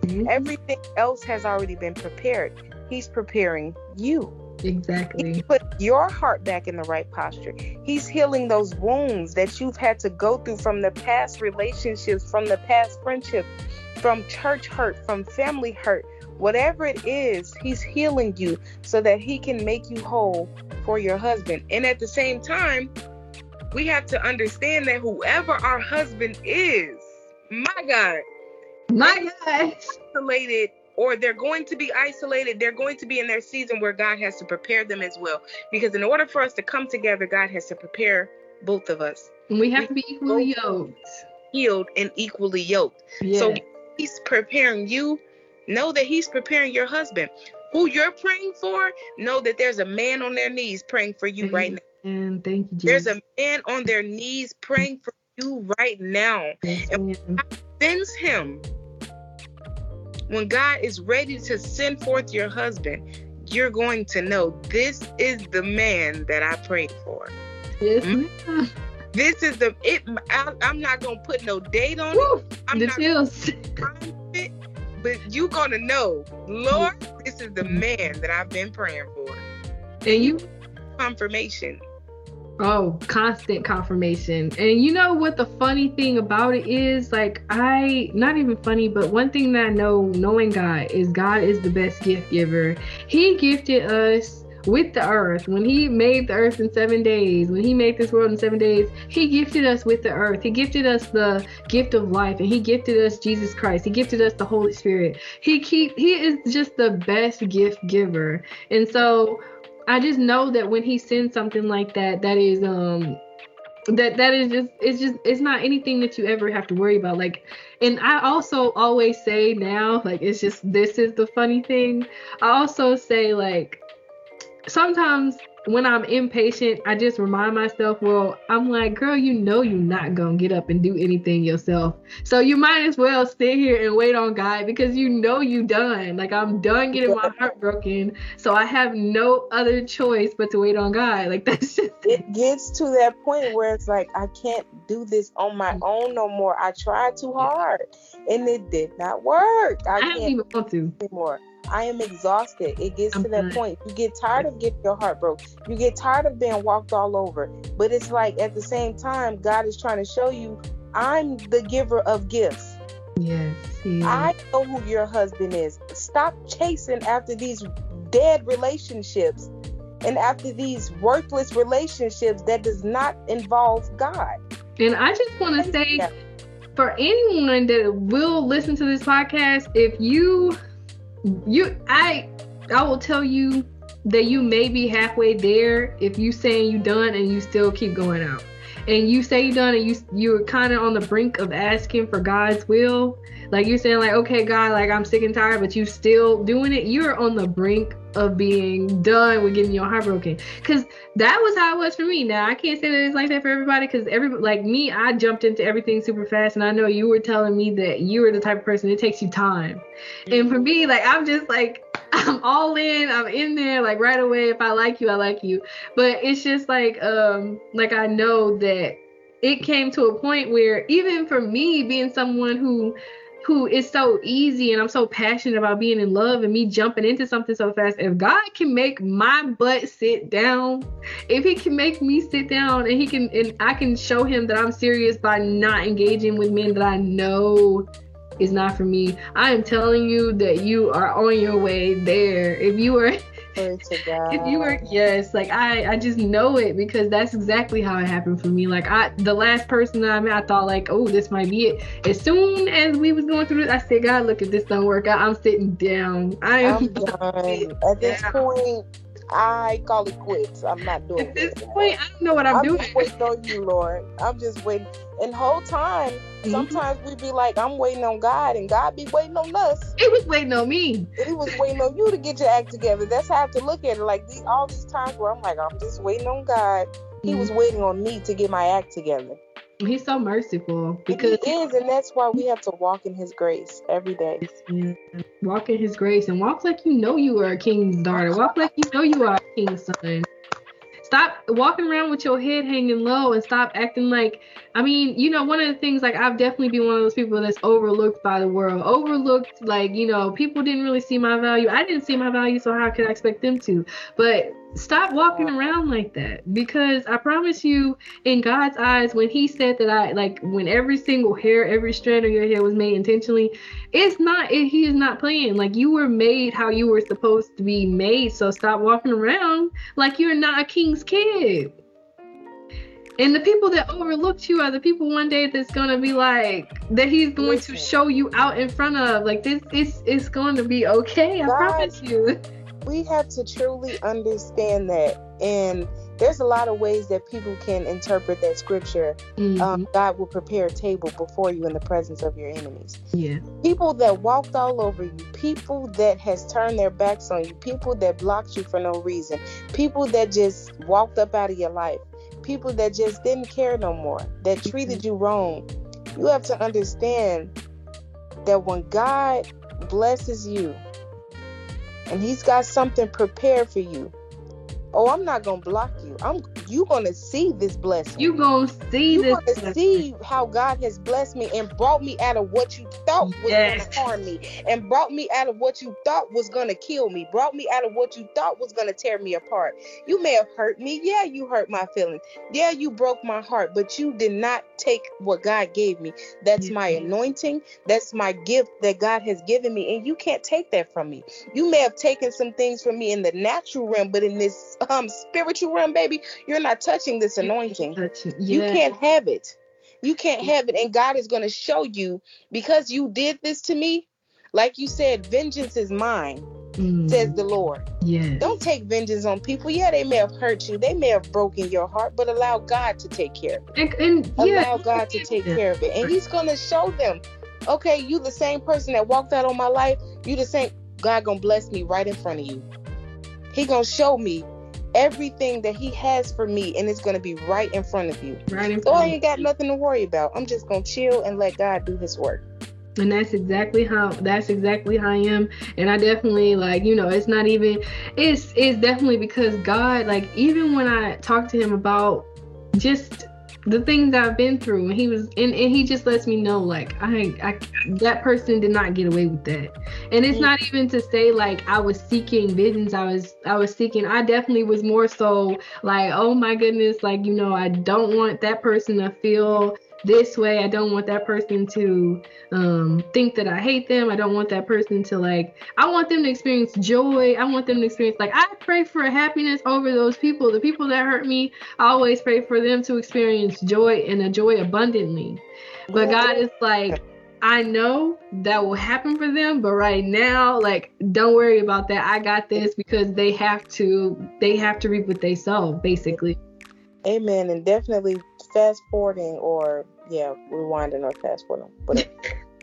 Mhm. Everything else has already been prepared. He's preparing you. He Exactly. put your heart back in the right posture. He's healing those wounds that you've had to go through from the past relationships, from the past friendship, from church hurt, from family hurt. Whatever it is, he's healing you so that he can make you whole for your husband. And at the same time, we have to understand that whoever our husband is, my God, My God, isolated or they're going to be isolated, they're going to be in their season where God has to prepare them as well. Because in order for us to come together, God has to prepare both of us, We have to be equally yoked. healed and equally yoked. Yeah. So he's preparing you. Know that he's preparing your husband. Who you're praying for, know that there's a man on their knees praying for you right now. and thank you, Jesus. There's a man on their knees praying for you right now. Yes, and- ma'am. Sends him. When God is ready to send forth your husband, you're going to know this is the man that I prayed for. Yes, Mm-hmm. ma'am. This is the it. I, I'm not gonna put no date on it. I'm the not chills. it, but you gonna know, Lord, this is the man that I've been praying for. And you Confirmation. Oh, constant confirmation. And you know what the funny thing about it is? Like, I, not even funny, but one thing that I know, knowing God, is God is the best gift giver. He gifted us with the earth. When He made the earth in seven days, when He made this world in seven days, He gifted us with the earth. He gifted us the gift of life, and He gifted us Jesus Christ. He gifted us the Holy Spirit. He keep He is just the best gift giver. And so I just know that when he sends something like that, that is um that that is just it's just it's not anything that you ever have to worry about. Like and I also always say now, like it's just this is the funny thing. I also say like sometimes when I'm impatient, I just remind myself, well, I'm like, girl, you know you're not gonna get up and do anything yourself. So you might as well sit here and wait on God because you know you done. Like I'm done getting my heart *laughs* broken. So I have no other choice but to wait on God. *laughs* Like that's just It gets to that point where it's like I can't do this on my mm. own no more. I tried too hard and it did not work. I I don't can't even want to. anymore. I am exhausted. It gets I'm to that done. point. You get tired of getting your heart broke. You get tired of being walked all over. But it's like at the same time, God is trying to show you, I'm the giver of gifts. Yes. yes. I know who your husband is. Stop chasing after these dead relationships and after these worthless relationships that does not involve God. and I just want to say Yeah. for anyone that will listen to this podcast, if you you I I will tell you that you may be halfway there if you saying you done and you still keep going out. And you say you done and you you're kind of on the brink of asking for God's will. Like you're saying like, okay, God, like I'm sick and tired, but you still doing it. You're on the brink of being done with getting your heart broken. Cause that was how it was for me. Now I can't say that it's like that for everybody because every like me, I jumped into everything super fast, and I know you were telling me that you were the type of person it takes you time. And for me, like I'm just like I'm all in. I'm in there like right away. If I like you, I like you. But it's just like um like I know that it came to a point where even for me being someone who who is so easy and I'm so passionate about being in love and me jumping into something so fast. If God can make my butt sit down, if he can make me sit down and he can and I can show him that I'm serious by not engaging with men that I know is not for me. I am telling you that you are on your way there. If you were Glory *laughs* to God. *laughs* if you were yes, like I I just know it because that's exactly how it happened for me. Like I the last person that I met, I thought like, oh, this might be it. As soon as we was going through this, I said, God, look, if this don't work out, I'm sitting down. I am I'm done. At this *laughs* Yeah. point, I call it quits. I'm not doing it. At this point, I don't know what I'm, I'm doing. just waiting on you, Lord. I'm just waiting. And whole time, Mm-hmm. sometimes we be like, I'm waiting on God, and God be waiting on us. He was waiting on me. He was waiting on you to get your act together. That's how I have to look at it. Like these, all these times where I'm like, I'm just waiting on God. He was Mm-hmm. waiting on me to get my act together. He's so merciful because he is, and that's why we have to walk in His grace every day. Walk in his grace and walk like you know you are a king's daughter. Walk like you know you are a king's son. Stop walking around with your head hanging low and stop acting like I mean, you know, one of the things like I've definitely been one of those people that's overlooked by the world. Overlooked, like, you know, people didn't really see my value. I didn't see my value, so how could I expect them to? But stop walking uh, around like that because I promise you, in God's eyes, when He said that I like when every single hair, every strand of your hair was made intentionally, it's not it, he is not playing. Like you were made how you were supposed to be made so stop walking around like you're not a king's kid. And the people that overlooked you are the people one day that's gonna be like that he's going to show you out in front of. Like this it's it's going to be okay i God- promise you *laughs* we have to truly understand that. And there's a lot of ways that people can interpret that scripture. Mhm. Um, God will prepare a table before you in the presence of your enemies. yeah People that walked all over you, people that has turned their backs on you, people that blocked you for no reason, people that just walked up out of your life, people that just didn't care no more, that treated you wrong. You have to understand that when God blesses you and he's got something prepared for you, oh, I'm not going to block you. I'm you going to see this blessing you gonna see this you this to see how God has blessed me and brought me out of what you thought was Yes. going to harm me, and brought me out of what you thought was going to kill me, brought me out of what you thought was going to tear me apart. You may have hurt me. Yeah, you hurt my feelings. Yeah, you broke my heart, but you did not take what God gave me. That's my anointing. That's my gift that God has given me, and you can't take that from me. You may have taken some things from me in the natural realm, but in this um spiritual realm, baby, you're not touching this anointing. You yeah. can't have it. You can't have it. And God is going to show you because you did this to me. Like you said, vengeance is mine, Mm, says the Lord. yes. Don't take vengeance on people. Yeah, they may have hurt you, they may have broken your heart, but allow God to take care of it. and, and yeah Allow God to take Yeah. care of it. And He's going to show them, okay, you the same person that walked out on my life. You the same. God going to bless me right in front of you. He going to show me everything that He has for me, and it's going to be right in front of you. right in So I front of ain't got nothing to worry about. I'm just gonna chill and let God do His work. and that's exactly how that's exactly how I am and I definitely like you know it's not even it's it's definitely because God like even when I talk to him about just the things I've been through and he was and, and he just lets me know like I, I that person did not get away with that. And it's not even to say like I was seeking visions I was I was seeking I definitely was more so like oh my goodness like you know I don't want that person to feel this way I don't want that person to um think that I hate them. I don't want that person to like I want them to experience joy. I want them to experience like I pray for happiness over those people. The people that hurt me, I always pray for them to experience joy and a joy abundantly. But God is like I know that will happen for them, but right now, like, don't worry about that. I got this because they have to, they have to reap what they sow, basically. Amen. And definitely fast forwarding or yeah, rewinding or fast forwarding. But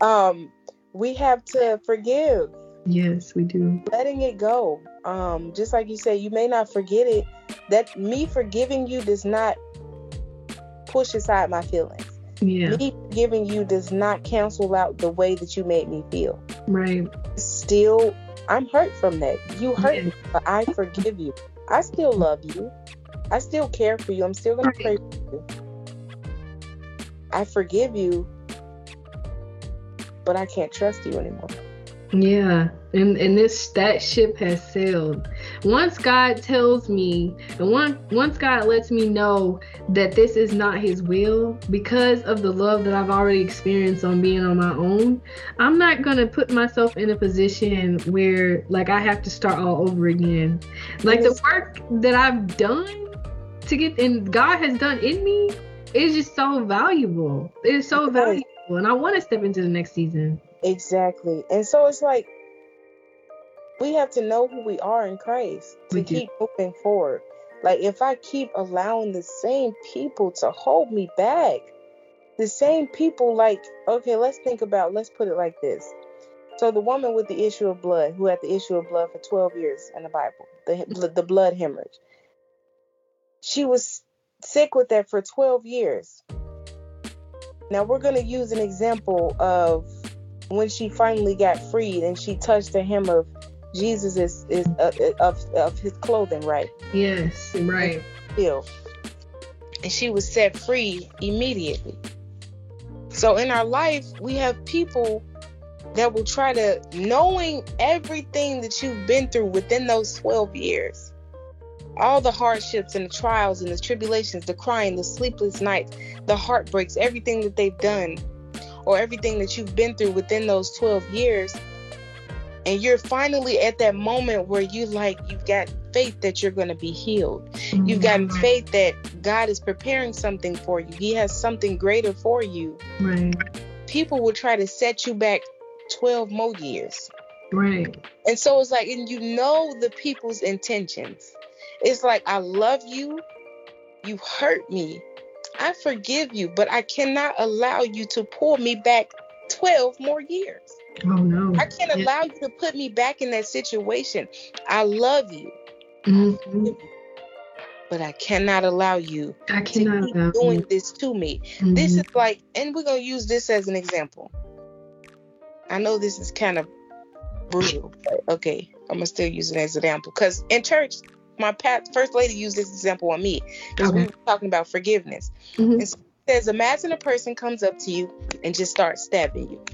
*laughs* um we have to forgive. Yes, we do. Letting it go. Um, just like you say, you may not forget it. That me forgiving you does not push aside my feelings. Yeah, Me forgiving you does not cancel out the way that you made me feel. right. still I'm hurt from that. You hurt Yeah. me, but I forgive you. I still love you. I still care for you. I'm still gonna pray for you. I forgive you, but I can't trust you anymore. Yeah, and and this that ship has sailed. Once God tells me, and once once God lets me know that this is not His will, because of the love that I've already experienced on being on my own, I'm not gonna put myself in a position where like I have to start all over again. Like the work that I've done to get, and God has done in me, is just so valuable. It's so valuable, and I want to step into the next season. Exactly. And so it's like we have to know who we are in Christ to keep moving forward. Like if I keep allowing the same people to hold me back, the same people like okay, let's think about let's put it like this. So the woman with the issue of blood, who had the issue of blood for 12 years in the Bible, the the blood hemorrhage. She was sick with that for 12 years. Now we're going to use an example of when she finally got freed and she touched the hem of Jesus is is uh, uh, of of his clothing, right? Yes, right. Still, and she was set free immediately. So in our life, we have people that will try to, knowing everything that you've been through within those 12 years, all the hardships and the trials and the tribulations, the crying, the sleepless nights, the heartbreaks, everything that they've done, or everything that you've been through within those 12 years, and you're finally at that moment where you like you've got faith that you're going to be healed. Mm-hmm. you've got faith that god is preparing something for you. He has something greater for you. Right. People will try to set you back 12 more years. Right. And so it's like and you know the people's intentions it's like i love you you hurt me i forgive you but i cannot allow you to pull me back 12 more years Oh no. I can't allow you to put me back in that situation. I love you. Mm-hmm. But I cannot allow you I cannot to keep doing you. this to me. Mm-hmm. This is like, and we're gonna use this as an example. I know this is kind of brutal, okay, I'm gonna still use it as an example because in church, my past, first lady used this example on me because okay. we were talking about forgiveness. Mm-hmm. And so it says, imagine a person comes up to you and just starts stabbing you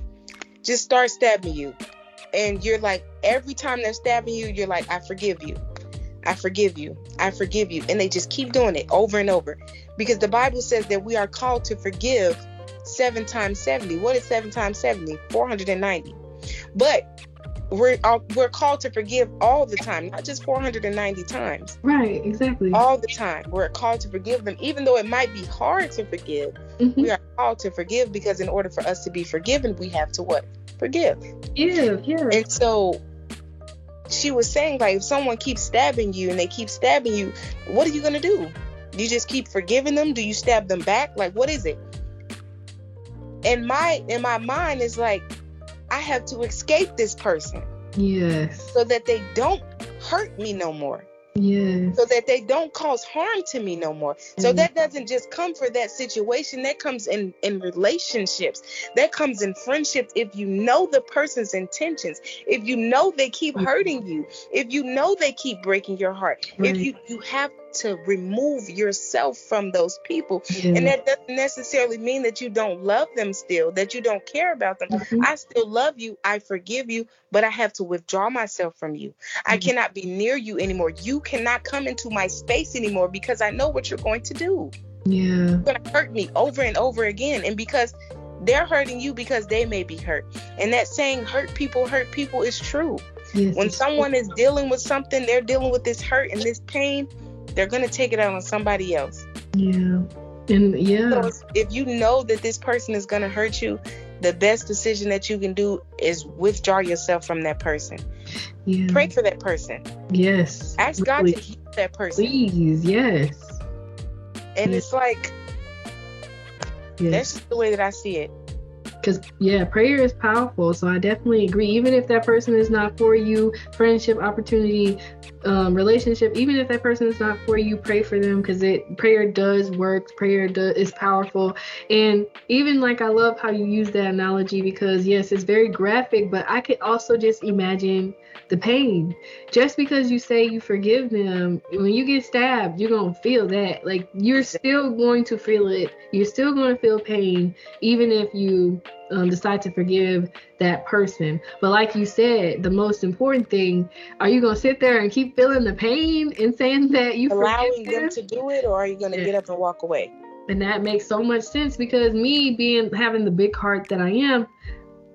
just start stabbing you. And you're like, every time they're stabbing you, you're like, I forgive you. I forgive you. I forgive you. And they just keep doing it over and over. Because the Bible says that we are called to forgive seven times 70. What is seven times 70? 490. But we're uh, we're called to forgive all the time, not just 490 times. Right, exactly. All the time. We're called to forgive them, even though it might be hard to forgive. Mm-hmm. We are called to forgive because in order for us to be forgiven, we have to what? Forgive. Yeah, yeah. And so she was saying, like, if someone keeps stabbing you and they keep stabbing you, what are you gonna do? Do you just keep forgiving them? Do you stab them back? Like, what is it? And my in my mind is like I have to escape this person. Yes. So that they don't hurt me no more. Yes. So that they don't cause harm to me no more. So mm. that doesn't just come for that situation. That comes in in relationships. That comes in friendships. If you know the person's intentions, if you know they keep hurting you, if you know they keep breaking your heart, right. if you you have to remove yourself from those people. Yeah. And that doesn't necessarily mean that you don't love them still, that you don't care about them. Mm-hmm. I still love you. I forgive you, but I have to withdraw myself from you. Mm-hmm. I cannot be near you anymore. You cannot come into my space anymore because I know what you're going to do. Yeah. You're going to hurt me over and over again. And because they're hurting you because they may be hurt. And that saying hurt people hurt people is true. Yes, when someone is dealing with something, they're dealing with this hurt and this pain, they're going to take it out on somebody else. Yeah. And yeah. So if you know that this person is going to hurt you, the best decision that you can do is withdraw yourself from that person. Yeah. Pray for that person. Yes. Ask really. God to heal that person. Please, yes. And yes. it's like, yes. that's just the way that I see it because yeah prayer is powerful so i definitely agree. Even if that person is not for you friendship opportunity um, relationship even if that person is not for you pray for them because it prayer does work prayer does is powerful. And even like i love how you use that analogy because yes it's very graphic but i could also just imagine the pain. Just because you say you forgive them, when you get stabbed, you're going to feel that. Like, you're still going to feel it. You're still going to feel pain, even if you um, decide to forgive that person. But, like you said, the most important thing are you going to sit there and keep feeling the pain and saying that you allowing them? them to do it, or are you going to yeah. get up and walk away? And that makes so much sense because me being having the big heart that I am,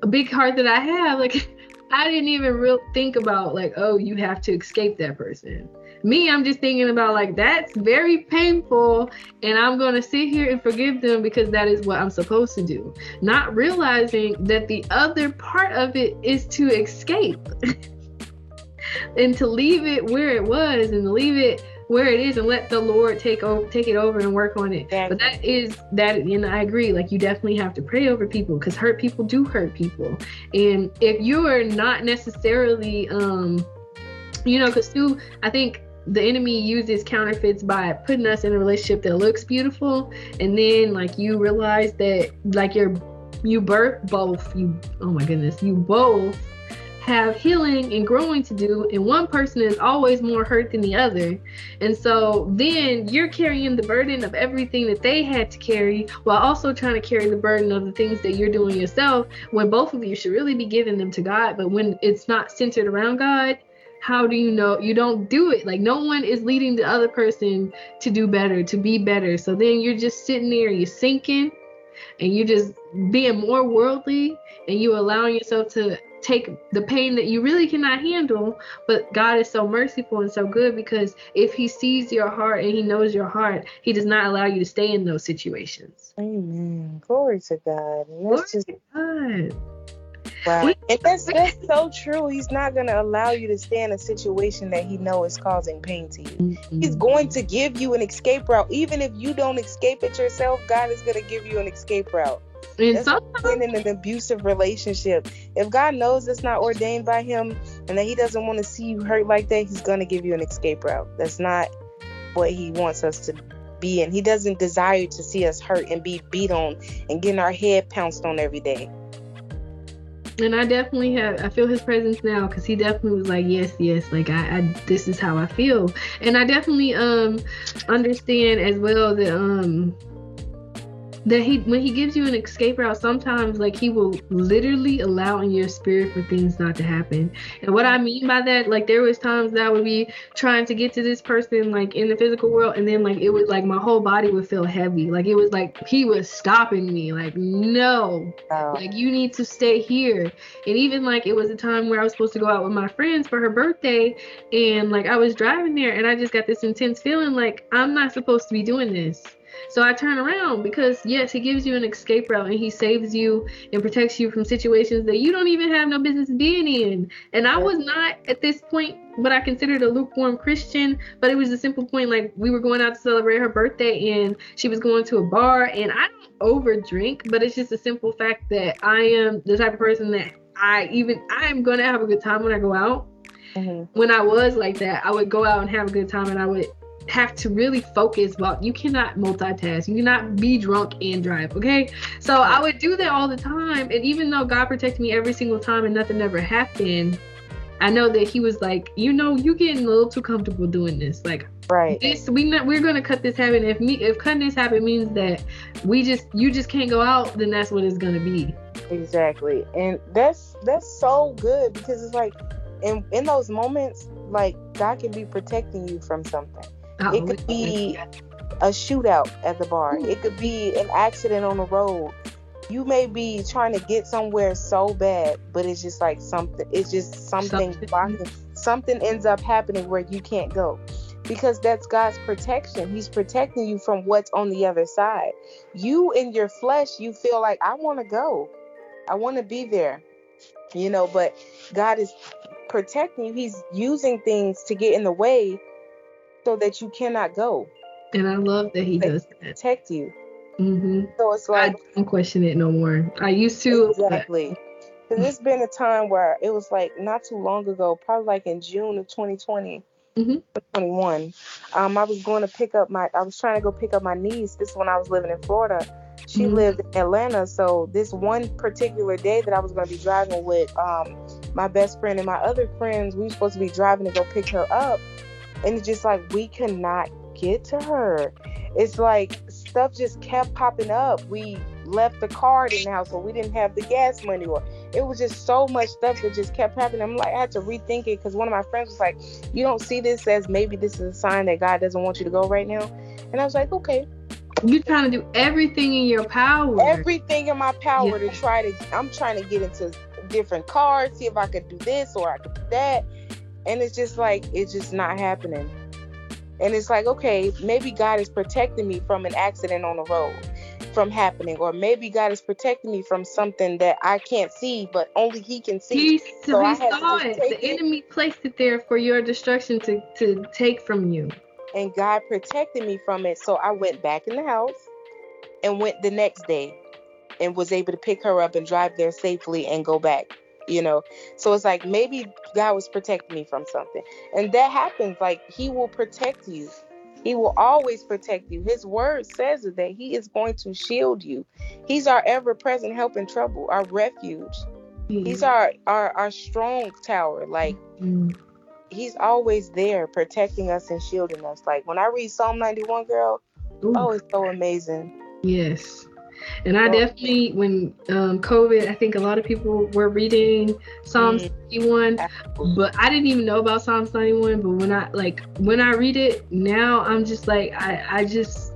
a big heart that I have, like *laughs* I didn't even real think about like, oh, you have to escape that person. Me, I'm just thinking about like that's very painful, and I'm gonna sit here and forgive them because that is what I'm supposed to do. Not realizing that the other part of it is to escape. *laughs* and to leave it where it was and leave it where it is and let the Lord take over take it over and work on it. Exactly. But that is that and I agree. Like you definitely have to pray over people because hurt people do hurt people. And if you are not necessarily um you know, because too, I think the enemy uses counterfeits by putting us in a relationship that looks beautiful and then like you realize that like you're you birth both you oh my goodness you both have healing and growing to do and one person is always more hurt than the other. And so then you're carrying the burden of everything that they had to carry while also trying to carry the burden of the things that you're doing yourself when both of you should really be giving them to god. But when it's not centered around god how do you know? You don't do it. Like no one is leading the other person to do better to be better. So then you're just sitting there you're sinking and you're just being more worldly and you allowing yourself to take the pain that you really cannot handle but god is so merciful and so good because if he sees your heart and he knows your heart he does not allow you to stay in those situations amen glory to god glory just... god Wow. And that's that's so true. He's not gonna allow you to stay in a situation that he knows is causing pain to you. Mm-hmm. He's going to give you an escape route. Even if you don't escape it yourself, God is gonna give you an escape route. And that's sometimes in an abusive relationship. If God knows it's not ordained by him and that he doesn't want to see you hurt like that, he's gonna give you an escape route. That's not what he wants us to be in. He doesn't desire to see us hurt and be beat on and getting our head pounced on every day and I definitely have I feel his presence now because he definitely was like yes yes like I, I this is how I feel and I definitely um understand as well that um that he when he gives you an escape route sometimes like he will literally allow in your spirit for things not to happen. And what i mean by that like there was times that i would be trying to get to this person like in the physical world and then like it was like my whole body would feel heavy. Like it was like he was stopping me. Like no. Oh. like you need to stay here. And even like it was a time where i was supposed to go out with my friends for her birthday and like i was driving there and i just got this intense feeling like i'm not supposed to be doing this so I turn around because yes, he gives you an escape route and he saves you and protects you from situations that you don't even have no business being in. And I was not at this point what I considered a lukewarm Christian, but it was a simple point like we were going out to celebrate her birthday and she was going to a bar and I don't over drink, but it's just a simple fact that I am the type of person that I even I am gonna have a good time when I go out. Mm-hmm. When I was like that, I would go out and have a good time and I would have to really focus But you cannot multitask. You cannot be drunk and drive okay? So i would do that all the time and even though god protected me every single time and nothing ever happened i know that he was like you know you getting a little too comfortable doing this. Like right. this we not we're gonna cut this habit. If me if cutting this habit means that we just you just can't go out then that's what it's gonna be. Exactly. And that's that's so good because it's like in in those moments like god can be protecting you from something it oh, could be a shootout at the bar. Hmm. It could be an accident on the road. You may be trying to get somewhere so bad, but it's just like something. It's just something. Something, something ends up happening where you can't go, because that's God's protection. He's protecting you from what's on the other side. You in your flesh, you feel like I want to go, I want to be there, you know. But God is protecting you. He's using things to get in the way so that you cannot go. And I love that he does that. Protect you. Mm-hmm. So it's like I don't question it no more. I used to exactly. Because there's been a time where it was like not too long ago, probably like in June of 2020, mm-hmm. 21. Um, I was going to pick up my. I was trying to go pick up my niece. This is when I was living in Florida. She mm-hmm. lived in Atlanta, so this one particular day that I was going to be driving with um, my best friend and my other friends, we were supposed to be driving to go pick her up and it's just like we cannot get to her. It's like stuff just kept popping up. We left the card in the house, so we didn't have the gas money, or it was just so much stuff that just kept happening. I'm like, I had to rethink it because one of my friends was like, "You don't see this as maybe this is a sign that God doesn't want you to go right now," and I was like, "Okay." You're trying to do everything in your power. Everything in my power yeah. to try to. I'm trying to get into different cars, see if I could do this or I could do that and it's just like it's just not happening and it's like okay maybe god is protecting me from an accident on the road from happening, or maybe God is protecting me from something that I can't see, but only He can see. He, so he saw it. The it. enemy placed it there for your destruction to to take from you. And God protected me from it, so I went back in the house and went the next day, and was able to pick her up and drive there safely and go back. You know, so it's like maybe God was protecting me from something, and that happens. Like He will protect you he will always protect you. His word says that He is going to shield you. He's our ever present help in trouble, our refuge. Mm-hmm. He's our, our our strong tower. Like mm-hmm. He's always there protecting us and shielding us. Like when I read Psalm 91, girl, Ooh. oh, it's so amazing. Yes. And I definitely, when um, COVID, I think a lot of people were reading Psalms mm-hmm. 91, but I didn't even know about Psalms 91. But when I like when I read it now, I'm just like I I just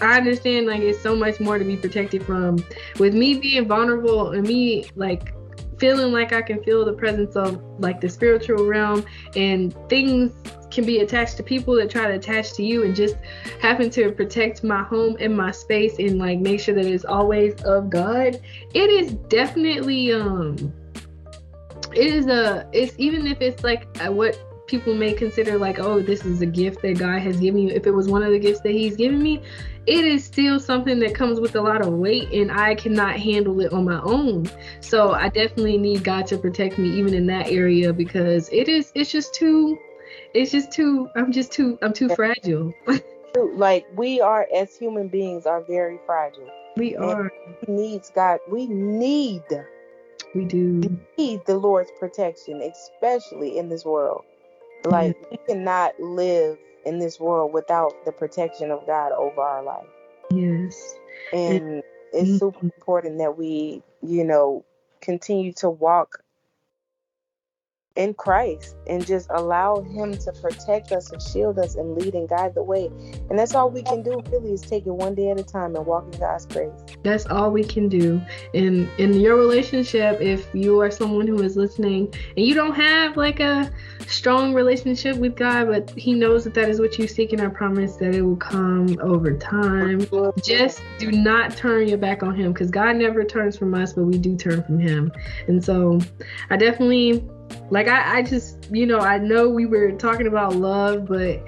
I understand like it's so much more to be protected from. With me being vulnerable and me like feeling like I can feel the presence of like the spiritual realm and things can be attached to people that try to attach to you and just having to protect my home and my space and like make sure that it's always of God. It is definitely um it is a it's even if it's like what people may consider like oh this is a gift that God has given you. If it was one of the gifts that he's given me it is still something that comes with a lot of weight and I cannot handle it on my own. So I definitely need God to protect me even in that area because it is it's just too it's just too i'm just too i'm too fragile. Like we are as human beings are very fragile. We are. We needs god we need we do. We need the lord's protection especially in this world like we *laughs* cannot live in this world without the protection of god over our life. Yes. And, it's super important that we you know continue to walk in Christ and just allow Him to protect us and shield us and lead and guide the way. And that's all we can do really is take it one day at a time and walk in God's grace. That's all we can do. And in your relationship, if you are someone who is listening and you don't have like a strong relationship with God, but He knows that that is what you seek, and I promise that it will come over time. Just do not turn your back on Him because God never turns from us, but we do turn from Him. And so I definitely like I, I just you know i know we were talking about love but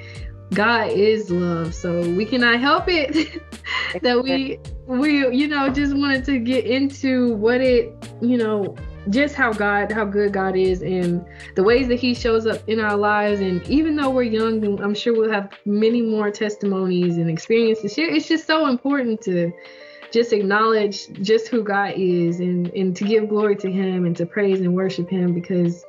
god is love so we cannot help it *laughs* that we we you know just wanted to get into what it you know just how god how good god is and the ways that he shows up in our lives. And even though we're young i'm sure we'll have many more testimonies and experiences it's just so important to just acknowledge just who God is and, and to give glory to him and to praise and worship him because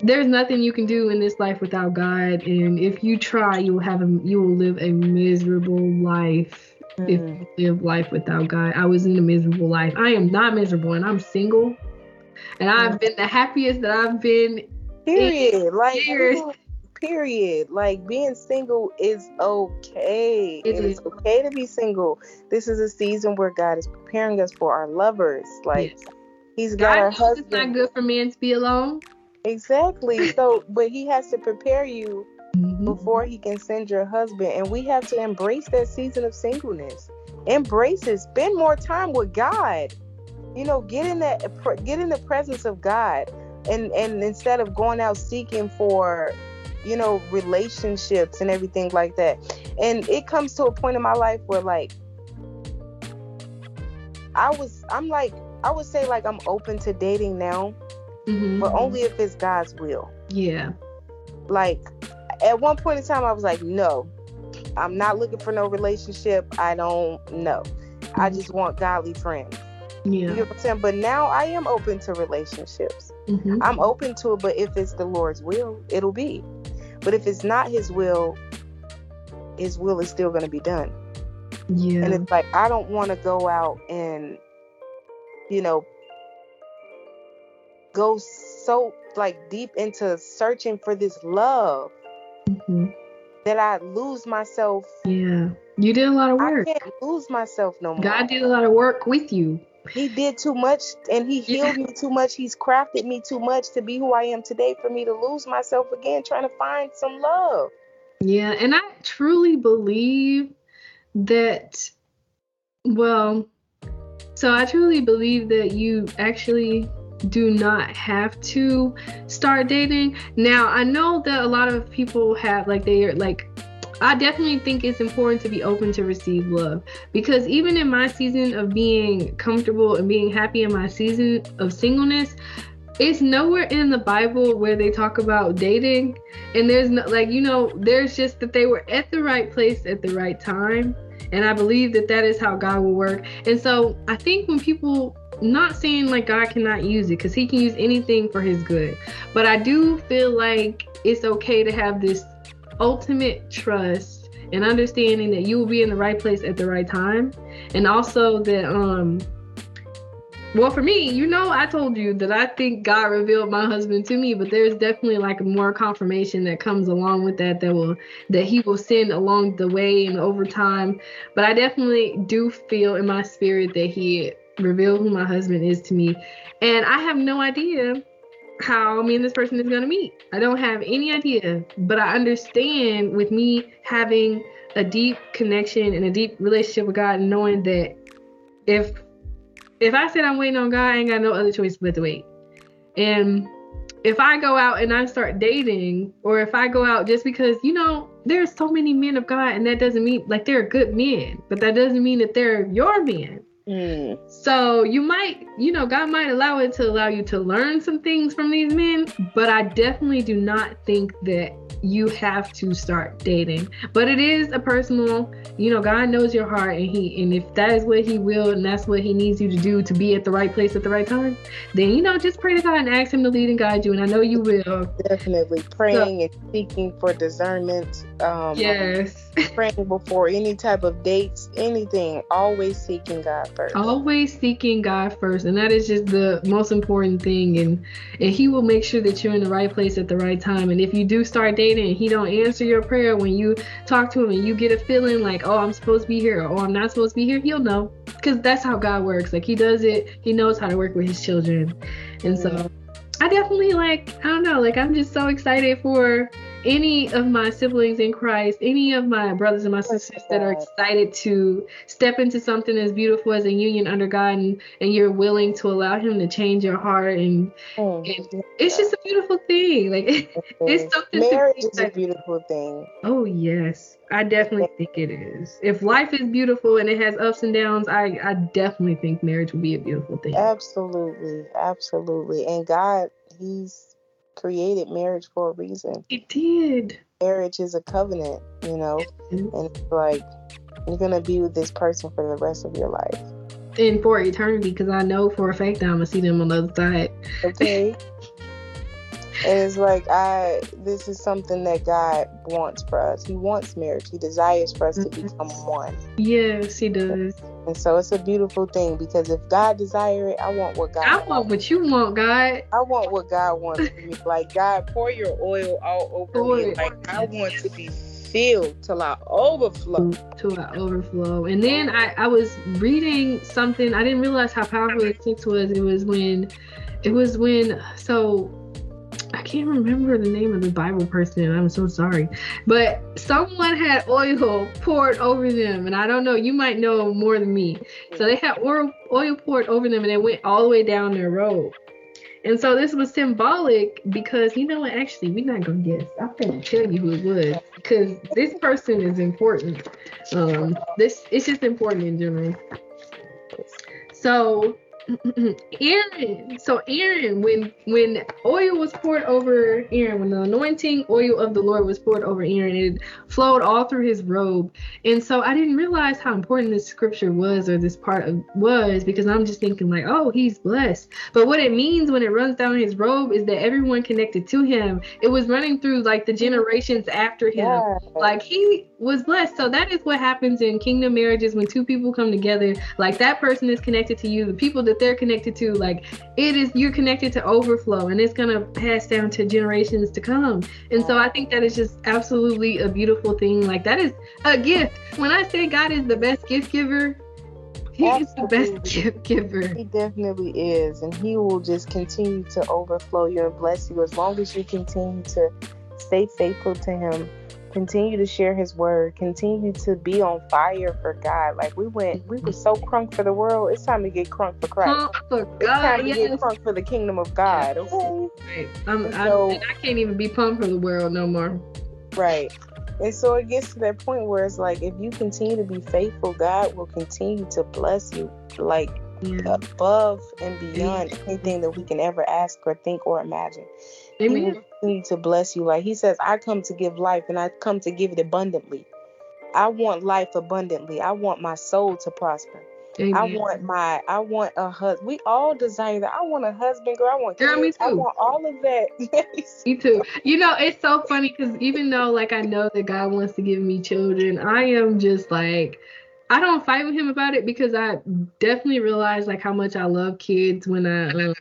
there's nothing you can do in this life without God. And if you try, you will have a you will live a miserable life mm. if you live life without God. I was in a miserable life. I am not miserable and I'm single. And I've mm. been the happiest that I've been Period. Like years period. Like being single is okay. It, is okay to be single. This is a season where God is preparing us for our lovers. Like yes. He's got God our husband. It's not good for men to be alone. Exactly. *laughs* so, but He has to prepare you mm-hmm. before He can send your husband, and we have to embrace that season of singleness. Embrace it. Spend more time with God. You know, get in that, get in the presence of God and and instead of going out seeking for you know, relationships and everything like that. And it comes to a point in my life where like I was I'm like I would say like I'm open to dating now, mm-hmm. but only if it's God's will. Yeah. Like at one point in time I was like, no, I'm not looking for no relationship. I don't know. Mm-hmm. I just want godly friends. Yeah. You know what I'm saying? But now I am open to relationships. Mm-hmm. I'm open to it, but if it's the Lord's will, it'll be. But if it's not his will, his will is still going to be done. Yeah. And it's like, I don't want to go out and, you know, go so like deep into searching for this love mm-hmm. that I lose myself. Yeah. You did a lot of work. I can't lose myself no more. God did a lot of work with you. He did too much and he healed me too much. He's crafted me too much to be who I am today for me to lose myself again trying to find some love. Yeah, and I truly believe that Well, so I truly believe that you actually do not have to start dating. Now, I know that a lot of people have like they are like I definitely think it's important to be open to receive love because even in my season of being comfortable and being happy in my season of singleness, it's nowhere in the Bible where they talk about dating. And there's no, like, you know, there's just that they were at the right place at the right time. And I believe that that is how God will work. And so I think when people, not saying like God cannot use it because he can use anything for his good, but I do feel like it's okay to have this ultimate trust and understanding that you will be in the right place at the right time. And also that um well for me you know i told you that i think god revealed my husband to me but there's definitely like more confirmation that comes along with that that will that he will send along the way and over time. But i definitely do feel in my spirit that he revealed who my husband is to me. And i have no idea how me and this person is going to meet. I don't have any idea, but I understand with me having a deep connection and a deep relationship with God, knowing that if if I said I'm waiting on God, I ain't got no other choice but to wait. And if I go out and I start dating, or if I go out just because, you know, there's so many men of God, and that doesn't mean like they're good men, but that doesn't mean that they're your men. Mm. So you might, you know, God might allow it to allow you to learn some things from these men, but I definitely do not think that you have to start dating. But it is a personal, you know, God knows your heart and he and if that is what he will and that's what he needs you to do to be at the right place at the right time, then you know, just pray to God and ask him to lead and guide you and I know you will. Definitely praying so, and seeking for discernment. Um yes. Praying before any type of dates, anything, always seeking God first. Always seeking God first. And that is just the most important thing and and he will make sure that you're in the right place at the right time. And if you do start dating and he don't answer your prayer when you talk to him and you get a feeling like oh i'm supposed to be here or oh i'm not supposed to be here he'll know because that's how god works like he does it he knows how to work with his children and so mm-hmm. i definitely like i don't know like i'm just so excited for any of my siblings in Christ, any of my brothers and my sisters that are excited to step into something as beautiful as a union under God and, and you're willing to allow him to change your heart and, mm, and it's just a beautiful thing. Like *laughs* it's something marriage is a beautiful thing. Oh yes. I definitely think it is. If life is beautiful and it has ups and downs, I, I definitely think marriage would be a beautiful thing. Absolutely. Absolutely. And God, He's created marriage for a reason. It did. Marriage is a covenant, you know, mm-hmm. and it's like you're gonna be with this person for the rest of your life. And for eternity, because I know for a fact that I'm gonna see them on the other side. Okay. *laughs* and it's like I this is something that God wants for us. He wants marriage. He desires for us mm-hmm. to become one. Yes, he does. And so it's a beautiful thing because if God desire it, I want what God I want what you want, God. I want what God wants for me. Like God, pour your oil all over me. Like I want to be filled till I overflow. Till I overflow. And then I, I was reading something. I didn't realize how powerful the text was. It was when it was when so I can't remember the name of the Bible person. and I'm so sorry. But someone had oil poured over them. And I don't know, you might know more than me. So they had oil, poured over them and it went all the way down their robe. And so this was symbolic because you know what? Actually, we're not gonna guess. I'm gonna tell you who it was because this person is important. Um, this it's just important in general. So Aaron. So Aaron, when when oil was poured over Aaron, when the anointing oil of the Lord was poured over Aaron, it flowed all through his robe. And so I didn't realize how important this scripture was or this part of was because I'm just thinking like, oh, he's blessed. But what it means when it runs down his robe is that everyone connected to him, it was running through like the generations after him. Yeah. Like he was blessed. So that is what happens in kingdom marriages when two people come together. Like that person is connected to you. The people that they're connected to, like it is you're connected to overflow and it's gonna pass down to generations to come. And so I think that is just absolutely a beautiful thing. Like that is a gift. When I say God is the best gift giver, he Absolutely. is the best gift giver. He definitely is. And he will just continue to overflow you and bless you as long as you continue to stay faithful to him continue to share his word, continue to be on fire for God. Like we went, we were so crunk for the world. It's time to get crunk for Christ. Crunk for God. It's time to yes. get crunk for the kingdom of God. Okay. Right. I'm, And I'm, so- I can't even be pumped for the world no more. Right. And so it gets to that point where it's like if you continue to be faithful, God will continue to bless you like Yeah. above and beyond anything that we can ever ask or think or imagine. He Amen. continue to bless you. Like he says, I come to give life and I come to give it abundantly. I want life abundantly. I want my soul to prosper. I want my I want a husband. We all desire that. I want a husband, girl. I want Girl, me kids. I want all of that. *laughs* Me too. You know, it's so funny because even though, like, I know that God wants to give me children, I am just like, I don't fight with Him about it because I definitely realize like how much I love kids when I. Um,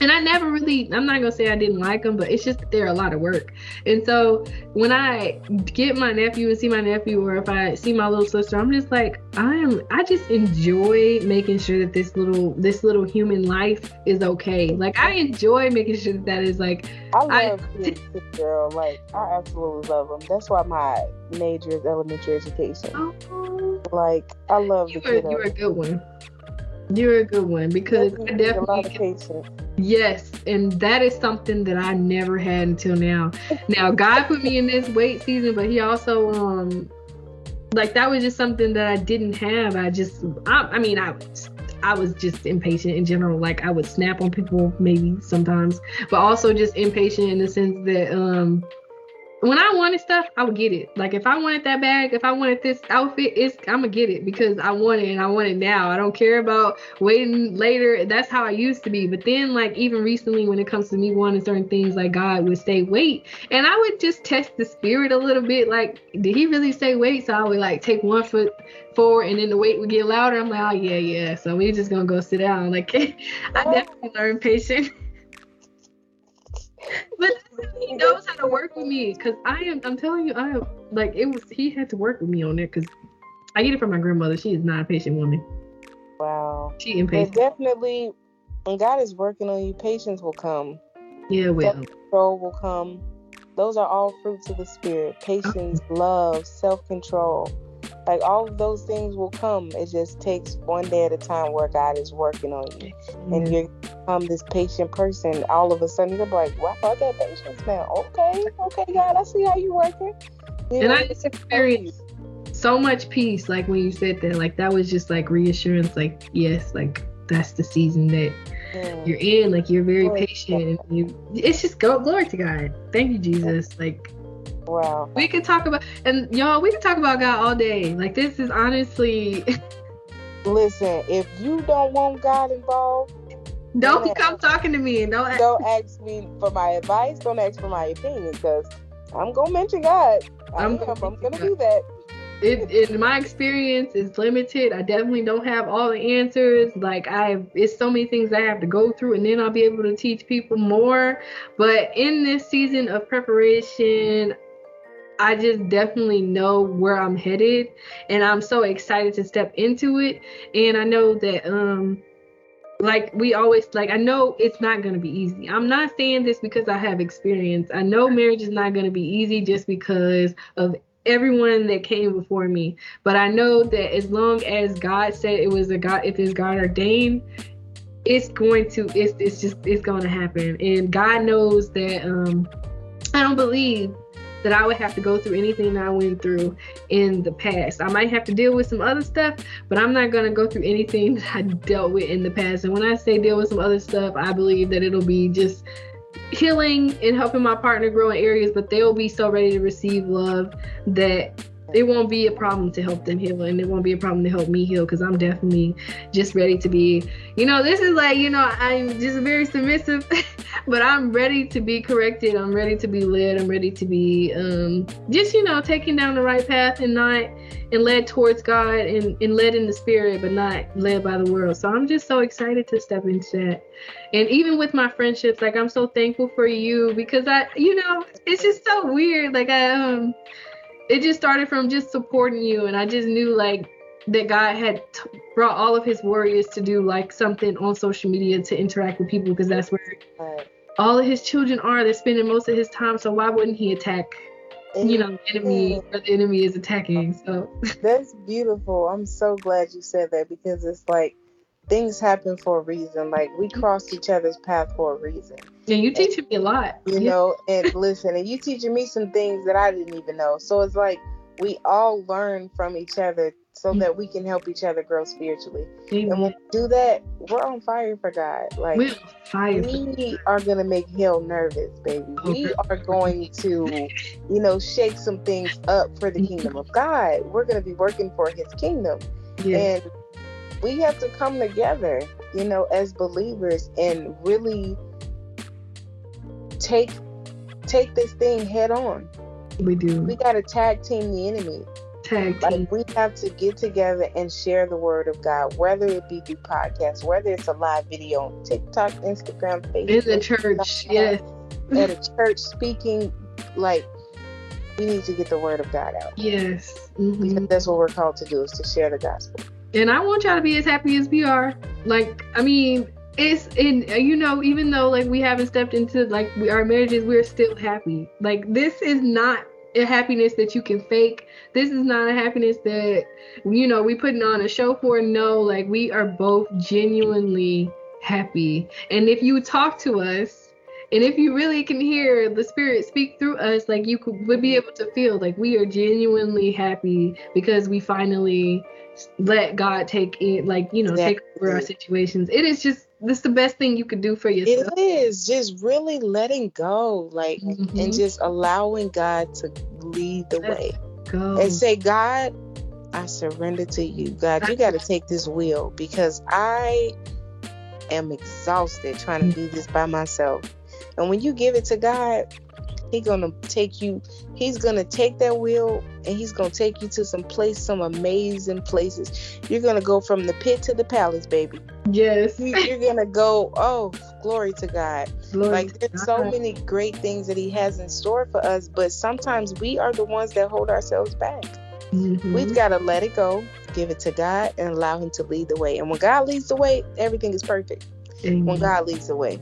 and I never really, I'm not gonna say I didn't like them, but it's just that they're a lot of work. And so when I get my nephew and see my nephew, or if I see my little sister, I'm just like, I am, I just enjoy making sure that this little, this little human life is okay. Like I enjoy making sure that that is like I I- love kids, too, girl. Like I absolutely love them. That's why my major is elementary education. Oh, Like I love you the are, you're a good one. You're a good one because I a lot of definitely yes, and that is something that I never had until now. Now God put me in this wait season, but He also um like that was just something that I didn't have. I just I, I mean I was I was just impatient in general. Like I would snap on people maybe sometimes, but also just impatient in the sense that um when I wanted stuff, I would get it. Like if I wanted that bag, if I wanted this outfit, it's I'm gonna get it because I want it and I want it now. I don't care about waiting later. That's how I used to be. But then like even recently when it comes to me wanting certain things, like God would say wait. And I would just test the spirit a little bit. Like, did he really say wait? So I would like take one foot forward and then the wait would get louder. I'm like, oh yeah, yeah. So we just gonna go sit down. Like *laughs* I definitely learned patience. *laughs* but he knows how to work with me because I am. I'm telling you, I am like it was. He had to work with me on it because I get it from my grandmother. She is not a patient woman. Wow. She But impatient. definitely, when God is working on you, patience will come. Yeah, well, Control will come. Those are all fruits of the spirit. Patience, uh-huh. love, self-control. Like all of those things will come. It just takes one day at a time where God is working on you. and you become this patient person, all of a sudden you're like, wow, I got patience now. Okay, okay, God, I see how you're working. You and know, I just experienced so much peace. Like when you said that, like that was just like reassurance. Like yes, like that's the season that you're in. Like you're very Glory patient. And you, it's just go glory to God. Thank you, Jesus. Like wow. we could talk about and y'all, we could talk about God all day. Like this is honestly. *laughs* Listen, if you don't want God involved, Don't come talking to me and don't ask don't ask me for my advice. Don't ask for my opinion because I'm gonna mention God. I I'm gonna I'm gonna do that. it, in my experience is limited. I definitely don't have all the answers. Like I it's so many things I have to go through and then I'll be able to teach people more. But in this season of preparation, I just definitely know where I'm headed and I'm so excited to step into it. And I know that um like we always like I know it's not going to be easy. I'm not saying this because I have experience. I know marriage is not going to be easy just because of everyone that came before me. But I know that as long as God said it was a God if it's God ordained, it's going to it's it's just it's going to happen. And God knows that um I don't believe that I would have to go through anything I went through in the past. I might have to deal with some other stuff, but I'm not going to go through anything *laughs* that I dealt with in the past. And when I say deal with some other stuff, I believe that it'll be just healing and helping my partner grow in areas, but they'll be so ready to receive love that it won't be a problem to help them heal and it won't be a problem to help me heal because I'm definitely just ready to be, you know, this is like, you know, I'm just very submissive, *laughs* but I'm ready to be corrected. I'm ready to be led. I'm ready to be um, just, you know, taken down the right path and not and led towards God and, and led in the spirit, but not led by the world. So I'm just so excited to step into that. And even with my friendships, like I'm so thankful for you because I, you know, it's just so weird. Like I, um, it just started from just supporting you, and I just knew like that God had t- brought all of His warriors to do like something on social media to interact with people because that's where all of His children are. They're spending most of His time. So why wouldn't He attack you know the enemy or the enemy is attacking. So *laughs* that's beautiful. I'm so glad you said that because it's like things happen for a reason. Like we mm-hmm. crossed each other's path for a reason. Yeah, you teaching me a lot. You yeah. know, and listen, and you teaching me some things that I didn't even know. So it's like we all learn from each other so that we can help each other grow spiritually. Amen. And when we do that, we're on fire for God. Like we're fire we are gonna make hell nervous, baby. Okay. We are going to, you know, shake some things up for the mm-hmm. kingdom of God. We're gonna be working for his kingdom. And we have to come together, you know, as believers and really take take this thing head on. We do. We got to tag team the enemy. Tag team. Like we have to get together and share the word of God, whether it be through podcasts, whether it's a live video on TikTok, Instagram, Facebook. In the church, yes. At a church speaking, like we need to get the word of God out. Yes. Mm-hmm. Because that's what we're called to do is to share the gospel. And I want y'all to be as happy as we are. Like, I mean, it's in you know even though like we haven't stepped into like we, our marriages we're still happy. Like this is not a happiness that you can fake. This is not a happiness that you know we putting on a show for. No like we are both genuinely happy. And if you talk to us and if you really can hear the spirit speak through us like you could would be able to feel like we are genuinely happy because we finally let god take it like you know exactly. take over our situations. It is just this the best thing you could do for yourself. It is just really letting go, like, mm-hmm. and just allowing God to lead the Let way. Go. And say, God, I surrender to you. God, you got to take this wheel because I am exhausted trying to do this by myself. And when you give it to God, He's gonna take you. He's gonna take that wheel and he's gonna take you to some place, some amazing places. You're gonna go from the pit to the palace, baby. Yes. You're gonna go. Oh, glory to God. Glory like there's so many great things that He has in store for us, but sometimes we are the ones that hold ourselves back. Mm-hmm. We've got to let it go, give it to God, and allow Him to lead the way. And when God leads the way, everything is perfect. Amen. When God leads the way.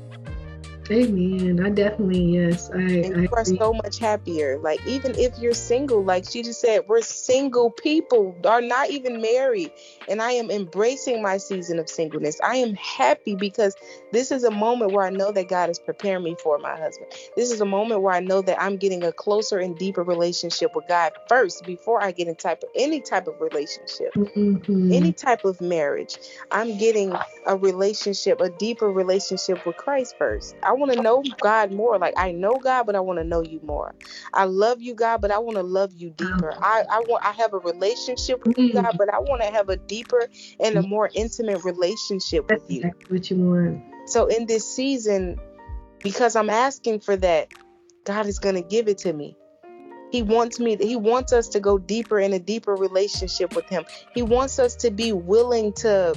Amen. I definitely yes. I, and you I are so much happier. Like even if you're single, like she just said, we're single people, are not even married. And I am embracing my season of singleness. I am happy because this is a moment where I know that God is preparing me for my husband. This is a moment where I know that I'm getting a closer and deeper relationship with God first before I get in type of any type of relationship, mm-hmm. any type of marriage. I'm getting a relationship, a deeper relationship with Christ first. I want to know God more. Like I know God, but I want to know you more. I love you, God, but I want to love you deeper. Mm. I, I want I have a relationship with you, God, mm. but I want to have a deeper and a mm. more intimate relationship with you. what you want. So in this season, because I'm asking for that, God is gonna give it to me. He wants me he wants us to go deeper in a deeper relationship with him. He wants us to be willing to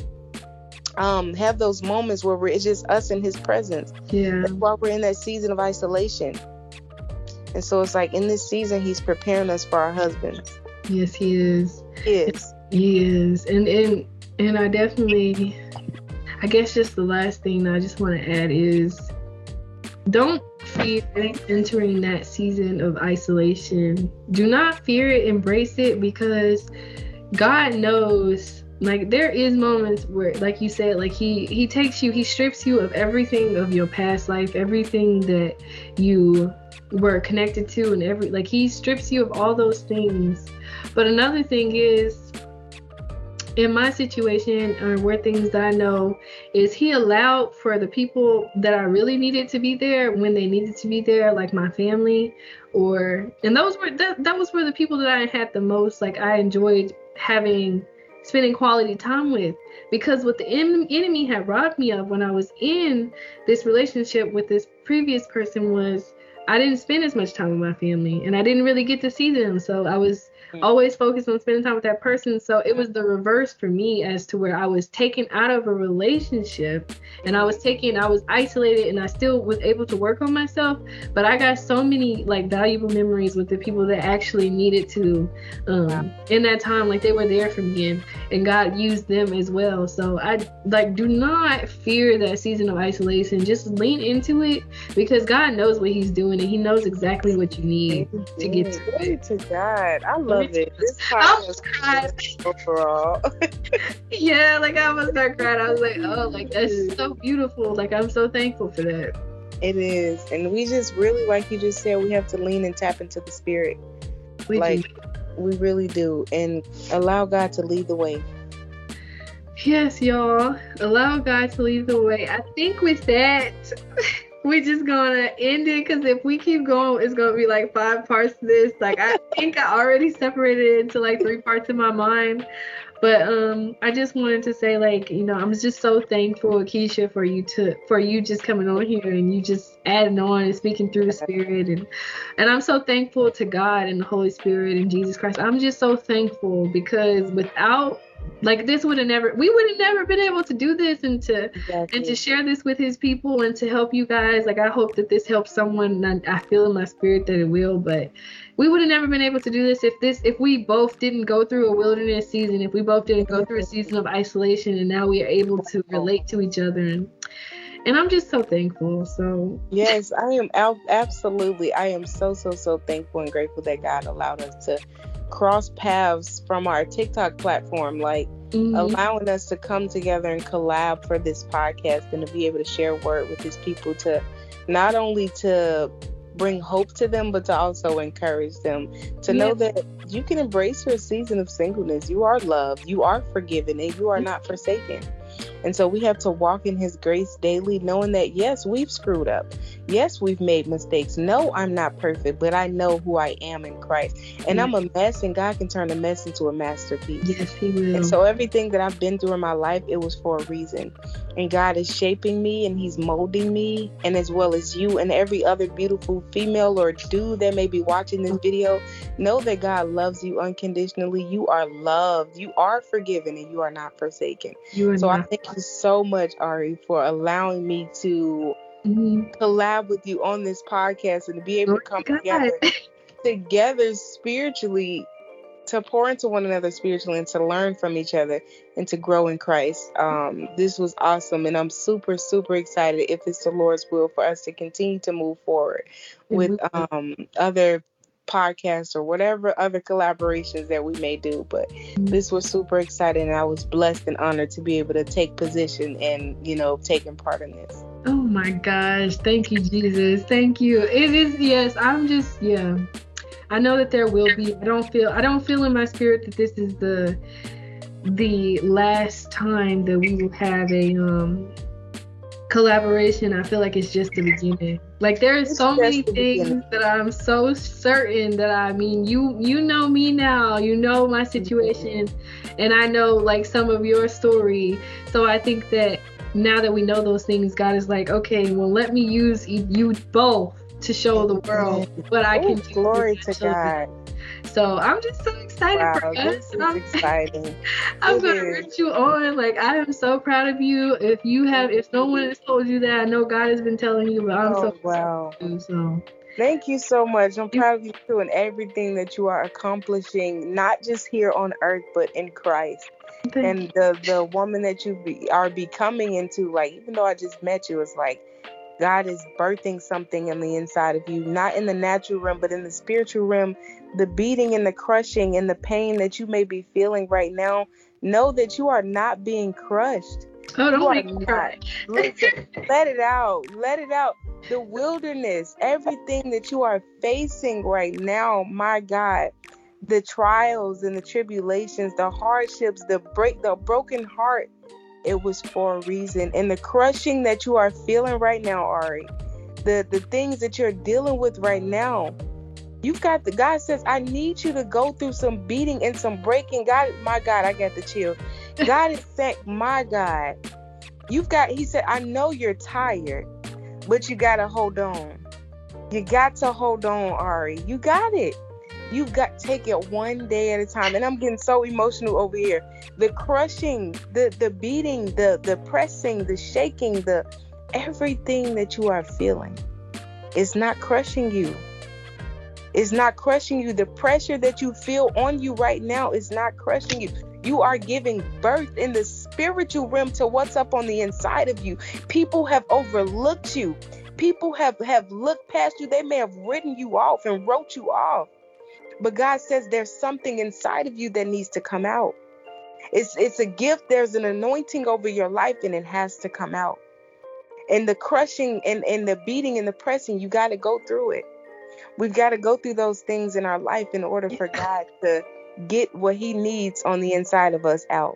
um, have those moments where it's just us in his presence. Yeah. That's why we're in that season of isolation. And so it's like in this season, he's preparing us for our husbands. Yes, he is. He is. He is. And and and I definitely I guess just the last thing I just want to add is don't fear entering that season of isolation. Do not fear it, embrace it because God knows like there is moments where like you said like he he takes you he strips you of everything of your past life everything that you were connected to and every like he strips you of all those things. But another thing is in my situation or where things that I know is he allowed for the people that I really needed to be there when they needed to be there, like my family, or and those were that, that was where the people that I had the most like I enjoyed having spending quality time with because what the en- enemy had robbed me of when I was in this relationship with this previous person was I didn't spend as much time with my family and I didn't really get to see them so I was. Always focused on spending time with that person. So it was the reverse for me as to where I was taken out of a relationship and I was taken, I was isolated and I still was able to work on myself. But I got so many like valuable memories with the people that actually needed to um, in that time, like they were there for me and, and God used them as well. So I like do not fear that season of isolation. Just lean into it because God knows what He's doing and He knows exactly what you need to get to it. to God. I love it. This podcast overall. *laughs* yeah, like I almost start crying. I was like, oh, like that's so beautiful. Like I'm so thankful for that. It is. And we just really, like you just said, we have to lean and tap into the spirit. We like do. we really do. And allow God to lead the way. Yes, y'all. Allow God to lead the way. I think with that *laughs* we're just gonna end it because if we keep going, it's gonna be like five parts to this. Like I think I already separated it into like three parts in my mind. But um I just wanted to say like, you know, I'm just so thankful, Keisha, for you to for you just coming on here and you just adding on and speaking through the spirit and and I'm so thankful to God and the Holy Spirit and Jesus Christ. I'm just so thankful because without like this would have never we would have never been able to do this and to exactly. and to share this with his people and to help you guys like i hope that this helps someone and i feel in my spirit that it will but we would have never been able to do this if this if we both didn't go through a wilderness season if we both didn't go through a season of isolation and now we are able to relate to each other and and I'm just so thankful. So yes, I am absolutely. I am so so so thankful and grateful that God allowed us to cross paths from our TikTok platform, like mm-hmm. allowing us to come together and collab for this podcast and to be able to share word with these people to not only to bring hope to them, but to also encourage them to know that you can embrace your season of singleness. You are loved, you are forgiven, and you are not forsaken. And so we have to walk in His grace daily, knowing that yes, we've screwed up. Yes, we've made mistakes. No, I'm not perfect, but I know who I am in Christ. And I'm a mess, and God can turn a mess into a masterpiece. Yes, He will. And so everything that I've been through in my life, it was for a reason. And God is shaping me and He's molding me, and as well as you and every other beautiful female or dude that may be watching this video, know that God loves you unconditionally. You are loved, you are forgiven, and you are not forsaken. You are so not. I thank you so much, Ari, for allowing me to mm-hmm. collab with you on this podcast and to be able to come oh together together spiritually to pour into one another spiritually and to learn from each other and to grow in Christ. Um, this was awesome, and I'm super, super excited if it's the Lord's will for us to continue to move forward with mm-hmm. um, other podcasts or whatever other collaborations that we may do. But this was super exciting. And I was blessed and honored to be able to take position and, you know, taking part in this. Oh my gosh. Thank you, Jesus. Thank you. It is, yes, I'm just, yeah. I know that there will be. I don't feel, I don't feel in my spirit that this is the, the last time that we will have a, um, collaboration, I feel like it's just the beginning. Like there is so many things that I'm so certain that I mean you you know me now, you know my situation and I know like some of your story. So I think that now that we know those things, God is like, okay, well let me use you both to show the world what I can do. Glory to God. So I'm just so excited wow, for us. I'm, exciting. *laughs* I'm it gonna root you on. Like I am so proud of you. If you have, if no one has told you that, I know God has been telling you, but I'm oh, so wow. You, so. Thank you so much. I'm proud of you too and everything that you are accomplishing, not just here on earth, but in Christ. Thank and you. the the woman that you be, are becoming into, like even though I just met you, it's like God is birthing something in the inside of you, not in the natural realm, but in the spiritual realm. The beating and the crushing and the pain that you may be feeling right now, know that you are not being crushed. Oh, don't make me cry. let it out. Let it out. The wilderness, everything that you are facing right now, my God, the trials and the tribulations, the hardships, the break, the broken heart it was for a reason. And the crushing that you are feeling right now, Ari, the the things that you're dealing with right now, you've got the God says, I need you to go through some beating and some breaking. God, my God, I got the chill. God is saying, my God, you've got, he said, I know you're tired, but you gotta hold on. You got to hold on, Ari. You got it. You've got to take it one day at a time. And I'm getting so emotional over here. The crushing, the the beating, the the pressing, the shaking, the everything that you are feeling is not crushing you. It's not crushing you. The pressure that you feel on you right now is not crushing you. You are giving birth in the spiritual realm to what's up on the inside of you. People have overlooked you. People have, have looked past you. They may have written you off and wrote you off. But God says there's something inside of you that needs to come out. It's it's a gift. There's an anointing over your life and it has to come out. And the crushing and, and the beating and the pressing, you got to go through it. We've got to go through those things in our life in order for God to get what he needs on the inside of us out.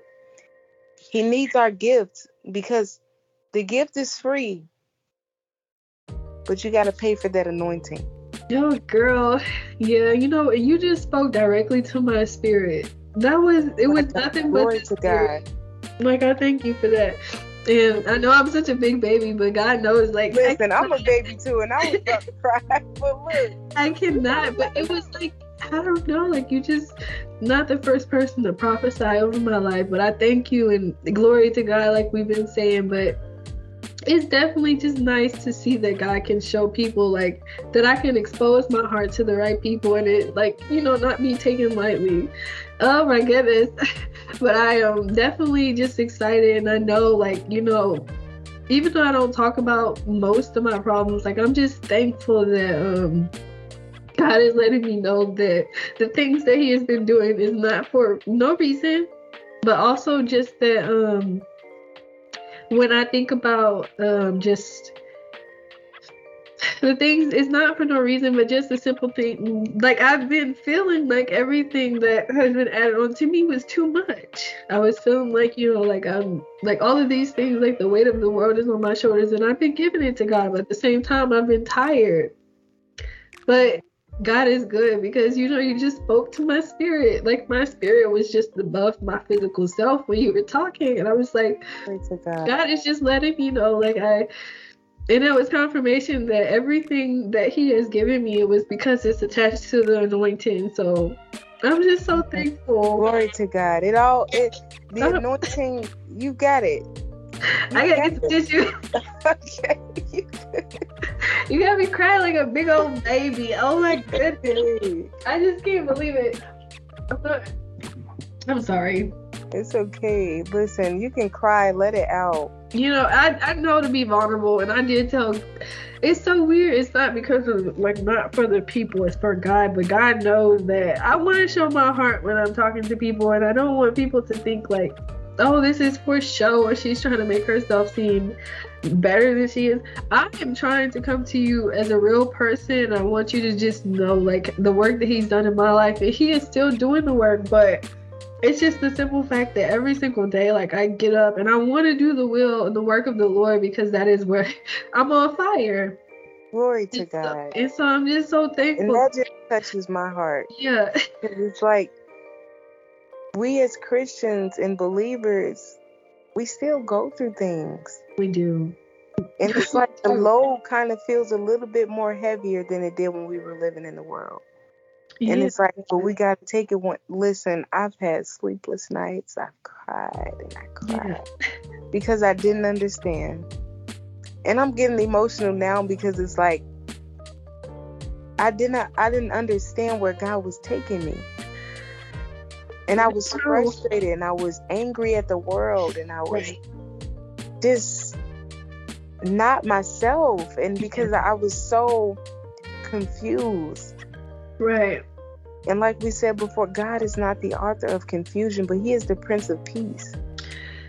He needs our gift because the gift is free. But you got to pay for that anointing. Yo, girl. Yeah, you know, you just spoke directly to my spirit. That was it was nothing Glory but to God. Like I thank you for that. And I know I'm such a big baby, but God knows, like, listen, I'm a baby too, and I was about to cry. *laughs* But look, I cannot. But it was like, I don't know, like you just not the first person to prophesy over my life, but I thank you and glory to God, like we've been saying. But it's definitely just nice to see that God can show people like that I can expose my heart to the right people and it like you know not be taken lightly. Oh my goodness. *laughs* but I am definitely just excited and I know like you know even though I don't talk about most of my problems like I'm just thankful that um God is letting me know that the things that he has been doing is not for no reason but also just that um when I think about um, just the things, it's not for no reason, but just a simple thing. Like I've been feeling like everything that has been added on to me was too much. I was feeling like you know, like I'm like all of these things, like the weight of the world is on my shoulders, and I've been giving it to God. But at the same time, I've been tired. But God is good because you know you just spoke to my spirit. Like my spirit was just above my physical self when you were talking, and I was like, God. God is just letting me know, like I. And it was confirmation that everything that He has given me it was because it's attached to the anointing. So I'm just so thankful. Glory to God. It all it the anointing. You got it. You I gotta get some tissue. *laughs* okay. You got me crying like a big old baby. Oh my goodness. I just can't believe it. I'm sorry. It's okay. Listen, you can cry, let it out. You know, I, I know to be vulnerable, and I did tell. It's so weird. It's not because of like not for the people. It's for God. But God knows that I want to show my heart when I'm talking to people, and I don't want people to think like, oh, this is for show, or she's trying to make herself seem better than she is. I am trying to come to you as a real person. I want you to just know like the work that he's done in my life and he is still doing the work, but it's just the simple fact that every single day like I get up and I want to do the will and the work of the Lord because that is where *laughs* I'm on fire. Glory to God. So, and so I'm just so thankful. And that just touches my heart. Yeah. *laughs* It's like we as Christians and believers we still go through things. We do. And it's like the *laughs* load kind of feels a little bit more heavier than it did when we were living in the world. Yeah. And it's like, but we got to take it one. Listen, I've had sleepless nights. I've cried and I cried yeah. because I didn't understand. And I'm getting emotional now because it's like I didn't I didn't understand where God was taking me and I was frustrated and I was angry at the world and I was just not myself and because I was so confused. Right. And like we said before, God is not the author of confusion, but He is the Prince of Peace.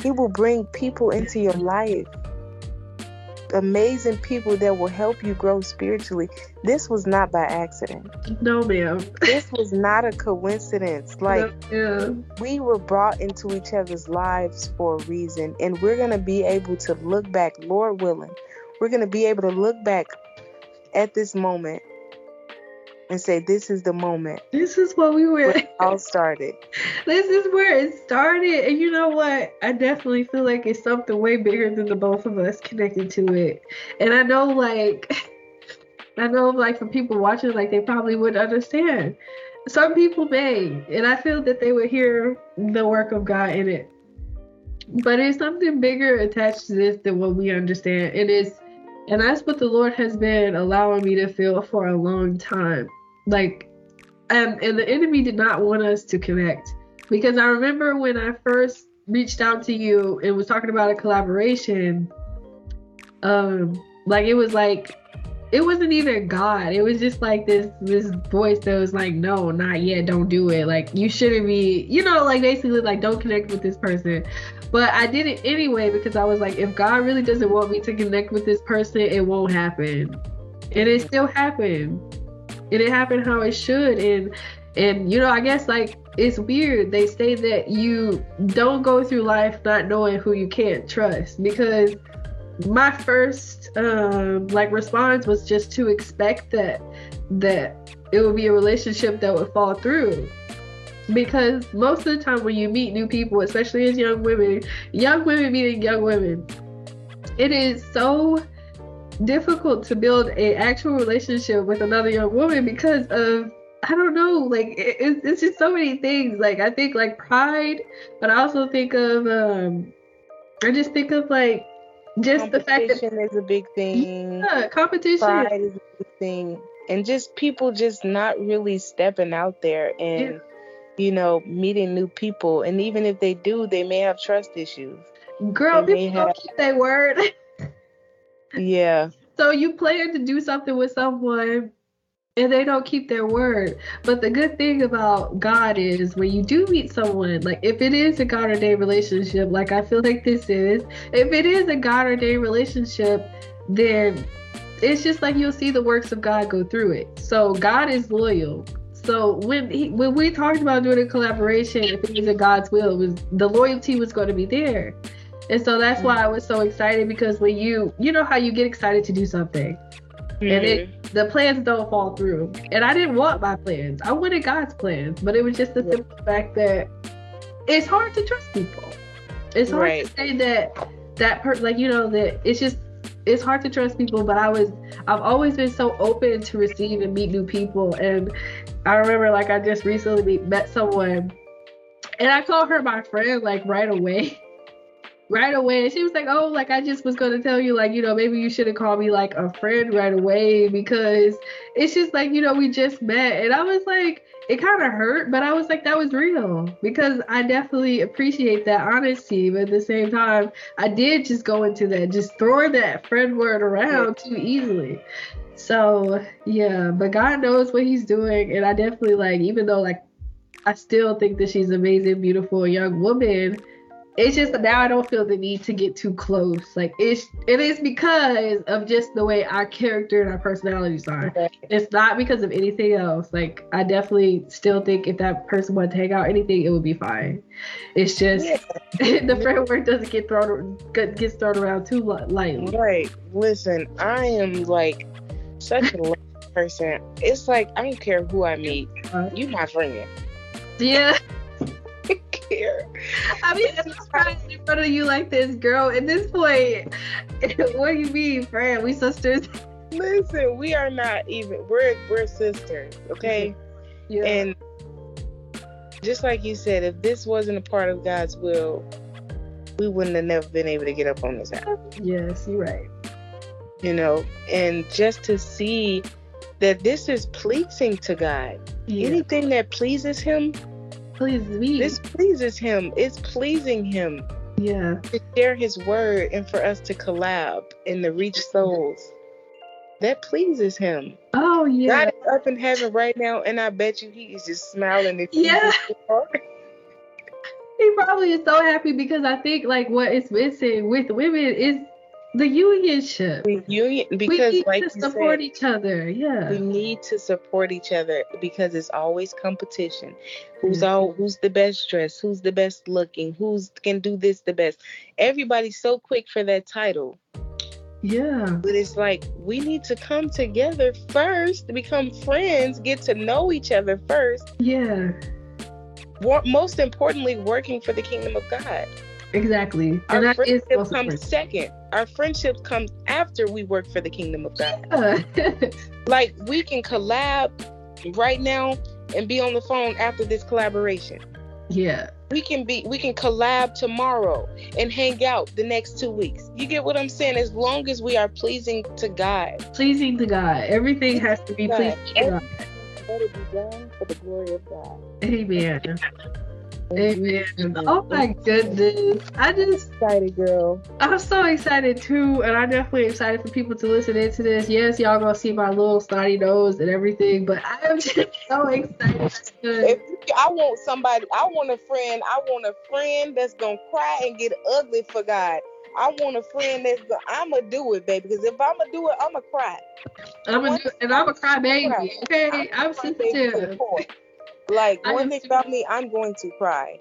He will bring people into your life amazing people that will help you grow spiritually. This was not by accident. No, ma'am. this was not a coincidence. Like, yeah. we were brought into each other's lives for a reason, and we're going to be able to look back, Lord willing, we're going to be able to look back at this moment and say, This is the moment. This is what we were. It *laughs* all started. this is where it started. And you know what? I definitely feel like it's something way bigger than the both of us connected to it. And I know, like, *laughs* I know, like, for people watching, like, they probably wouldn't understand. some people may, and I feel that they would hear the work of God in it. But it's something bigger attached to this than what we understand. And It is, and that's what the Lord has been allowing me to feel for a long time. Like, and and the enemy did not want us to connect because I remember when I first reached out to you and was talking about a collaboration. Um, like it was like it wasn't even God. It was just like this this voice that was like, no, not yet, don't do it. Like you shouldn't be, you know, like basically like don't connect with this person. But I did it anyway because I was like, if God really doesn't want me to connect with this person, it won't happen. And it still happened. And it happened how it should. And and you know, I guess like it's weird. They say that you don't go through life not knowing who you can't trust because my first um like response was just to expect that that it would be a relationship that would fall through because most of the time when you meet new people especially as young women young women meeting young women it is so difficult to build a actual relationship with another young woman because of I don't know, like it, it's just so many things. Like I think like pride, but I also think of um, I just think of like just the fact that that is a big thing. Yeah, competition pride is a big thing, and just people just not really stepping out there and yeah. You know meeting new people. And even if they do, they may have trust issues. Girl, they people don't keep their word. *laughs* yeah. So you plan to do something with someone and they don't keep their word. But the good thing about God is when you do meet someone, like if it is a God ordained relationship, like I feel like this is, if it is a God ordained relationship, then it's just like you'll see the works of God go through it. So God is loyal. So when he, when we talked about doing a collaboration, if it was in God's will, was the loyalty was going to be there. And so that's why I was so excited because when you you know how you get excited to do something Mm-hmm. And it mm-hmm. the plans don't fall through. And I didn't want my plans. I wanted God's plans. But it was just the yeah. simple fact that it's hard to trust people. It's hard right. to say that that person like you know that it's just it's hard to trust people but i was i've always been so open to receive and meet new people and i remember like i just recently met someone and i called her my friend like right away *laughs* right away. And she was like, Oh, like I just was gonna tell you, like, you know, maybe you should have called me like a friend right away because it's just like, you know, we just met. And I was like, it kind of hurt, but I was like, that was real because I definitely appreciate that honesty. But at the same time, I did just go into that, just throwing that friend word around too easily. So yeah, but God knows what He's doing, and I definitely like, even though like I still think that she's amazing, beautiful young woman it's just now I don't feel the need to get too close. Like it's it is because of just the way our character and our personalities are. It's not because of anything else. Like I definitely still think if that person wanted to hang out anything, it would be fine. It's just yeah. *laughs* the framework doesn't get thrown gets thrown around too lightly. Right. Listen, I am like such a person. It's like I don't care who I meet. You my friend. Yeah care. I mean, I'm in front of you like this, girl. At this point, *laughs* what do you mean, friend? We sisters. Listen, we are not even. We're we're sisters, okay? Mm-hmm. Yeah. And just like you said, if this wasn't a part of God's will, we wouldn't have never been able to get up on this house. Yes, you're right. You know, and just to see that this is pleasing to God. Yeah. Anything that pleases Him, pleases me. This pleases him. It's pleasing him. Yeah. To share his word and for us to collab and to reach souls. That pleases him. Oh yeah. God is up in heaven right now, and I bet you he is just smiling. yeah. *laughs* he probably is so happy because I think like what is missing with women is the unionship. The union because we need like to support said, each other. Yeah. We need to support each other because it's always competition. Who's mm-hmm. all who's the best dressed, who's the best looking, who's can do this the best. Everybody's so quick for that title. Yeah. But it's like we need to come together first, become friends, get to know each other first. Yeah. Most importantly, working for the kingdom of God. Exactly. Our and friendship comes second. Our friendship comes after we work for the kingdom of God. Yeah. *laughs* like we can collab right now and be on the phone after this collaboration. Yeah. We can be we can collab tomorrow and hang out the next two weeks. You get what I'm saying? As long as we are pleasing to God. Pleasing to God. Everything has to be pleasing to God. Let it be done for the glory of God. Amen. Amen. Oh my goodness. I just excited, girl. I'm so excited too, and I'm definitely excited for people to listen into this. Yes, y'all gonna see my little snotty nose and everything, but I am just *laughs* so excited. If I want somebody, I want a friend. I want a friend that's gonna cry and get ugly for God. I want a friend that's gonna, I'm gonna do it, baby. Because if I'm gonna do it, I'm gonna cry. I'm gonna do, it, and I'm a cry baby. Okay, I'm, I'm sensitive. Like one thing about me, I'm going to cry.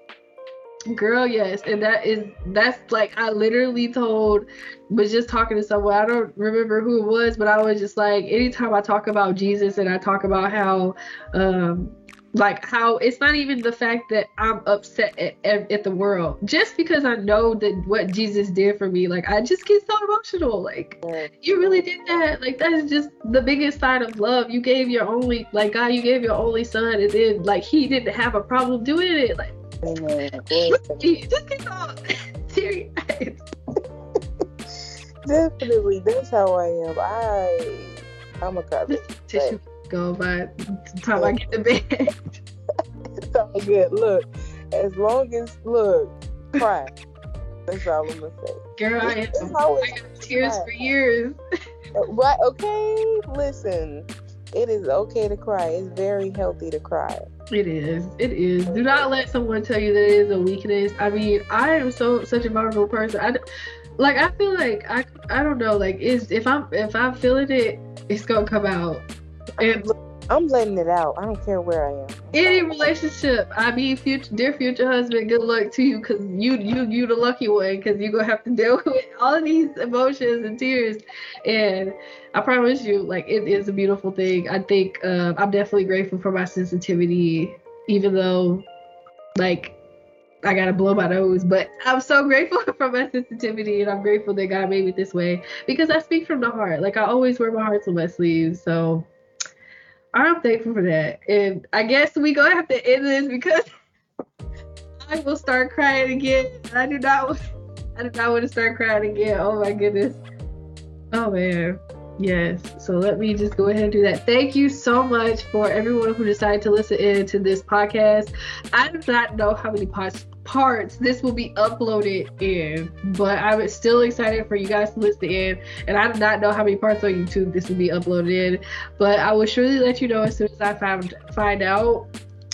Girl, yes, and that is that's like I literally told was just talking to someone. I don't remember who it was, but I was just like anytime I talk about Jesus and I talk about how um like how it's not even the fact that I'm upset at, at, at, the world. Just because I know that what Jesus did for me like I just get so emotional. Like you really did that. Like that is just the biggest sign of love. You gave your only like God you gave your only son and then like he didn't have a problem doing it. Like *laughs* just get all *laughs* serious. Definitely. That's how I am. I I'm a tissue go by the time I get to bed. it's all good. Look, as long as look, cry. That's all I'm gonna say. Girl, I, am, I got tears cry. for years. Uh, right? Okay. Listen, it is okay to cry. It's very healthy to cry. It is. It is. Do not let someone tell you that it is a weakness. I mean, I am so such a vulnerable person. I like. I feel like I. I don't know. Like, is if I'm if I'm feeling it, it's gonna come out. And I'm letting it out. I don't care where I am. Any relationship, I mean, future dear future husband, good luck to you, cause you you you the lucky one, cause you gonna have to *laughs* deal with all of these emotions and tears. And I promise you, like it is a beautiful thing. I think uh, I'm definitely grateful for my sensitivity, even though, like, I gotta blow my nose, but I'm so grateful *laughs* for my sensitivity and I'm grateful that God made me this way because I speak from the heart. Like I always wear my heart on my sleeve. So I'm thankful for that. And I guess we gonna have to end this because *laughs* I will start crying again. I do not *laughs* I do not want to start crying again. Oh my goodness. Oh man. Yes. So let me just go ahead and do that. Thank you so much for everyone who decided to listen in to this podcast. I do not know how many parts parts this will be uploaded in, but I'm still excited for you guys to listen in. And I do not know how many parts on YouTube this will be uploaded in, but I will surely let you know as soon as I find find out.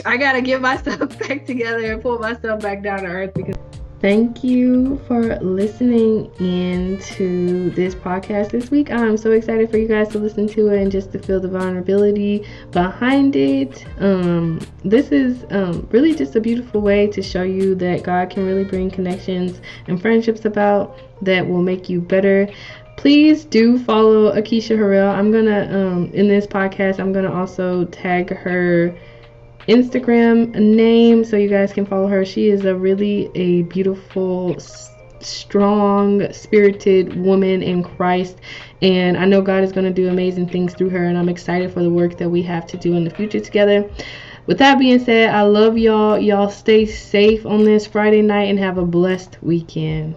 I gotta get myself *laughs* back together and pull myself back down to earth because Thank you for listening into this podcast this week. I'm so excited for you guys to listen to it and just to feel the vulnerability behind it. Um, this is um, really just a beautiful way to show you that God can really bring connections and friendships about that will make you better please do follow Akiesha Harrell. I'm gonna um, in this podcast I'm gonna also tag her Instagram name so you guys can follow her. She is a really a beautiful strong spirited woman in Christ and I know God is going to do amazing things through her and I'm excited for the work that we have to do in the future together. With that being said, I love y'all. Y'all stay safe on this Friday night and have a blessed weekend.